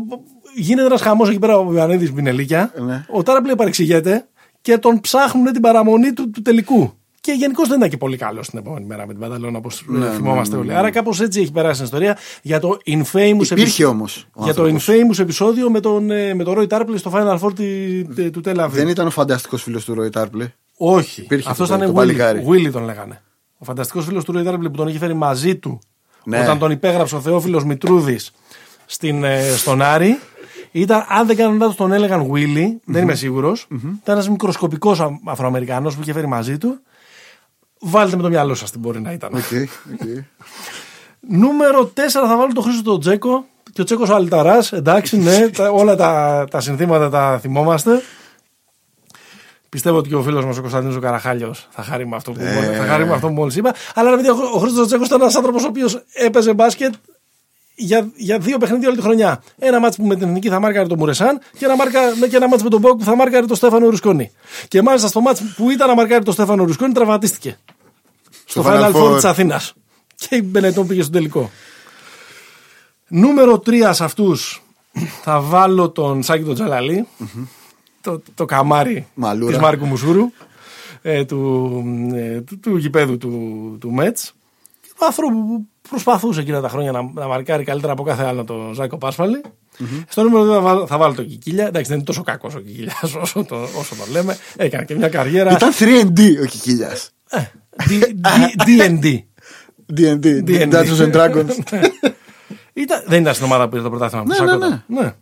γίνεται ένας χαμός εκεί πέρα ο Ιωαννίδης Μπινελίκια. Ναι. Ο Τάρπλεϊ παρεξηγείται και τον ψάχνουν την παραμονή του, του τελικού. Και γενικώς δεν ήταν και πολύ καλός την επόμενη μέρα με την Πανταλώνα, όπως θυμόμαστε όλοι. Άρα κάπως έτσι έχει περάσει η ιστορία για το infamous Υπήρχε όμως. για το infamous επεισόδιο με τον, ε, με τον Roy Tarpley στο Final Four τη- τε- του Tel Aviv. Δεν ήταν ο φανταστικός φίλος του Ροϊ Τάρπλε. Όχι. Υπήρχε Αυτός αυτό, ήταν το Willy. παλικάρι. Willy τον λέγανε. Ο φανταστικός φίλος του Roy Tarpley που τον είχε φέρει μαζί του Ναι. όταν τον υπέγραψε ο Θεόφιλος Μητρούδης στον Άρη. Ήταν, αν δεν κάνω λάθος, τον έλεγαν Willy, δεν είμαι σίγουρος. Ήταν ένας μικροσκοπικός Αφροαμερικανό που είχε φέρει μαζί του. Βάλτε με το μυαλό σας τι μπορεί να ήταν. OK, OK. Νούμερο 4 θα βάλω το Χρήστο τον Τζέκο. Και ο Τσέκο ο αλητάρας. Εντάξει, ναι, τα- όλα τα, τα συνθήματα τα θυμόμαστε. Πιστεύω ότι και ο φίλος μας ο Κωνσταντίνος ο Καραχάλιος θα χαρεί με αυτό που, Ε. θα χαρεί με αυτό που μόλις είπα. Αλλά ρε παιδιά, ο, ο Χρήστο Τσέκο ήταν ένας άνθρωπος ο οποίος έπαιζε μπάσκετ για, για δύο παιχνίδια όλη τη χρονιά. Ένα ματς που με την εθνική θα μάρκαρε τον Μουρεσάν και ένα, μάρκα, και ένα ματς με τον ΠΑΟΚ που θα μάρκαρε τον Στέφανο Ρουσκόνι. Και μάλιστα στο ματς που ήταν να μάρκαρε τον Στέφανο Ρουσκόνι τραυματίστηκε. Στο Στο Final Final Four Four. της Αθήνας. Και η Μπενετών πήγε στο τελικό. Νούμερο 3 σε αυτούς θα βάλω τον Σάκη τον Τζαλαλή το, το καμάρι Μαλούρα. της Μάρκου Μουσούρου, ε, του, ε, του, του γηπέδου του, του Μέτς. Του άνθρωπου που προσπαθούσε εκείνα τα χρόνια να, να μαρκάρει καλύτερα από κάθε άλλο το Ζάκο Πάσφαλη. Στο νούμερο 2 θα, βάλω- θα βάλω τον Κικίλια. Εντάξει, δεν είναι τόσο κακός ο Κικίλιας όσο, το, όσο το λέμε. Έκανε και μια καριέρα. Ήταν 3D ο Κικίλιας. Ε, D- D- D&D. DD, D&D. Dungeons and Dragons. Ήταν, δεν ήταν στην ομάδα που πήρε το πρωτάθλημα. που Ναι, σάκωτα. ναι, ναι.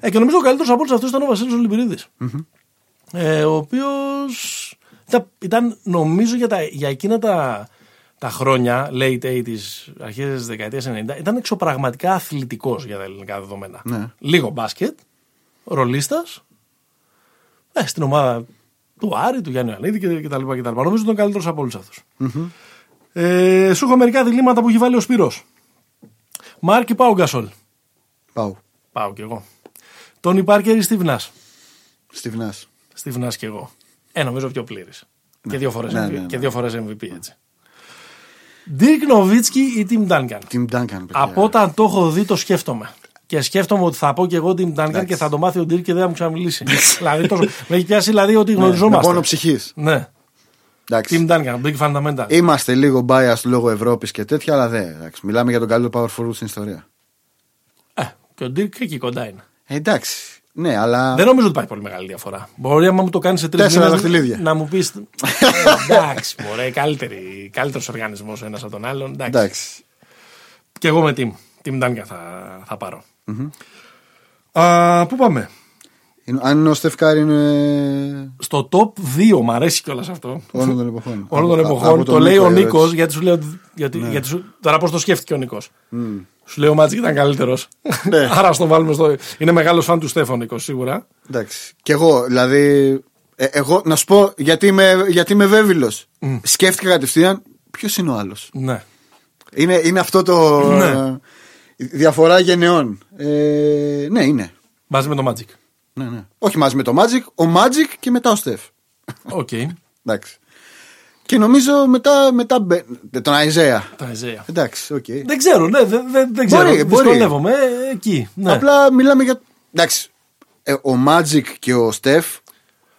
Ε, και νομίζω ο καλύτερος από όλους αυτούς ήταν ο Βασίλης Ολυμπηρίδης. Ε, ο οποίος ήταν, ήταν, νομίζω για, τα, για εκείνα τα, τα χρόνια, late 80s, αρχές της δεκαετίας 90, ήταν εξωπραγματικά αθλητικός για τα ελληνικά δεδομένα. Ναι. Λίγο μπάσκετ, ρολίστας. Ε, στην ομάδα του Άρη, του Γιάννη Ιωαννίδη και, και τα λοιπά και τα λοιπά. Νομίζω ήταν ο καλύτερος από όλους αυτούς. Ε, σου έχω μερικά διλήμματα που έχει βάλει ο Σπύρος. Μάρκι Πάου Γκασόλ; Πάω. Πάω κι εγώ. Τόνι Πάρκερ ή Στίβνα. Στιβνά. Στίβνα κι εγώ. Ε, νομίζω πιο πλήρης. Και δύο φορές Ναι, MVP, ναι, ναι. και δύο φορές MVP έτσι. Ντίρκ Νοβίτσκι ή Τιμ Ντάνκαν. Team Duncan. παιδιά. Από όταν το έχω δει το σκέφτομαι. Και σκέφτομαι ότι θα πω και εγώ Τιμ Ντάνκαν και θα το μάθει ο Ντίρκ και δεν θα μου ξαναμιλήσει. δηλαδή τόσο. Με έχει πιάσει δηλαδή ότι Ναι, Με γνωριζόμαστε. πόνο ψυχής. Ναι. Εντάξει. Τιμ Ντάνκαν, Big Fundamental. Είμαστε λίγο biased λόγω Ευρώπης και τέτοια, αλλά δεν. εντάξει. Μιλάμε για τον καλύτερο power forward στην ιστορία. Ε, και ο Ντίρκ εκεί κοντά είναι. Ε, εντάξει. Ναι, αλλά. Δεν νομίζω ότι υπάρχει πολύ μεγάλη διαφορά. Μπορεί άμα μου το κάνεις σε τρεις Τέσσερα μήνες δαχτυλίδια. να μου πεις. εντάξει, μωρέ, καλύτερος οργανισμός ένας από τον άλλον. Εντάξει. Εντάξει. Και εγώ με Team. Team Duncan θα, θα πάρω. Α, πού πάμε; Είναι- Αν είναι ο Στεφκάρη είναι. Στο top 2, μου αρέσει κιόλας αυτό. Όλων των εποχών. Όλων των Από- εποχών. από Το τον λέει ο Νίκο, Νίκος, έτσι. γιατί σου λέω. Γιατί, γιατί σου, τώρα πώς το σκέφτηκε ο Νίκος. Σου λέει ο Μάτζικ ήταν καλύτερος. Ναι. Άρα ας το βάλουμε στο. Είναι μεγάλος φαν του Στέφαν Νίκο, σίγουρα. Εντάξει. Κι εγώ, δηλαδή. ε, εγώ, να σου πω, γιατί είμαι, γιατί είμαι βέβαιο. Σκέφτηκα κατευθείαν ποιος είναι ο άλλος. Ναι. Είναι, είναι αυτό το. Ναι. ε, διαφορά γενεών. Ε, ναι, είναι. Μαζί με το Magic. Ναι, ναι. Όχι μαζί με το Magic, ο Magic και μετά ο Στεφ. Οκ. Εντάξει. Και νομίζω μετά, μετά μπε- τον Αϊζέα. Τα Ιζέα. Εντάξει, οκ. Δεν ξέρω, ναι, δεν, δεν, δεν ξέρω. Μπορεί, μπορεί. Δυσκολεύομαι ε, εκεί. Ναι. Απλά μιλάμε για. Εντάξει. Ε, ο Magic και ο Στεφ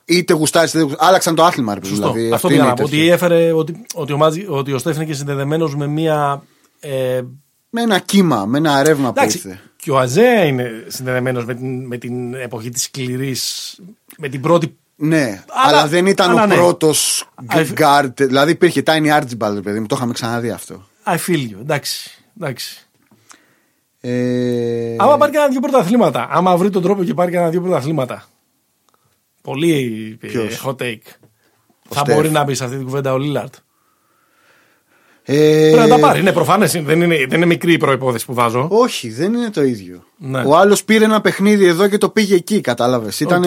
είτε γουστάρεις είτε δεν γουστάρεις. Άλλαξαν το άθλημα, ρε παιδί. Σωστό. Δηλαδή, Αυτό αυτή πήγα είναι να πω. η Ότι τέτοια. έφερε ότι, ότι, ο, Μάτζι, ότι ο Στέφ είναι και συνδεδεμένος με μία. Ε, Με ένα κύμα, με ένα ρεύμα που εντάξει, ήρθε. και ο Αζέα είναι συνδεδεμένος με την, με την εποχή της σκληρής. Με την πρώτη. Ναι, Αλλά- αλλά, δεν ήταν αλλά ο ναι. πρώτος I- guard. Δηλαδή υπήρχε Tiny Archibald, ρε παιδί μου, το είχαμε ξαναδεί αυτό. I feel you. Εντάξει. εντάξει. Ε, Άμα πάρει κανένα δύο πρωταθλήματα. Άμα βρει τον τρόπο και πάρει κανένα δύο πρωταθλήματα. Πολύ ε, Ποιος; hot take. Ο θα Στεφ. μπορεί να μπει σε αυτή την κουβέντα ο Λίλαρτ. ε, Πρέπει να τα πάρει. Είναι προφανές. Δεν είναι, δεν είναι μικρή η προπόθεση που βάζω. Όχι, δεν είναι το ίδιο. Ναι. Ο άλλος πήρε ένα παιχνίδι εδώ και το πήγε εκεί, κατάλαβες. Ήταν.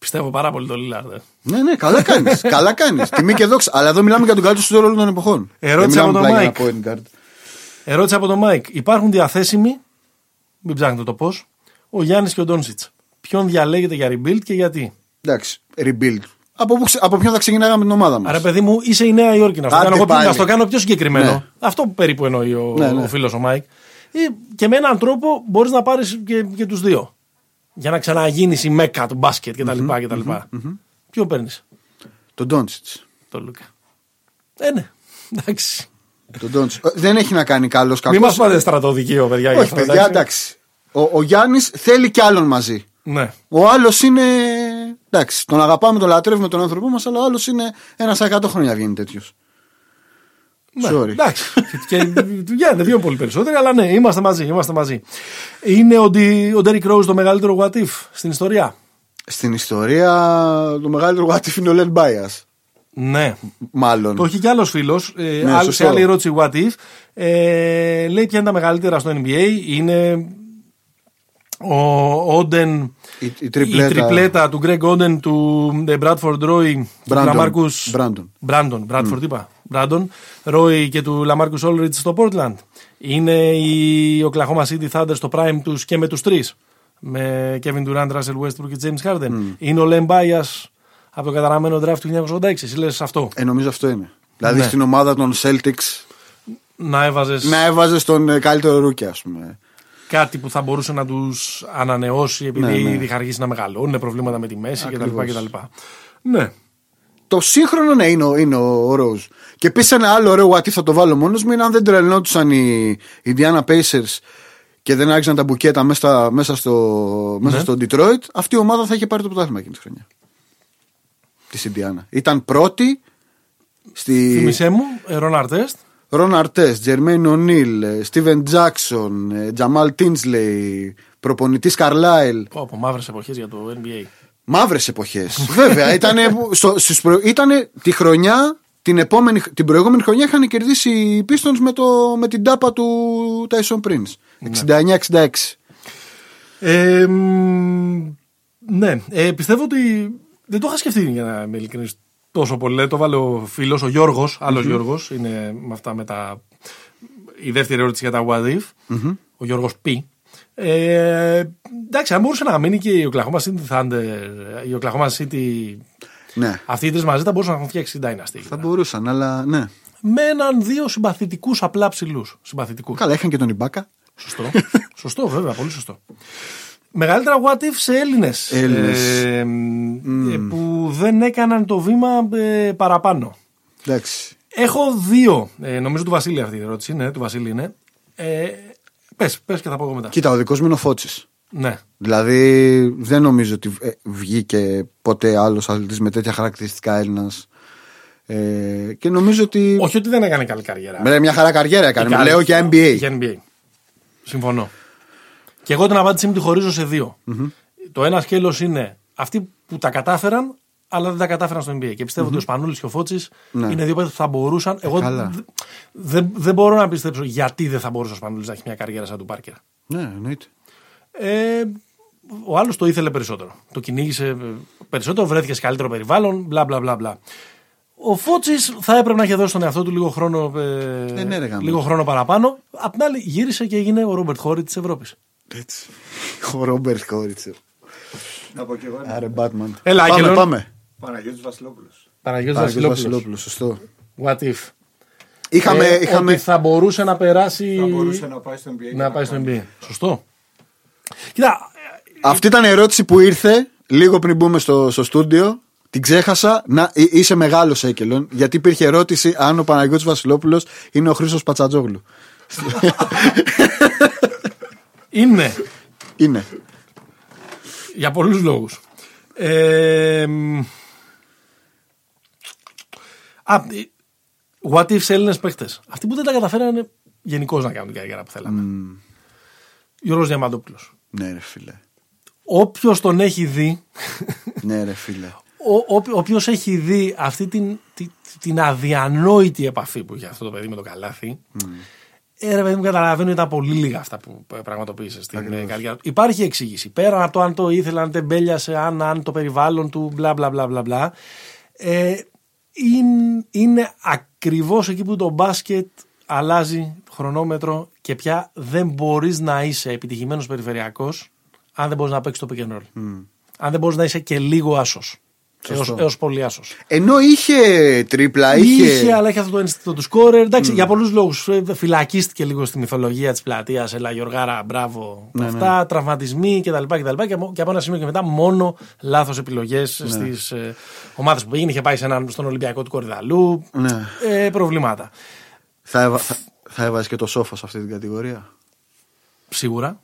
Πιστεύω πάρα πολύ το Λίλαρντ. ε. Ναι, ναι, καλά κάνεις. καλά κάνεις. Τιμή και δόξα. Αλλά εδώ μιλάμε για τον καλύτερο σουτέρ όλων των εποχών. Ερώτηση Δεν από μιλάμε τον απλά για ένα point guard. Ερώτηση από τον Μάικ. Υπάρχουν διαθέσιμοι, μην ψάχνετε το πώς, ο Γιάννης και ο Ντόνσιτς. ποιον διαλέγετε για rebuild και γιατί; Εντάξει, rebuild. Από, πού ξε- από ποιον θα ξεκινάγαμε την ομάδα μας; Άρα, παιδί μου, είσαι η Νέα Υόρκη. Να στο, Άντε κάνω, εγώ, πάλι. να στο κάνω πιο συγκεκριμένο. Ναι. Αυτό περίπου εννοεί ο, Ναι, ναι. ο φίλος ο Μάικ. Ή, και με έναν τρόπο μπορείς να πάρεις και, και τους δύο. Για να ξαναγίνεις η μέκα του μπάσκετ κτλ. κτλ. Ποιο παίρνεις, Τον Ντόντσιτς. τον Λούκα. Ε, ναι. Εντάξει. Τον Ντόντσιτς. Ε, Δεν έχει να κάνει καλός κακό. Μην μα πάτε στρατοδικείο, παιδιά. για Όχι, αυτό, παιδιά, εντάξει. Ο, ο Γιάννης θέλει κι άλλον μαζί. Ναι. Ο άλλος είναι. Εντάξει, τον αγαπάμε, τον λατρεύουμε τον άνθρωπό μας, αλλά ο άλλος είναι ένας 100 χρόνια βγαίνει τέτοιος. Ναι, Sorry. Εντάξει. και του Γιάννη δύο πολύ περισσότεροι, αλλά ναι, είμαστε μαζί. Είμαστε μαζί. Είναι ο, Ντι- ο Ντέρικ Ρόουζ το μεγαλύτερο what if στην ιστορία; Στην ιστορία το μεγαλύτερο what if είναι ο Λεν Μπάιας. Ναι. Μάλλον. Το έχει κι άλλος φίλος. Ε, Ναι, άλλη- σωστό. σε άλλη ερώτηση, what if. Ε, λέει ποια είναι τα μεγαλύτερα στο NBA. Είναι ο Όντεν. Η- η τριπλέτα. τριπλέτα του Greg Oden, του ε, Bradford Roy, του Brandon. Λαμάρκους Brandon. Brandon, Bradford είπα. Brandon, Roy και του Λαμάρκους Όλντριτζ στο Portland. Είναι η Oklahoma City Thunder στο prime τους και με τους τρεις. Με Kevin Durant, Russell Westbrook και James Harden. Είναι ο Len Bias από το καταραμένο draft του 1986. Εσύ λες αυτό. Ε, νομίζω αυτό είναι. Δηλαδή Ναι. στην ομάδα των Celtics Να έβαζες να έβαζες τον ε, καλύτερο rookie, ας πούμε. Κάτι που θα μπορούσε να τους ανανεώσει επειδή Ναι, ναι. ήδη είχαν αρχίσει να μεγαλώνουν, προβλήματα με τη μέση κτλ. Ακριβώς. κτλ. Ναι. Το σύγχρονο ναι, είναι, ο- είναι ο Rose. Και επίσης ένα άλλο ωραίο what if θα το βάλω μόνος μου είναι αν δεν τρελνόντουσαν οι Indiana Pacers και δεν άρχισαν τα μπουκέτα μέσα, μέσα, στο, μέσα Ναι. στο Detroit, αυτή η ομάδα θα είχε πάρει το πρωτάθλημα εκείνη τη χρονιά. Της Indiana. Ήταν πρώτη στη Θύμησέ μου, ε, Ρον Αρτέστ. Ρον Αρτέ, Τζερμέιν Ονίλ, Στίβεν Τζάξον, Τζαμάλ Τίνσλεϊ, προπονητής Καρλάιλ. Πω, από μαύρες εποχές για το NBA. Μαύρες εποχές. Βέβαια, ήταν ήτανε τη χρονιά, την, επόμενη, την προηγούμενη χρονιά είχαν κερδίσει οι Pistons με, το, με την τάπα του Tyson Prince. 69-66. Ε, μ, ναι, ε, πιστεύω ότι δεν το είχα σκεφτεί για να είμαι ειλικρινής τόσο πολύ. Το βάλε ο φίλος, ο Γιώργος, άλλος Γιώργος, είναι με αυτά με τα. Η δεύτερη ερώτηση για τα What If. Ο Γιώργος Π. Ε, εντάξει, αν μπορούσε να μείνει και η Oklahoma City Thunder, η Oklahoma City. Ναι. Αυτοί οι τρει μαζί θα μπορούσαν να έχουν φτιάξει την Dynasty. Θα μπορούσαν, αλλά ναι. Με έναν δύο συμπαθητικούς απλά ψηλούς. Συμπαθητικούς. Καλά, είχαν και τον Ιμπάκα. Σωστό. σωστό, βέβαια, πολύ σωστό. Μεγαλύτερα what if σε Έλληνες. Έλληνες. που δεν έκαναν το βήμα ε, παραπάνω. Εντάξει. Έχω δύο. Ε, νομίζω του Βασίλη αυτή η ερώτηση. Ναι, του Βασίλη είναι. Ε, πες, πες και θα πω εγώ μετά. Κοίτα, ο δικός μου είναι ο Φώτση. Ναι. Δηλαδή, δεν νομίζω ότι ε, βγήκε ποτέ άλλος αθλητής με τέτοια χαρακτηριστικά Έλληνας. Ε, και νομίζω ότι. Όχι ότι δεν έκανε καλή καριέρα. Με μια χαρά καριέρα έκανε. Καλή. Λέω και NBA. Για NBA. Συμφωνώ. Και εγώ την απάντησή μου τη χωρίζω σε δυο Το ένα σκέλος είναι αυτοί που τα κατάφεραν, αλλά δεν τα κατάφεραν στο NBA. Και πιστεύω ότι ο Σπανούλης και ο Φώτσης Ναι. είναι δύο παίκτες που θα μπορούσαν. Εγώ καλά. δε- δεν δεν μπορώ να πιστέψω γιατί δεν θα μπορούσε ο Σπανούλης να έχει μια καριέρα σαν του Πάρκερ. Ναι, εννοείται. Ε, ο άλλος το ήθελε περισσότερο. Το κυνήγησε ε, περισσότερο, βρέθηκε σε καλύτερο περιβάλλον, μπλα μπλα μπλα. μπλα. Ο Φώτσης θα έπρεπε να είχε δώσει στον εαυτό του λίγο χρόνο, ε, Ε, ναι, ρε γάμο. λίγο χρόνο παραπάνω. Απ' την άλλη, γύρισε και έγινε ο Ρόμπερτ Χόρι της Ευρώπης. Έτσι. Ο Ρόμπερτ Χόριτσερ. Να πω και εγώ ένα. Άρε, Batman. Έλα, πάμε, Άγγελο. πάμε. Παναγιώτης Βασιλόπουλος. Παναγιώτης Παναγιώτης Βασιλόπουλος. Βασιλόπουλος, σωστό. What if; Είχαμε, Ε, είχαμε... Ότι θα μπορούσε να περάσει. Θα μπορούσε να πάει στο NBA. και να πάει στο κάνει. NBA. Σωστό. Κοίτα, Αυτή ήταν η ερώτηση που ήρθε λίγο πριν μπούμε στο, στο στούντιο. Την ξέχασα. Να, εί- είσαι μεγάλος έκελον. Γιατί υπήρχε ερώτηση αν ο Παναγιώτης Βασιλόπουλος είναι ο Χρήστος Πατσατζόγλου. είναι είναι. για πολλούς λόγους. Ε, μ, α, ε, what if σε Έλληνες παίχτες. Αυτοί που δεν τα καταφέρανε γενικώς να κάνουν την καριέρα που θέλαμε. Γιώργος Διαμαντόπουλος. Ναι, ρε φίλε. Όποιος τον έχει δει, Ναι, ρε φίλε. ο, ο, όποιος έχει δει αυτή την, την, την αδιανόητη επαφή που είχε αυτό το παιδί με το καλάθι, ε, ρε παιδί μου, καταλαβαίνω ήταν πολύ λίγα αυτά που πραγματοποίησες στην ε, καριέρα του. Υπάρχει εξήγηση. Πέραν από το αν το ήθελε, αν τεμπέλιασε, αν, αν το περιβάλλον του, μπλα μπλα μπλα μπλα. μπλα ε, είναι, είναι ακριβώς εκεί που το μπάσκετ αλλάζει χρονόμετρο και πια δεν μπορείς να είσαι επιτυχημένος περιφερειακός αν δεν μπορείς να παίξεις το pick and roll. Αν δεν μπορείς να είσαι και λίγο άσος. Σωστό. Έως πολύ άσος. Ενώ είχε τρίπλα, Είχε... είχε. αλλά είχε αυτό το ένστικτο του σκόρερ. Εντάξει, για πολλούς λόγους. Φυλακίστηκε λίγο στη μυθολογία της πλατείας. Ελά, Γιωργάρα, μπράβο. Ναι, αυτά, τραυματισμοί κτλ. Και, και, από- και από ένα σημείο και μετά μόνο λάθος επιλογές Ναι. στις ε, ομάδες που πήγαινε. Είχε πάει σε έναν, στον Ολυμπιακό του Κορυδαλού. Ναι. Ε, προβλήματα. Θα, έβα... θα... θα έβαζε και το σόφος σε αυτή την κατηγορία; Σίγουρα.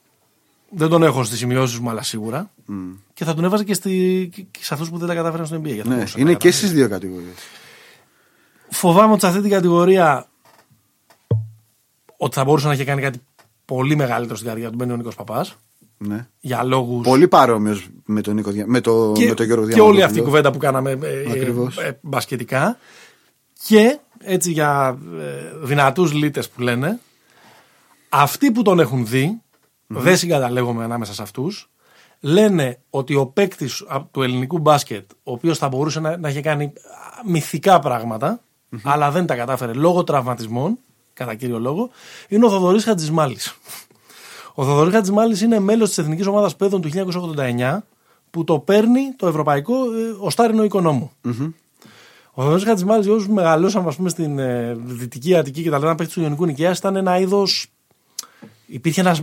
Δεν τον έχω στις σημειώσεις μου, αλλά σίγουρα. Και θα τον έβαζε και, στη, και σε αυτούς που δεν τα κατάφεραν στο NBA. για θα Ναι, μπορούσε να είναι τα και καταφέρει. στις δύο κατηγορίες. Φοβάμαι ότι σε αυτή την κατηγορία ότι θα μπορούσε να είχε κάνει κάτι πολύ μεγαλύτερο στην καρδιά του μπαίνει ο Νίκος Παπάς Ναι. για λόγους Πολύ παρόμοιος με τον, Νίκο, Δια- με το, και, με τον Γιώργο και Διαμαντόπουλο. όλη αυτή η κουβέντα που κάναμε ε, Ακριβώς. ε, ε, μπασκετικά και έτσι για ε, δυνατούς λίτες που λένε αυτοί που τον έχουν δει δεν συγκαταλέγομαι ανάμεσα σε αυτούς λένε ότι ο παίκτης του ελληνικού μπάσκετ ο οποίος θα μπορούσε να, να είχε κάνει α, μυθικά πράγματα, αλλά δεν τα κατάφερε λόγω τραυματισμών κατά κύριο λόγο είναι ο Θοδωρής Χατζημάλης ο Θοδωρής Χατζημάλης είναι μέλος της Εθνικής Ομάδας Παιδών του 1989 που το παίρνει το ευρωπαϊκό ε, οστάρινο οικονόμου. Ο Θοδωρής Χατζημάλης, για όσου μεγαλώσαμε ας πούμε, στην ε, Δυτική Αττική και τα λέγανε παίχτη του Ιωνικού Νικαίας, ήταν ένα είδος. Υπήρχε ένας.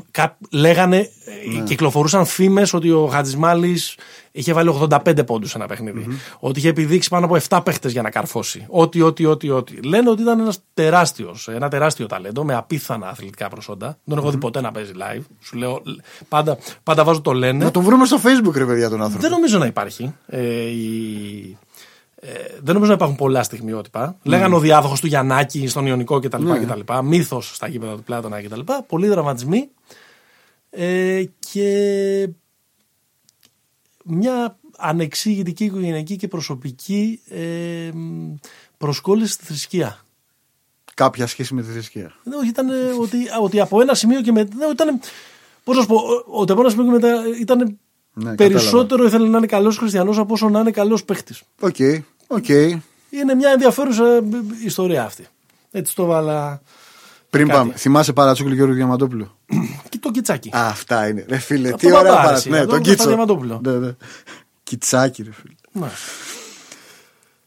Λέγανε, ε, κυκλοφορούσαν φήμες ότι ο Χατζημάλης είχε βάλει 85 πόντους σε ένα παιχνιδι Ότι είχε επιδείξει πάνω από 7 παίχτες για να καρφώσει. Ό,τι, ό,τι, ό,τι, ό,τι. Λένε ότι ήταν ένας τεράστιος, ένα τεράστιο ταλέντο με απίθανα αθλητικά προσόντα. Δεν τον έχω δει ποτέ να παίζει live. Σου λέω, πάντα, πάντα βάζω το λένε. Να τον βρούμε στο facebook, ρε παιδιά, τον άνθρωπο. Δεν νομίζω να υπάρχει. Ε, η... ε, δεν νομίζω να υπάρχουν πολλά στιγμιότυπα. Λέγανε ο διάδοχος του Γιαννάκη στον Ιωνικό κτλ. Ναι. κτλ. Μύθος στα γήπεδα του Πλάτωνα κτλ. Πολλοί τραυματισμοί. Ε, και μια ανεξήγητη και οικογενειακή και προσωπική ε, μ, προσκόλληση στη θρησκεία. Κάποια σχέση με τη θρησκεία. Ναι, όχι, ήταν ε, ότι, α, ότι από ένα σημείο και μετά. Ναι, ήταν. Πώς να σου πω, ο- ότι από ένα σημείο και μετά ήταν Ναι, περισσότερο ήθελε να είναι καλός χριστιανός από όσο να είναι καλός παίχτης. OK, OK. Είναι μια ενδιαφέρουσα ε, ιστορία αυτή. Έτσι το βάλα. Πριν Κάτι. πάμε, θυμάσαι παρατσούκλι Γιώργο Διαμαντόπουλου; Και το κιτσάκι. Α, αυτά είναι. Ρε φίλε, Αυτό τι ωραία παπά, παρα... εσύ, Ναι, εδώ τον είναι το Κίτσο. Διαμαντόπουλο. Ναι, ναι. Κιτσάκι, ρε φίλε. Ναι.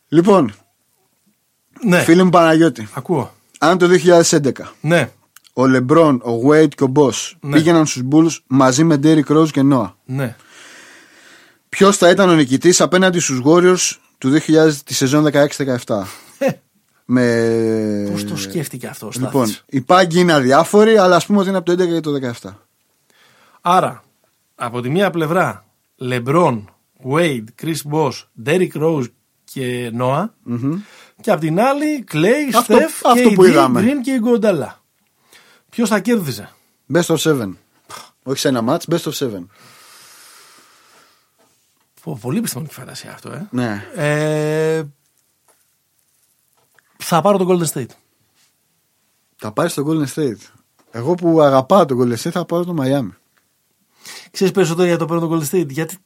Λοιπόν, ναι. φίλε μου Παναγιώτη, Ακούω. αν το 2011 Ναι. ο Λεμπρόν, ο Wade και ο Boss Ναι. πήγαιναν στους Bulls μαζί με Derrick Rose και Noah, Ναι. ποιος θα ήταν ο νικητής απέναντι στους Warriors του 2000 τη σεζόν 16-17. με... Πώς το σκέφτηκε αυτό ο Στάθης; Λοιπόν, οι πάγκοι είναι αδιάφοροι, αλλά ας πούμε ότι είναι από το 11 και το 17. Άρα, από τη μία πλευρά, LeBron, Wade, Chris Bosh, Derrick Rose και Noah. Και από την άλλη, Clay, Αυτό- Steph, αυτό KD, που είδαμε. Green και Γκονταλά. Ποιος θα κέρδιζε; Best of 7. Όχι σε ένα match, best of 7. Πω, Πολύ επιστημονική φαντασία αυτό, ε. Ναι. ε. Θα πάρω τον Golden State. Θα πάρεις στο Golden State. Εγώ που αγαπάω το Golden State θα πάρω το Miami. Ξέρεις περισσότερο για το παίρνω τον Golden State. Γιατί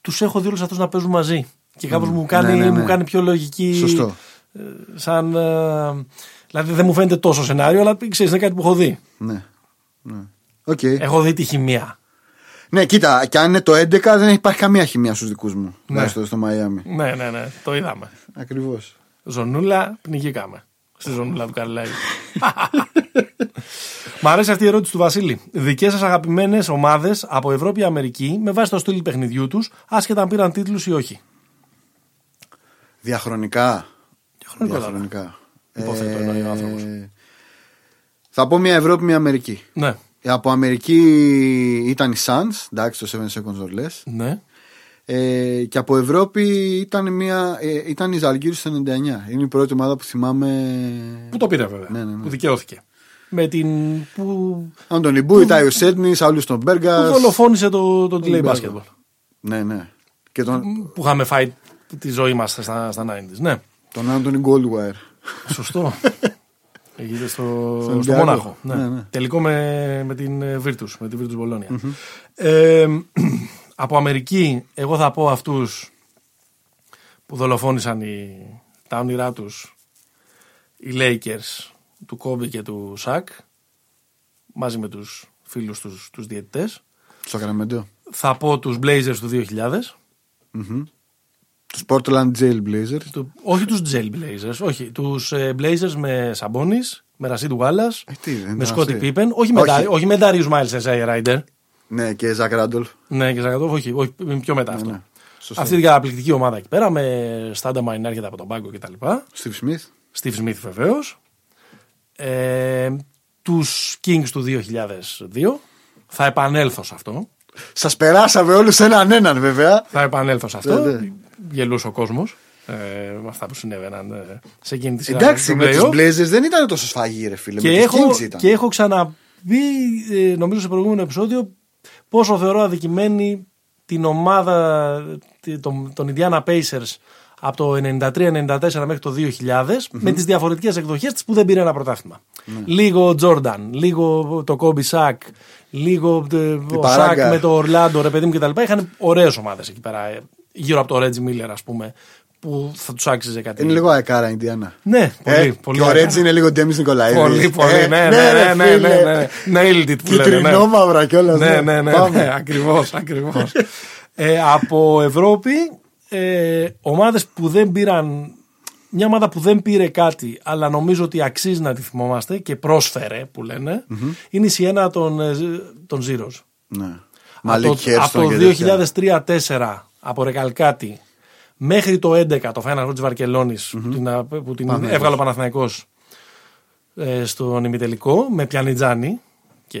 τους έχω δει όλους αυτούς να παίζουν μαζί. Και κάπως μου, κάνει, ναι, ναι, ναι. μου κάνει πιο λογική. Σωστό. ε, σαν. ε, δηλαδή δεν μου φαίνεται τόσο σενάριο, αλλά ξέρεις, είναι κάτι που έχω δει. Ναι. Ναι. Οκ. Έχω δει τη χημεία. Ναι, κοίτα, και αν είναι το 11 δεν υπάρχει καμία χημεία στους δικούς μου. Ναι. Ναι. Στο, στο Miami. Ναι, ναι, ναι, το είδαμε. Ακριβώς. Ζωνούλα, πνιγήκαμε. Στη ζωνούλα του Καρλάιλ. Μ' αρέσει αυτή η ερώτηση του Βασίλη. Δικές σας αγαπημένες ομάδες από Ευρώπη ή Αμερική με βάση το στυλ παιχνιδιού τους, άσχετα αν πήραν τίτλους ή όχι; Διαχρονικά. Διαχρονικά, Διαχρονικά. Υποθέτω εννοεί ο άνθρωπος. θα πω μια Ευρώπη, μια Αμερική. Ναι, Από Αμερική ήταν οι Suns, εντάξει το 7 seconds or less. ναι. Ε, και από Ευρώπη ήταν, μια, ε, ήταν η Ζαλγκύρη στο 99. Είναι η πρώτη ομάδα που θυμάμαι. Πού το πήρε βέβαια. Ναι, ναι, ναι. Που δικαιώθηκε. Με την. που, Άντωνι Μπούι, Τάιο Σέντνης, Σάουλου τον που Μπέργα. δολοφόνησε το, το delay Μπέργα. basketball. Ναι, ναι. Και τον, Που είχαμε φάει τη ζωή μας στα, στα 90s. Ναι. τον Άντωνι Γκόλουαερ. Σωστό. Έγινε στο, στο Ολυμπιακό. Μόναχο. Ναι. Ναι, ναι. Τελικό με, με την ε, Virtus, με την Virtus Bologna. Ε, από Αμερική, εγώ θα πω αυτούς που δολοφόνησαν οι, τα όνειρά τους οι Lakers του Κόμπι και του Σακ μαζί με τους φίλους τους, τους διαιτητές. Στο Καραμεντό. θα πω τους Blazers του 2000. Τους Portland Jail Blazers. Του, όχι τους Jail Blazers, όχι. Τους ε, Blazers με Σαμπόνις, με Ρασίδ Wallace, Ε, τι, δεν με ήταν Σκότι αυτοί. Πίπεν. Όχι, με Όχι. Ντάρι- όχι με Darius Miles Isaiah Ryder. Ναι, και Ζακ Ράντολφ. Ναι, και Ζακατόφ, όχι, όχι, πιο μετά αυτό. ναι. Σωστό. Αυτή την καταπληκτική ομάδα εκεί πέρα με Στάντα Μάιν έρχεται από τον πάγκο κτλ. Steve Smith. Steve Smith βεβαίως. Ε, τους Kings του 2002. Θα επανέλθω σε αυτό. Σας περάσαμε όλους έναν έναν βέβαια. Θα επανέλθω σε αυτό. Ναι, ναι. Γελούσε ο κόσμος ε, με αυτά που συνέβαιναν ε, σε εκείνη τη σειρά. Εντάξει, των με τους play-off. Blazers δεν ήταν τόσο σφαγή, ρε φίλε. Και με τους έχω, Kings ήταν. και έχω ξαναπεί, ε, νομίζω σε προηγούμενο επεισόδιο, πόσο θεωρώ αδικημένη την ομάδα τη- των, των Indiana Pacers από το 93-94 μέχρι το 2000 με τις διαφορετικές εκδοχές της που δεν πήρε ένα πρωτάθλημα. Ναι. Λίγο Jordan, λίγο το Kobe Sack, λίγο ε, ο παράγκα. Sack με το Orlando, ρε παιδί μου κτλ. Είχαν ωραίες ομάδες εκεί πέρα, ε, γύρω από το Reggie Miller ας πούμε, που θα τους άξιζε κάτι. Είναι λίγο αεκάρα Ινδιάνα. Ναι, πολύ, Ε, πολύ και ο ωραία. Ρέτζι είναι λίγο Ντέμις Νικολαίδης. Πολύ, πολύ. Ε, ναι, ναι, ναι, ναι, ναι, ναι, ναι. Nailed it που λένε. ναι. Κυτρινό μαύρα κιόλας. Ναι, ναι, ναι, ναι, ακριβώς, ακριβώς. ε, από Ευρώπη, ε, ομάδες που δεν πήραν, μια ομάδα που δεν πήρε κάτι, αλλά νομίζω ότι αξίζει να τη θυμόμαστε και πρόσφερε, που λενε είναι η Σιένα των, ε, των Zeros. Ναι. Από Μαλίκ το, Χέρστον από και το τέτοια. 2003-2004 από Ρεκαλκάτι μέχρι το 11 το Final Four της βαρκελονης που την, α- που την Παναθηναϊκός. έβγαλε ο Παναθηναϊκός ε, στον ημιτελικό με Πιανιτζάνη και...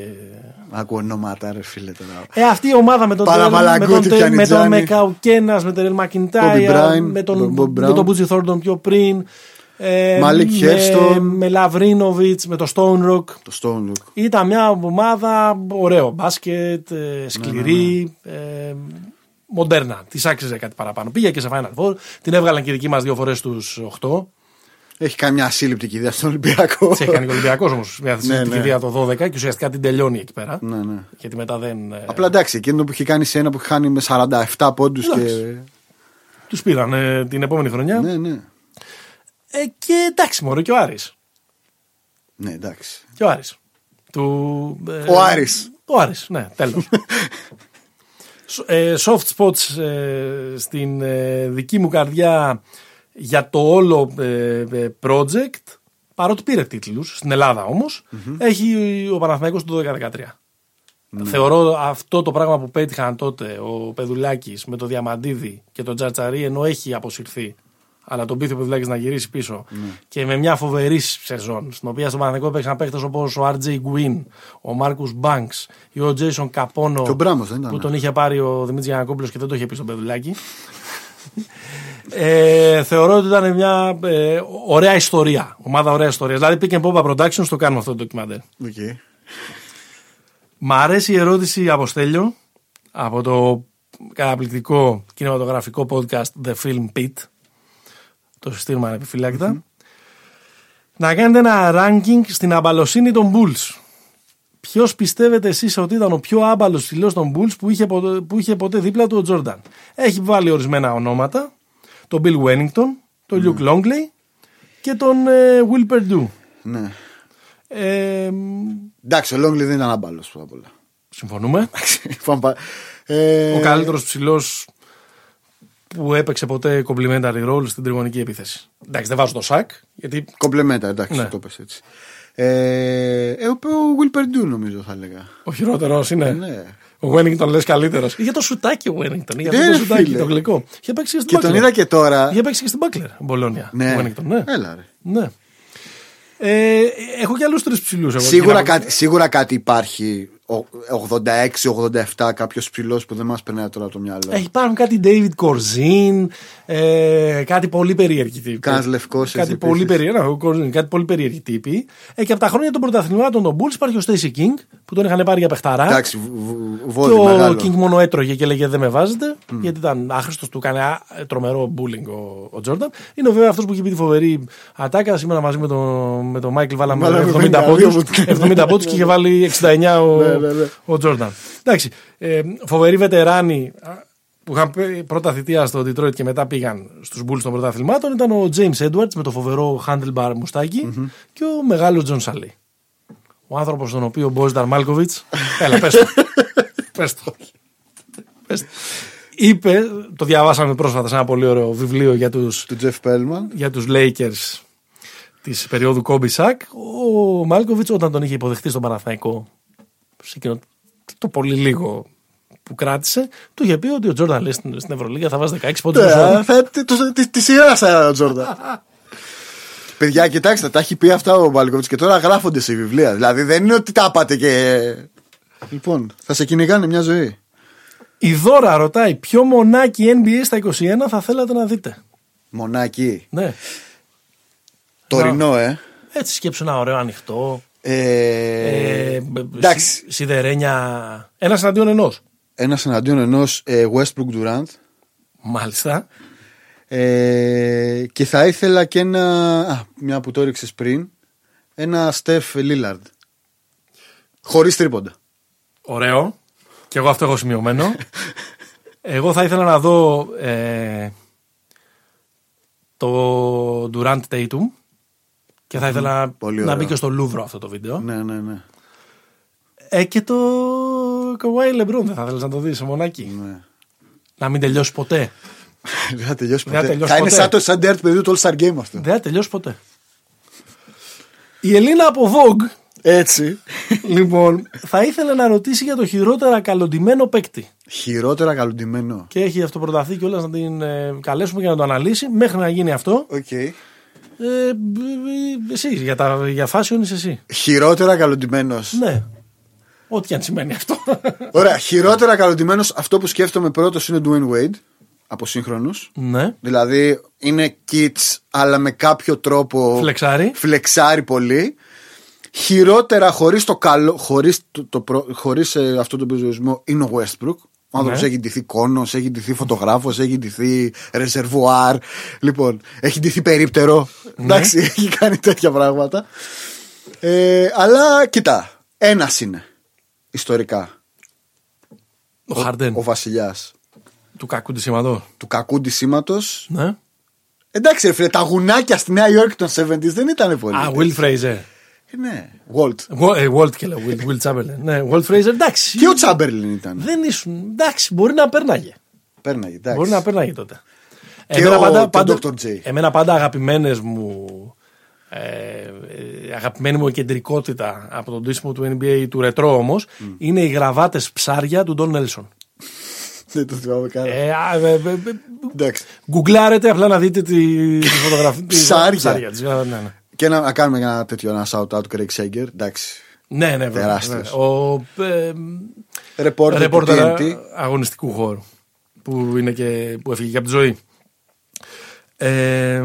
Ακούω ονόματα, ρε φίλε τώρα. Ε, αυτή η ομάδα με τον, Παραμαλαγκούτη, με τον, με τον Πιανιτζάνη. Μεκαουκένας, με τον Ελ Bobby Μακιντάια, Brown, με τον, Bob Brown. με τον Μπούτζι Θόρντον πιο πριν, ε, Μαλίκ με, Χέρστον. με Λαβρίνοβιτς, με το Stone Rock. Το Stone Look. Ήταν μια ομάδα ωραίο μπάσκετ, ε, σκληρή, Ναι, ε, μοντέρνα. Της άξιζε κάτι παραπάνω. Πήγε και σε Final Four. Την έβγαλαν και οι δικοί μας δύο φορές στου 8. Έχει κάνει μια ασύλληπτη κηδεία στον Ολυμπιακό. Τι έχει κάνει και ο Ολυμπιακός όμως. Μια Ναι, ναι, ναι. κηδεία το 12 και ουσιαστικά την τελειώνει εκεί πέρα. Ναι, ναι. Γιατί μετά δεν. Ε, Απλά εντάξει, εκείνο που είχε κάνει σε ένα που είχε χάνει με 47 πόντους και. Τους πήραν ε, την επόμενη χρονιά. Ναι, ναι. Ε, και εντάξει, μωρέ, και ο Άρης. Ναι, εντάξει. Και ο Άρης. Του, ε, Ο Άρης. Ο Άρης, ναι, τέλος. Σ- ε, soft spots ε, στην ε, δική μου καρδιά για το όλο ε, ε, project, παρότι πήρε τίτλους, στην Ελλάδα όμως, έχει ο Παναθηναϊκός του 12-13. Θεωρώ αυτό το πράγμα που πέτυχαν τότε ο Πεδουλάκης με το Διαμαντίδη και τον Τζατσαρί ενώ έχει αποσυρθεί αλλά τον πείθει ο Πεδουλάκης να γυρίσεις πίσω και με μια φοβερή σεζόν στην οποία στο Παναθηναϊκό έπαιξαν παίχτες όπως ο RJ Γκουίν, ο Μάρκους Μπάνξ ή ο Τζέισον Καπόνο Και ο Μπράμος δεν ήταν. που τον είχε πάρει ο Δημήτρης Γιανακόπουλος και δεν το είχε πει στον Πεδουλάκη. ε, θεωρώ ότι ήταν μια ε, ωραία ιστορία. Ομάδα ωραία ιστορίας. Δηλαδή Pick and Pop Productions το κάνουμε αυτό το ντοκιμαντέρ. Οκ. Μ' αρέσει η ερώτηση από Στέλιο από το καταπληκτικό κινηματογραφικό podcast The Film Pit. Το συστήνουμε ανεπιφύλακτα. Να κάνετε ένα ranking στην αμπαλοσύνη των Bulls. Ποιος πιστεύετε εσείς ότι ήταν ο πιο άμπαλος ψηλός των Bulls που είχε, ποτέ, που είχε ποτέ δίπλα του ο Τζόρνταν. Έχει βάλει ορισμένα ονόματα. Τον Bill Wennington, τον Luke Longley και τον ε, Will Perdue. Ναι. Ε, Εντάξει, ο Λόγκλι δεν ήταν άμπαλος πρώτα απ' όλα. συμφωνούμε. Πάμε πα- Ε, Ο καλύτερος ψηλός που έπαιξε ποτέ complimentary role στην τριγωνική επίθεση. Εντάξει, δεν βάζω το σακ, γιατί Κομπλεμέντα, εντάξει, Ναι. το πες έτσι. Ε, ε, ο, ο Will Perdue νομίζω θα έλεγα. ο χειρότερος είναι. Ναι. Ο Wellington λες καλύτερος. Είχε το σουτάκι ο Wellington. Είχε Ναι, αυτό το ρε σουτάκι φίλε. το γλυκό. Είχε παίξει και στην Και τον Butler. είδα και τώρα. Είχε παίξει και στην Butler, Μπολόνια. Ναι. Ο Wellington, ναι. Έλα ρε. ναι. Ε, έχω και άλλους τρεις ψηλούς. Σίγουρα κάτι, σίγουρα κάτι υπάρχει. Ο- 86-87 κάποιος ψηλός που δεν μας περνάει τώρα από το μυαλό. Έχει υπάρχουν κάτι David Corzin, ε, κάτι πολύ περίεργη τύπη. Κάνας λευκός Κάτι έτσι πολύ, επίσης. περίεργη, ναι, ο Corzin, κάτι πολύ περίεργη τύπη. Ε, και από τα χρόνια των πρωταθλημάτων των Bulls υπάρχει ο Stacey King που τον είχαν πάρει για παιχταρά. Εντάξει, β- β- Και βόδι ο μεγάλο. King μόνο έτρωγε και έλεγε δεν με βάζετε, γιατί ήταν άχρηστος, του έκανε α, τρομερό bullying ο, ο Τζόρνταν. Είναι βέβαια αυτός που είχε πει τη φοβερή ατάκα. Σήμερα μαζί με τον με το Μάικλ βάλαμε Βάλαμε 70 52 πόντους. πόντους. 70 πόντους και είχε βάλει 69 ο, Ναι, ναι, ναι. Ο Τζόρνταν. Εντάξει. Ε, φοβεροί βετεράνοι α, που είχαν πέ- πρώτα θητεία στο Detroit και μετά πήγαν στους Bulls των πρωταθλημάτων ήταν ο James Edwards με το φοβερό handlebar μουστάκι και ο μεγάλος Τζον Σαλί. Ο άνθρωπος τον οποίο ο Μπόζιταρ Μάλκοβιτς Έλα πες το. πες το. Πες. Είπε, το διαβάσαμε πρόσφατα σε ένα πολύ ωραίο βιβλίο για τους, Του Τζεφ Πέλμαν. για τους Lakers της περίοδου Κόμπι Σακ. Ο Μάλκοβιτς όταν τον είχε υποδεχτεί στον Παναθηναϊκό σε εκείνο το πολύ λίγο που κράτησε, του είχε πει ότι ο Τζόρνταν λέει στην, στην Ευρωλίγα θα βάζει 16 πόντους. Ναι, μεσόωρο. θα- τη- το- τη- Τη σειρά σαν ο Τζόρνταν. Παιδιά, κοιτάξτε, τα έχει πει αυτά ο Μπαλκόβιτ και τώρα γράφονται σε βιβλία. Δηλαδή δεν είναι ότι τα είπατε και. Λοιπόν, θα σε κυνηγάνε μια ζωή. Η Δώρα ρωτάει ποιο μονάκι NBA στα 21 θα θέλατε να δείτε; Μονάκι. Ναι. Τωρινό, ε. Έτσι σκέψου ένα ωραίο ανοιχτό. Ε Ε, εντάξει. σι- Σιδερένια. Ένας εναντίον ενός. Ένας εναντίον ενός Westbrook Durant. Μάλιστα. Ε, και θα ήθελα και ένα. Α, μια που το έριξες πριν. Ένα Steph Lillard. Χωρίς τρίποντα. Ωραίο. Και εγώ αυτό έχω σημειωμένο. εγώ θα ήθελα να δω ε, το Durant Tatum και θα ήθελα πολύ να ωραίο. μπει και στο Λούβρο αυτό το βίντεο. Ναι, ναι, ναι. Ε, και το Kawhi LeBron δεν θα θέλεις να το δεις σε μονάκι. ναι. Να μην τελειώσει ποτέ. Δεν θα τελειώσει Δεν θα ποτέ. τελειώσει θα είναι ποτέ. σαν το σαν το παιδί του All Star Game αυτό. Δεν θα τελειώσει ποτέ. Η Ελίνα από Vogue, Έτσι. λοιπόν, θα ήθελε να ρωτήσει για το χειρότερα καλοντυμένο παίκτη. Χειρότερα καλοντυμένο. Και έχει αυτοπροταθεί κιόλας να την ε, καλέσουμε για να το αναλύσει. Μέχρι να γίνει αυτό, Οκ. Ε, ε, εσύ, για, τα, για fashion είσαι εσύ. Χειρότερα καλοντημένος. Ναι. Ό,τι αν σημαίνει αυτό. Ωραία. Χειρότερα καλοντημένος, αυτό που σκέφτομαι πρώτος είναι Dwayne Wade. Από σύγχρονους. ναι. Δηλαδή είναι kids, αλλά με κάποιο τρόπο. Φλεξάρει. Φλεξάρει πολύ. Χειρότερα χωρίς το καλό, χωρίς, το, το, προ- χωρίς ε, αυτό τον περιορισμό είναι ο Westbrook. Ο άνθρωπος Ναι. έχει ντυθεί κόνος, έχει ντυθεί φωτογράφος, έχει ντυθεί ρεζερβουάρ. Λοιπόν, έχει ντυθεί περίπτερο. Ναι. Εντάξει, έχει κάνει τέτοια πράγματα. Ε, αλλά κοίτα, ένας είναι ιστορικά. Ο Χάρντεν. Ο βασιλιάς Του κακού της σήματος. του κακού ντυσίματο. Ναι. Εντάξει, ρε φίλε, τα γουνάκια στη Νέα Υόρκη των 70s δεν ήταν πολύ. Α, Will Fraser. Ε, ναι, Walt. Wa- ε, Walt και λέω. Will, Will Chamberlain. Ναι, Walt Fraser, εντάξει. Και ο Τσάμπερλιν ήταν. Δεν ήσουν. Εντάξει, μπορεί να πέρναγε. Πέρναγε, εντάξει. Μπορεί να πέρναγε τότε. Και ο- και ο Dr. J. Εμένα πάντα αγαπημένες μου. Ε, ε, αγαπημένη μου κεντρικότητα από τον τίσιμο του NBA του ρετρό όμως είναι οι γραβάτες ψάρια του Ντόν Νέλσον. Δεν το θυμάμαι καν. Ε, α, ε, ε, ε, Εντάξει. Γκουγκλάρετε απλά να δείτε τη, τη φωτογραφία. τη- Ψάρια. Τις γραβάτες, ναι, ναι. Και να, να κάνουμε ένα τέτοιο ένα shout out του Craig Sager. Εντάξει. Ναι, ναι, βέβαια, Τεράστιος. ναι. Ο ε, Reporter, ρεπόρτερ του TNT. αγωνιστικού χώρου που, είναι και, που έφυγε και από τη ζωή. Ε,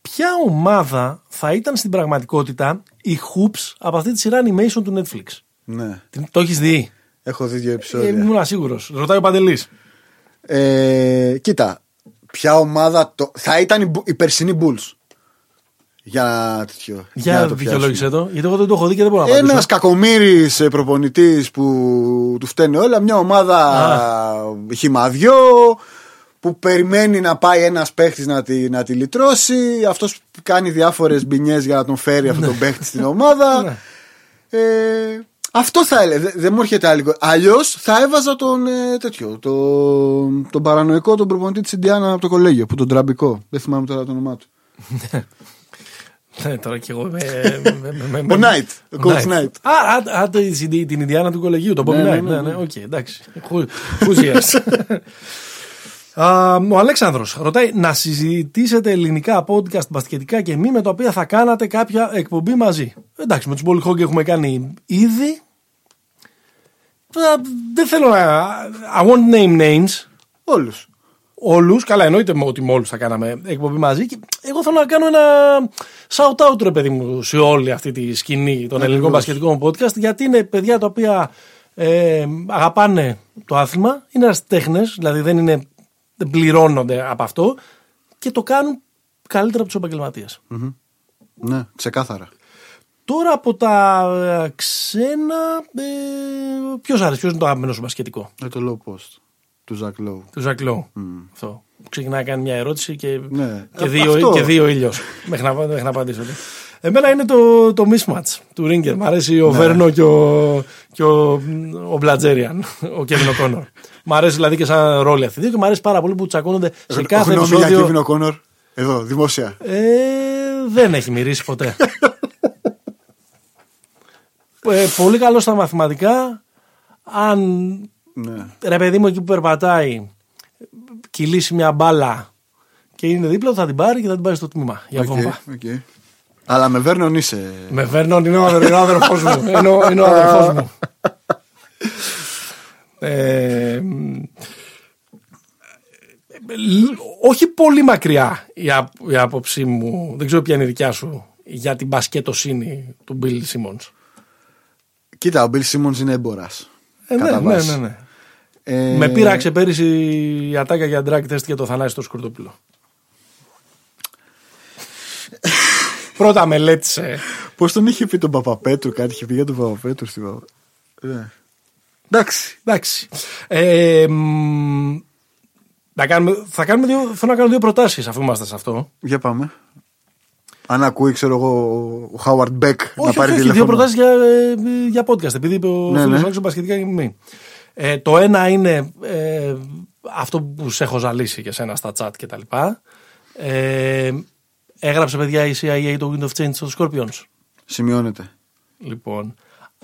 ποια ομάδα θα ήταν στην πραγματικότητα η Hoops από αυτή τη σειρά animation του Netflix; Ναι. Την- Το έχεις δει; Έχω δει δύο Ε, επεισόδια. ήμουν ασίγουρος. Ρωτάει ο Παντελής. Ε, κοίτα. Ποια ομάδα. Το... Θα ήταν η, Bu- η περσινή Bulls. Για τέτοιο. να Για το δικαιολόγησε πιάσουμε. το, γιατί εγώ δεν το έχω δει και δεν μπορώ να απαντήσω. Ένας κακομοίρη προπονητής που του φταίνε όλα. Μια ομάδα χυμαδιό που περιμένει να πάει ένας παίχτης να τη, να τη λυτρώσει. Αυτός κάνει διάφορες μπινιές για να τον φέρει αυτόν τον παίχτη στην ομάδα. Ναι. ε, αυτό θα έλεγα. Δεν δεν μου έρχεται άλλο. Αλλιώς θα έβαζα τον ε, τέτοιο. Το, τον παρανοϊκό τον προπονητή της Ιντιάνα από το κολέγιο. Που τον τραμπικό. Δεν θυμάμαι τώρα το όνομά του. Ναι, τώρα κι εγώ. με- με- με- με- Ο Knight, ο Coach Knight. Α, α, α, το- την την Ινδιάνα του κολεγίου, τον Bobby Ναι, ναι, Knight. ναι, Ναι, ναι. ναι, οκ, εντάξει. Hoo- Hoosiers. Α, Ο Αλέξανδρος ρωτάει να συζητήσετε ελληνικά podcast μπασκετικά και μη με τα οποία θα κάνατε κάποια εκπομπή μαζί. Εντάξει, με τους Ball Hog έχουμε κάνει ήδη. Α, Δεν θέλω να. I won't name names. Όλους. Όλους, καλά, εννοείται ότι με όλους θα κάναμε εκπομπή μαζί. Και εγώ θέλω να κάνω ένα shout out, ρε παιδί μου, σε όλη αυτή τη σκηνή των ελληνικών μπασκετικών podcast, γιατί είναι παιδιά τα οποία ε, αγαπάνε το άθλημα, είναι ερασιτέχνε, δηλαδή δεν, είναι, δεν πληρώνονται από αυτό και το κάνουν καλύτερα από τους επαγγελματίες. Ναι, ξεκάθαρα. Τώρα από τα ε, ξένα, ε, ποιος άρεσε, ποιος είναι το αγαπημένο σου μπασκετικό; Ε, το low post του Ζακ Lowe. Του Ζακ Λόου. Αυτό. Ξεκινάει να κάνει μια ερώτηση και, Ναι. και, Ε, δύο, αυτό. και δύο ήλιος. μέχρι, να, μέχρι να απαντήσω. ναι. Εμένα είναι το, το mismatch του Ρίγκερ. Μ' αρέσει ο Βέρνο και ο, και ο, ο Μπλατζέριαν, ο Κέβιν Κόνορ. Μ' αρέσει δηλαδή και σαν ρόλο αυτή. Και μ' αρέσει πάρα πολύ που τσακώνονται σε κάθε Γνώμη για επεισόδιο. Κέβιν Κόνορ. Εδώ, δημόσια. Ε, δεν έχει μυρίσει ποτέ. ε, πολύ καλό στα μαθηματικά. Αν Ναι. ρε παιδί μου εκεί που περπατάει κυλήσει μια μπάλα και είναι δίπλα του θα την πάρει και θα την πάρει στο τμήμα για Οκ, βόμβα. οκ. Αλλά με Βέρνον είσαι. Με Βέρνον είναι ο, αδερ- είναι ο αδερφός μου. Είναι ο, είναι ο αδερφός μου. Ε, μ, λ- όχι πολύ μακριά η, ά- η άποψή μου, δεν ξέρω ποια είναι η δικιά σου, για την μπασκετοσύνη του Μπιλ Σίμονς. Κοίτα, ο Μπιλ Σίμον είναι έμπορας. Ε, ναι, Κατά ναι, βάση. ναι, ναι. Ε, Με πείραξε πέρυσι η ατάκα για drag test για το Θανάση το Σκουρτόπουλο. Πρώτα μελέτησε. Πώς τον είχε πει τον Παπαπέτρου, κάτι είχε πει για τον Παπαπέτρου στην Παπα. Ναι. Εντάξει. Εντάξει. Ε, μ, να κάνουμε, θα κάνουμε δύο, θέλω να κάνω δύο προτάσεις αφού είμαστε σε αυτό. Για πάμε. Αν ακούει, ξέρω εγώ, ο Χάουαρντ Μπέκ να όχι, πάρει όχι, όχι, δύο τηλέφωνο. προτάσεις για, ε, για podcast, επειδή είπε ο Ναι, φίλος ναι. Αλέξης Μπασκετικά και μη. Ε, το ένα είναι ε, αυτό που σε έχω ζαλίσει και σένα στα chat και τα λοιπά. Ε, έγραψε παιδιά η CIA το Wind of Change στο Scorpions. Σημειώνεται. Λοιπόν,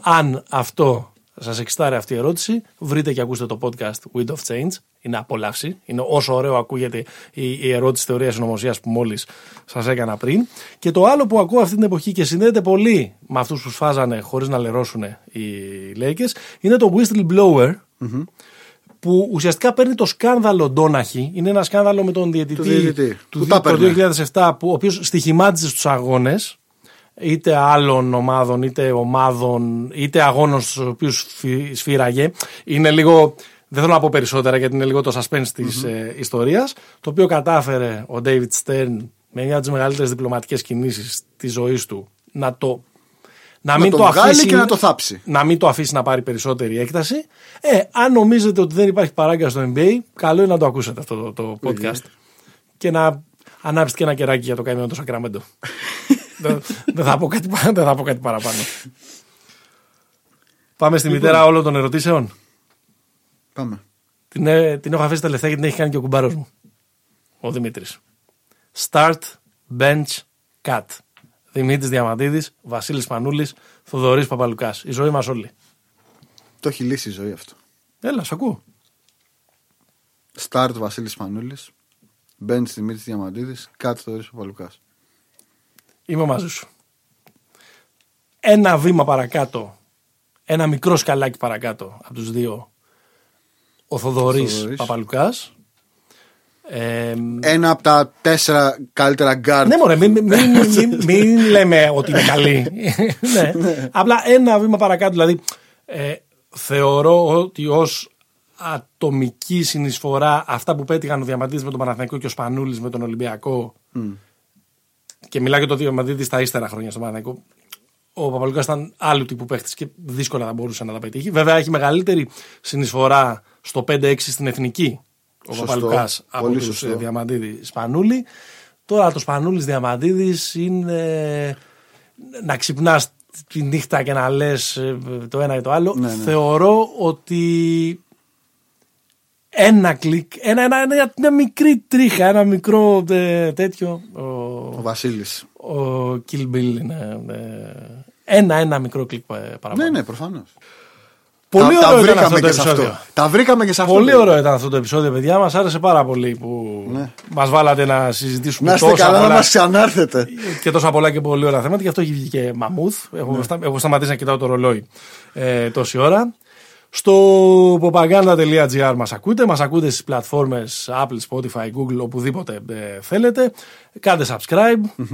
αν αυτό σας εξητάρει αυτή η ερώτηση, βρείτε και ακούστε το podcast Wind of Change. Είναι απολαύση. Είναι όσο ωραίο ακούγεται η, η ερώτηση θεωρίας συνωμοσίας που μόλις σας έκανα πριν. Και το άλλο που ακούω αυτή την εποχή και συνδέεται πολύ με αυτούς που σφάζανε χωρίς να λερώσουν οι Lakers είναι το whistleblower. Που ουσιαστικά παίρνει το σκάνδαλο Ντόναχη. Είναι ένα σκάνδαλο με τον διαιτητή διαιτητή, του, που τα το έπαιρνε. 2007, που, ο οποίος στοιχημάτιζε στους αγώνες είτε άλλων ομάδων, είτε ομάδων, είτε αγώνων στους οποίους σφυ- σφύραγε. Είναι λίγο, δεν θέλω να πω περισσότερα γιατί είναι λίγο το suspense της ε, ιστορίας, το οποίο κατάφερε ο David Stern με μια από τις μεγαλύτερες διπλωματικές κινήσεις της ζωής του να το να, μην το το, βγάλει αφήσει, και να το θάψει. να μην το αφήσει να πάρει περισσότερη έκταση. Ε, αν νομίζετε ότι δεν υπάρχει παράγκα στο NBA, καλό είναι να το ακούσετε αυτό το, το podcast. Και να ανάψετε και ένα κεράκι για το καημένο το Σακραμέντο. δεν, δεν θα πω κάτι, πα- δεν θα πω κάτι παραπάνω. Πάμε στη μητέρα όλων των ερωτήσεων. Πάμε. Την, ε, την έχω αφήσει τελευταία γιατί την έχει κάνει και ο κουμπάρος μου. Ο Δημήτρης. Start, bench, cut. Δημήτρης Διαμαντίδης, Βασίλης Πανούλη, Θοδωρής Παπαλουκάς. Η ζωή μας όλοι. Το έχει λύσει η ζωή αυτό. Έλα, σ' ακούω. Στάρτ Βασίλης Μανούλης. Μπεν Δημήτρης Διαμαντίδης. Κάτω Θοδωρής Παπαλουκάς. Είμαι μαζί σου. Ένα βήμα παρακάτω, ένα μικρό σκαλάκι παρακάτω από τους δύο, ο Θοδωρής, Θοδωρής. Παπαλουκάς. Ε, Ένα από τα τέσσερα καλύτερα γκαρντ. ναι, μωρέ, μην, μην, μην, μην- μην λέμε ότι είναι καλή. ναι. Απλά ένα βήμα παρακάτω. Δηλαδή, ε, θεωρώ ότι ως ατομική συνεισφορά αυτά που πέτυχαν ο Διαμαντίδης με τον Παναθηναϊκό και ο Σπανούλης με τον Ολυμπιακό και μιλάω για το Διαμαντίδης στα ύστερα χρόνια στο Παναθηναϊκό ο Παπαλουκάς ήταν άλλου τύπου παίχτης και δύσκολα θα μπορούσε να τα πετύχει. Βέβαια, έχει μεγαλύτερη συνεισφορά στο 5-6 στην εθνική ο Σωστό. Παπαλουκάς από Πολύ τους σωστό. Διαμαντίδη Σπανούλη. Τώρα το Σπανούλης Διαμαντίδης είναι να ξυπνάς τη νύχτα και να λες το ένα ή το άλλο. Ναι, ναι. Θεωρώ ότι ένα κλικ, ένα, ένα, ένα- μια μικρή τρίχα, ένα μικρό ε, τέτοιο. Ο, Ο Βασίλης. ο Kill Bill είναι ε, ένα-ένα μικρό κλικ ε, παραπάνω. Ναι, ναι, προφανώς. Πολύ τα, ωραίο τα ήταν βρήκαμε αυτό το και σε επεισόδιο. αυτό. Τα βρήκαμε και σε αυτό. Πολύ παιδιά. ωραίο ήταν αυτό το επεισόδιο, παιδιά. Μας άρεσε πάρα πολύ που Ναι. μας βάλατε να συζητήσουμε Να είστε τόσα καλά να πολλά μας ξανάρθετε. και τόσα πολλά και πολύ ωραία θέματα. Γι' αυτό έχει βγει και μαμούθ. Έχω, Ναι. στα, έχω σταματήσει να κοιτάω το ρολόι ε, τόση ώρα. Στο popaganda.gr μας ακούτε, μας ακούτε στις πλατφόρμες Apple, Spotify, Google, οπουδήποτε ε, θέλετε. Κάντε subscribe.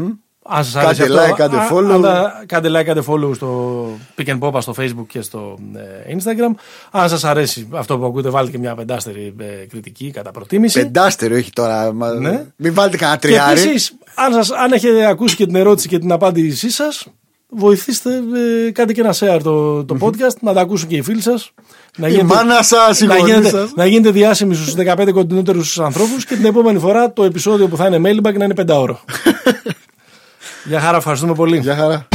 Αν σας αρέσει Κάντε αυτό, like, κάντε α- follow. αν τα- κάντε like, κάντε follow στο Pick and Popa στο Facebook και στο ε, Instagram. Αν σας αρέσει αυτό που ακούτε, βάλτε και μια πεντάστερη ε, κριτική κατά προτίμηση. Πεντάστερο έχει τώρα. μα- Ναι. Μην βάλετε κανένα Και τριάρι. επίσης, αν, σας- αν έχετε ακούσει και την ερώτηση και την απάντησή σας, βοηθήστε, ε, κάντε και ένα share το, το podcast, να τα ακούσουν και οι φίλοι σας. Να Η μάνα σας, η να, γονείς γίνετε, σας. να γίνετε διάσημοι στους 15 κοντινότερους ανθρώπους και την επόμενη φορά το επεισόδιο που θα είναι mailbag να είναι πεντάωρο. Γεια χαρά, ευχαριστούμε πολύ. Γεια χαρά.